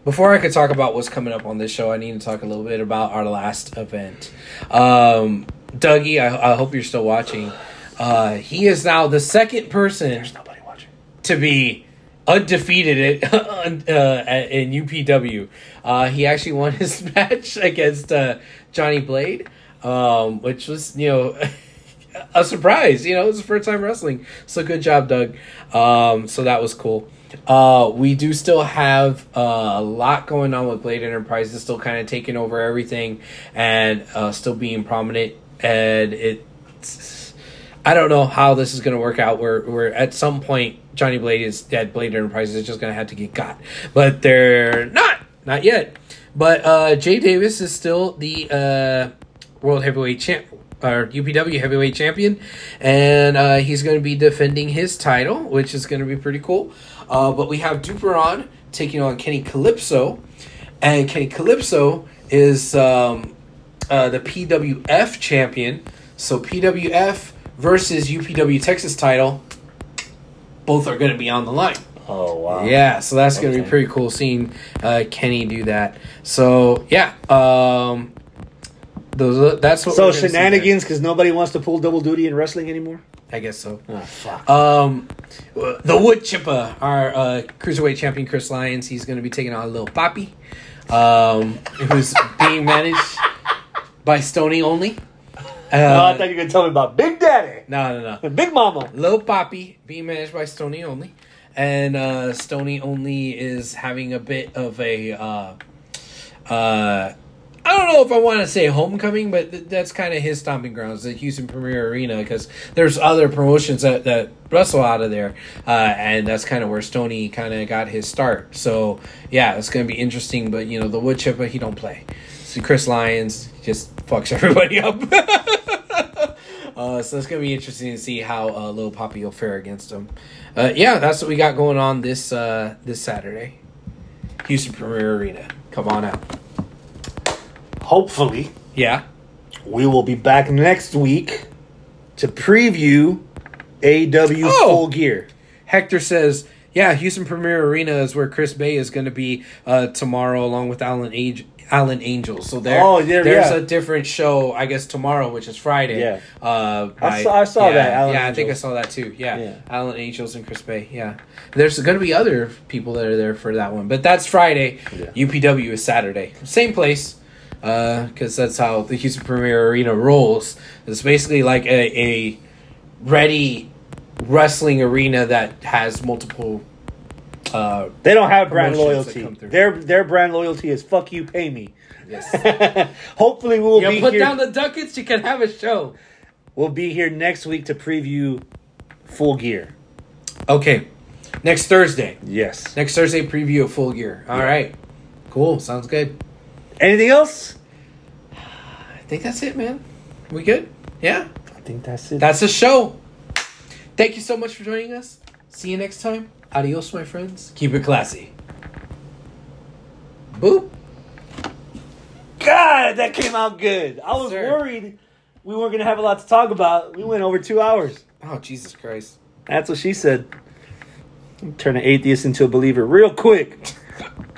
before I could talk about what's coming up on this show, I need to talk a little bit about our last event. Um Dougie, I, I hope you're still watching. Uh he is now the second person nobody watching. to be undefeated at, uh, in UPW. Uh, he actually won his match against uh, Johnny Blade, um, which was you know a surprise. You know, it was the first time wrestling. So good job, Doug. Um, so that was cool. Uh, we do still have uh, a lot going on with Blade Enterprises, still kind of taking over everything and uh, still being prominent. And it's I don't know how this is going to work out. Where where at some point Johnny Blade is at Blade Enterprises is just going to have to get got, but they're not, not yet. But uh, Jay Davis is still the uh, world heavyweight champ or UPW heavyweight champion, and uh, he's going to be defending his title, which is going to be pretty cool. Uh, but we have Duperon taking on Kenny Calypso, and Kenny Calypso is um, uh, the PWF champion. So PWF versus UPW Texas title, both are going to be on the line. Oh wow. Yeah, so that's going to be pretty cool seeing uh, Kenny do that. So yeah, um, those that's what. So we're gonna see there. shenanigans because nobody wants to pull double duty in wrestling anymore. I guess so. Oh fuck. Um, the wood chipper, our uh, cruiserweight champion Chris Lyons, he's going to be taking on Lil Poppy, um, who's being managed by Stony only. Uh, no, I thought you were gonna tell me about Big Daddy, no, no, no. Big Mama. Lil Poppy being managed by Stony Only, and uh, Stony Only is having a bit of a. Uh, uh, I don't know if I want to say homecoming, but th- that's kind of his stomping grounds, the Houston Premier Arena, because there's other promotions that, that wrestle out of there, uh, and that's kind of where Stony kind of got his start. So yeah, it's gonna be interesting. But you know, the wood chipper he don't play. So Chris Lyons just fucks everybody up. Uh, so it's gonna be interesting to see how uh, Lil Poppy will fare against him. Uh, yeah, that's what we got going on this uh, this Saturday. Houston Premier Arena. Come on out. Hopefully, Yeah. we will be back next week to preview AW Oh! Full Gear. Hector says, yeah, Houston Premier Arena is where Chris Bey is going to be uh, tomorrow, along with Alan Age. Alan Angels. So there, Oh, there- there's yeah. a different show, I guess tomorrow, which is Friday. Yeah. uh, I saw- I saw yeah, that, yeah, I think I saw that too. Yeah, Yeah. Alan Angels and Chris Bey. Yeah, there's going to be other people that are there for that one, but that's Friday. Yeah. UPW is Saturday, same place, because that's how the Houston Premier Arena rolls. It's basically like a, a ready wrestling arena that has multiple. Uh, They don't have brand loyalty. Their their brand loyalty is fuck you, pay me. yes. Hopefully we'll you be put here. down the ducats, you can have a show. we'll be here next week to preview Full Gear. Okay, next Thursday. Yes. Next Thursday, preview of Full Gear. All right, cool. Sounds good. Anything else? I think that's it, man. We good? Yeah. I think that's it. That's the show. Thank you so much for joining us. See you next time. Adios, my friends. Keep it classy. Boop. God, that came out good. I was Sir. worried we weren't gonna have a lot to talk about. We went over two hours. Oh, Jesus Christ. That's what she said. Turn an atheist into a believer real quick.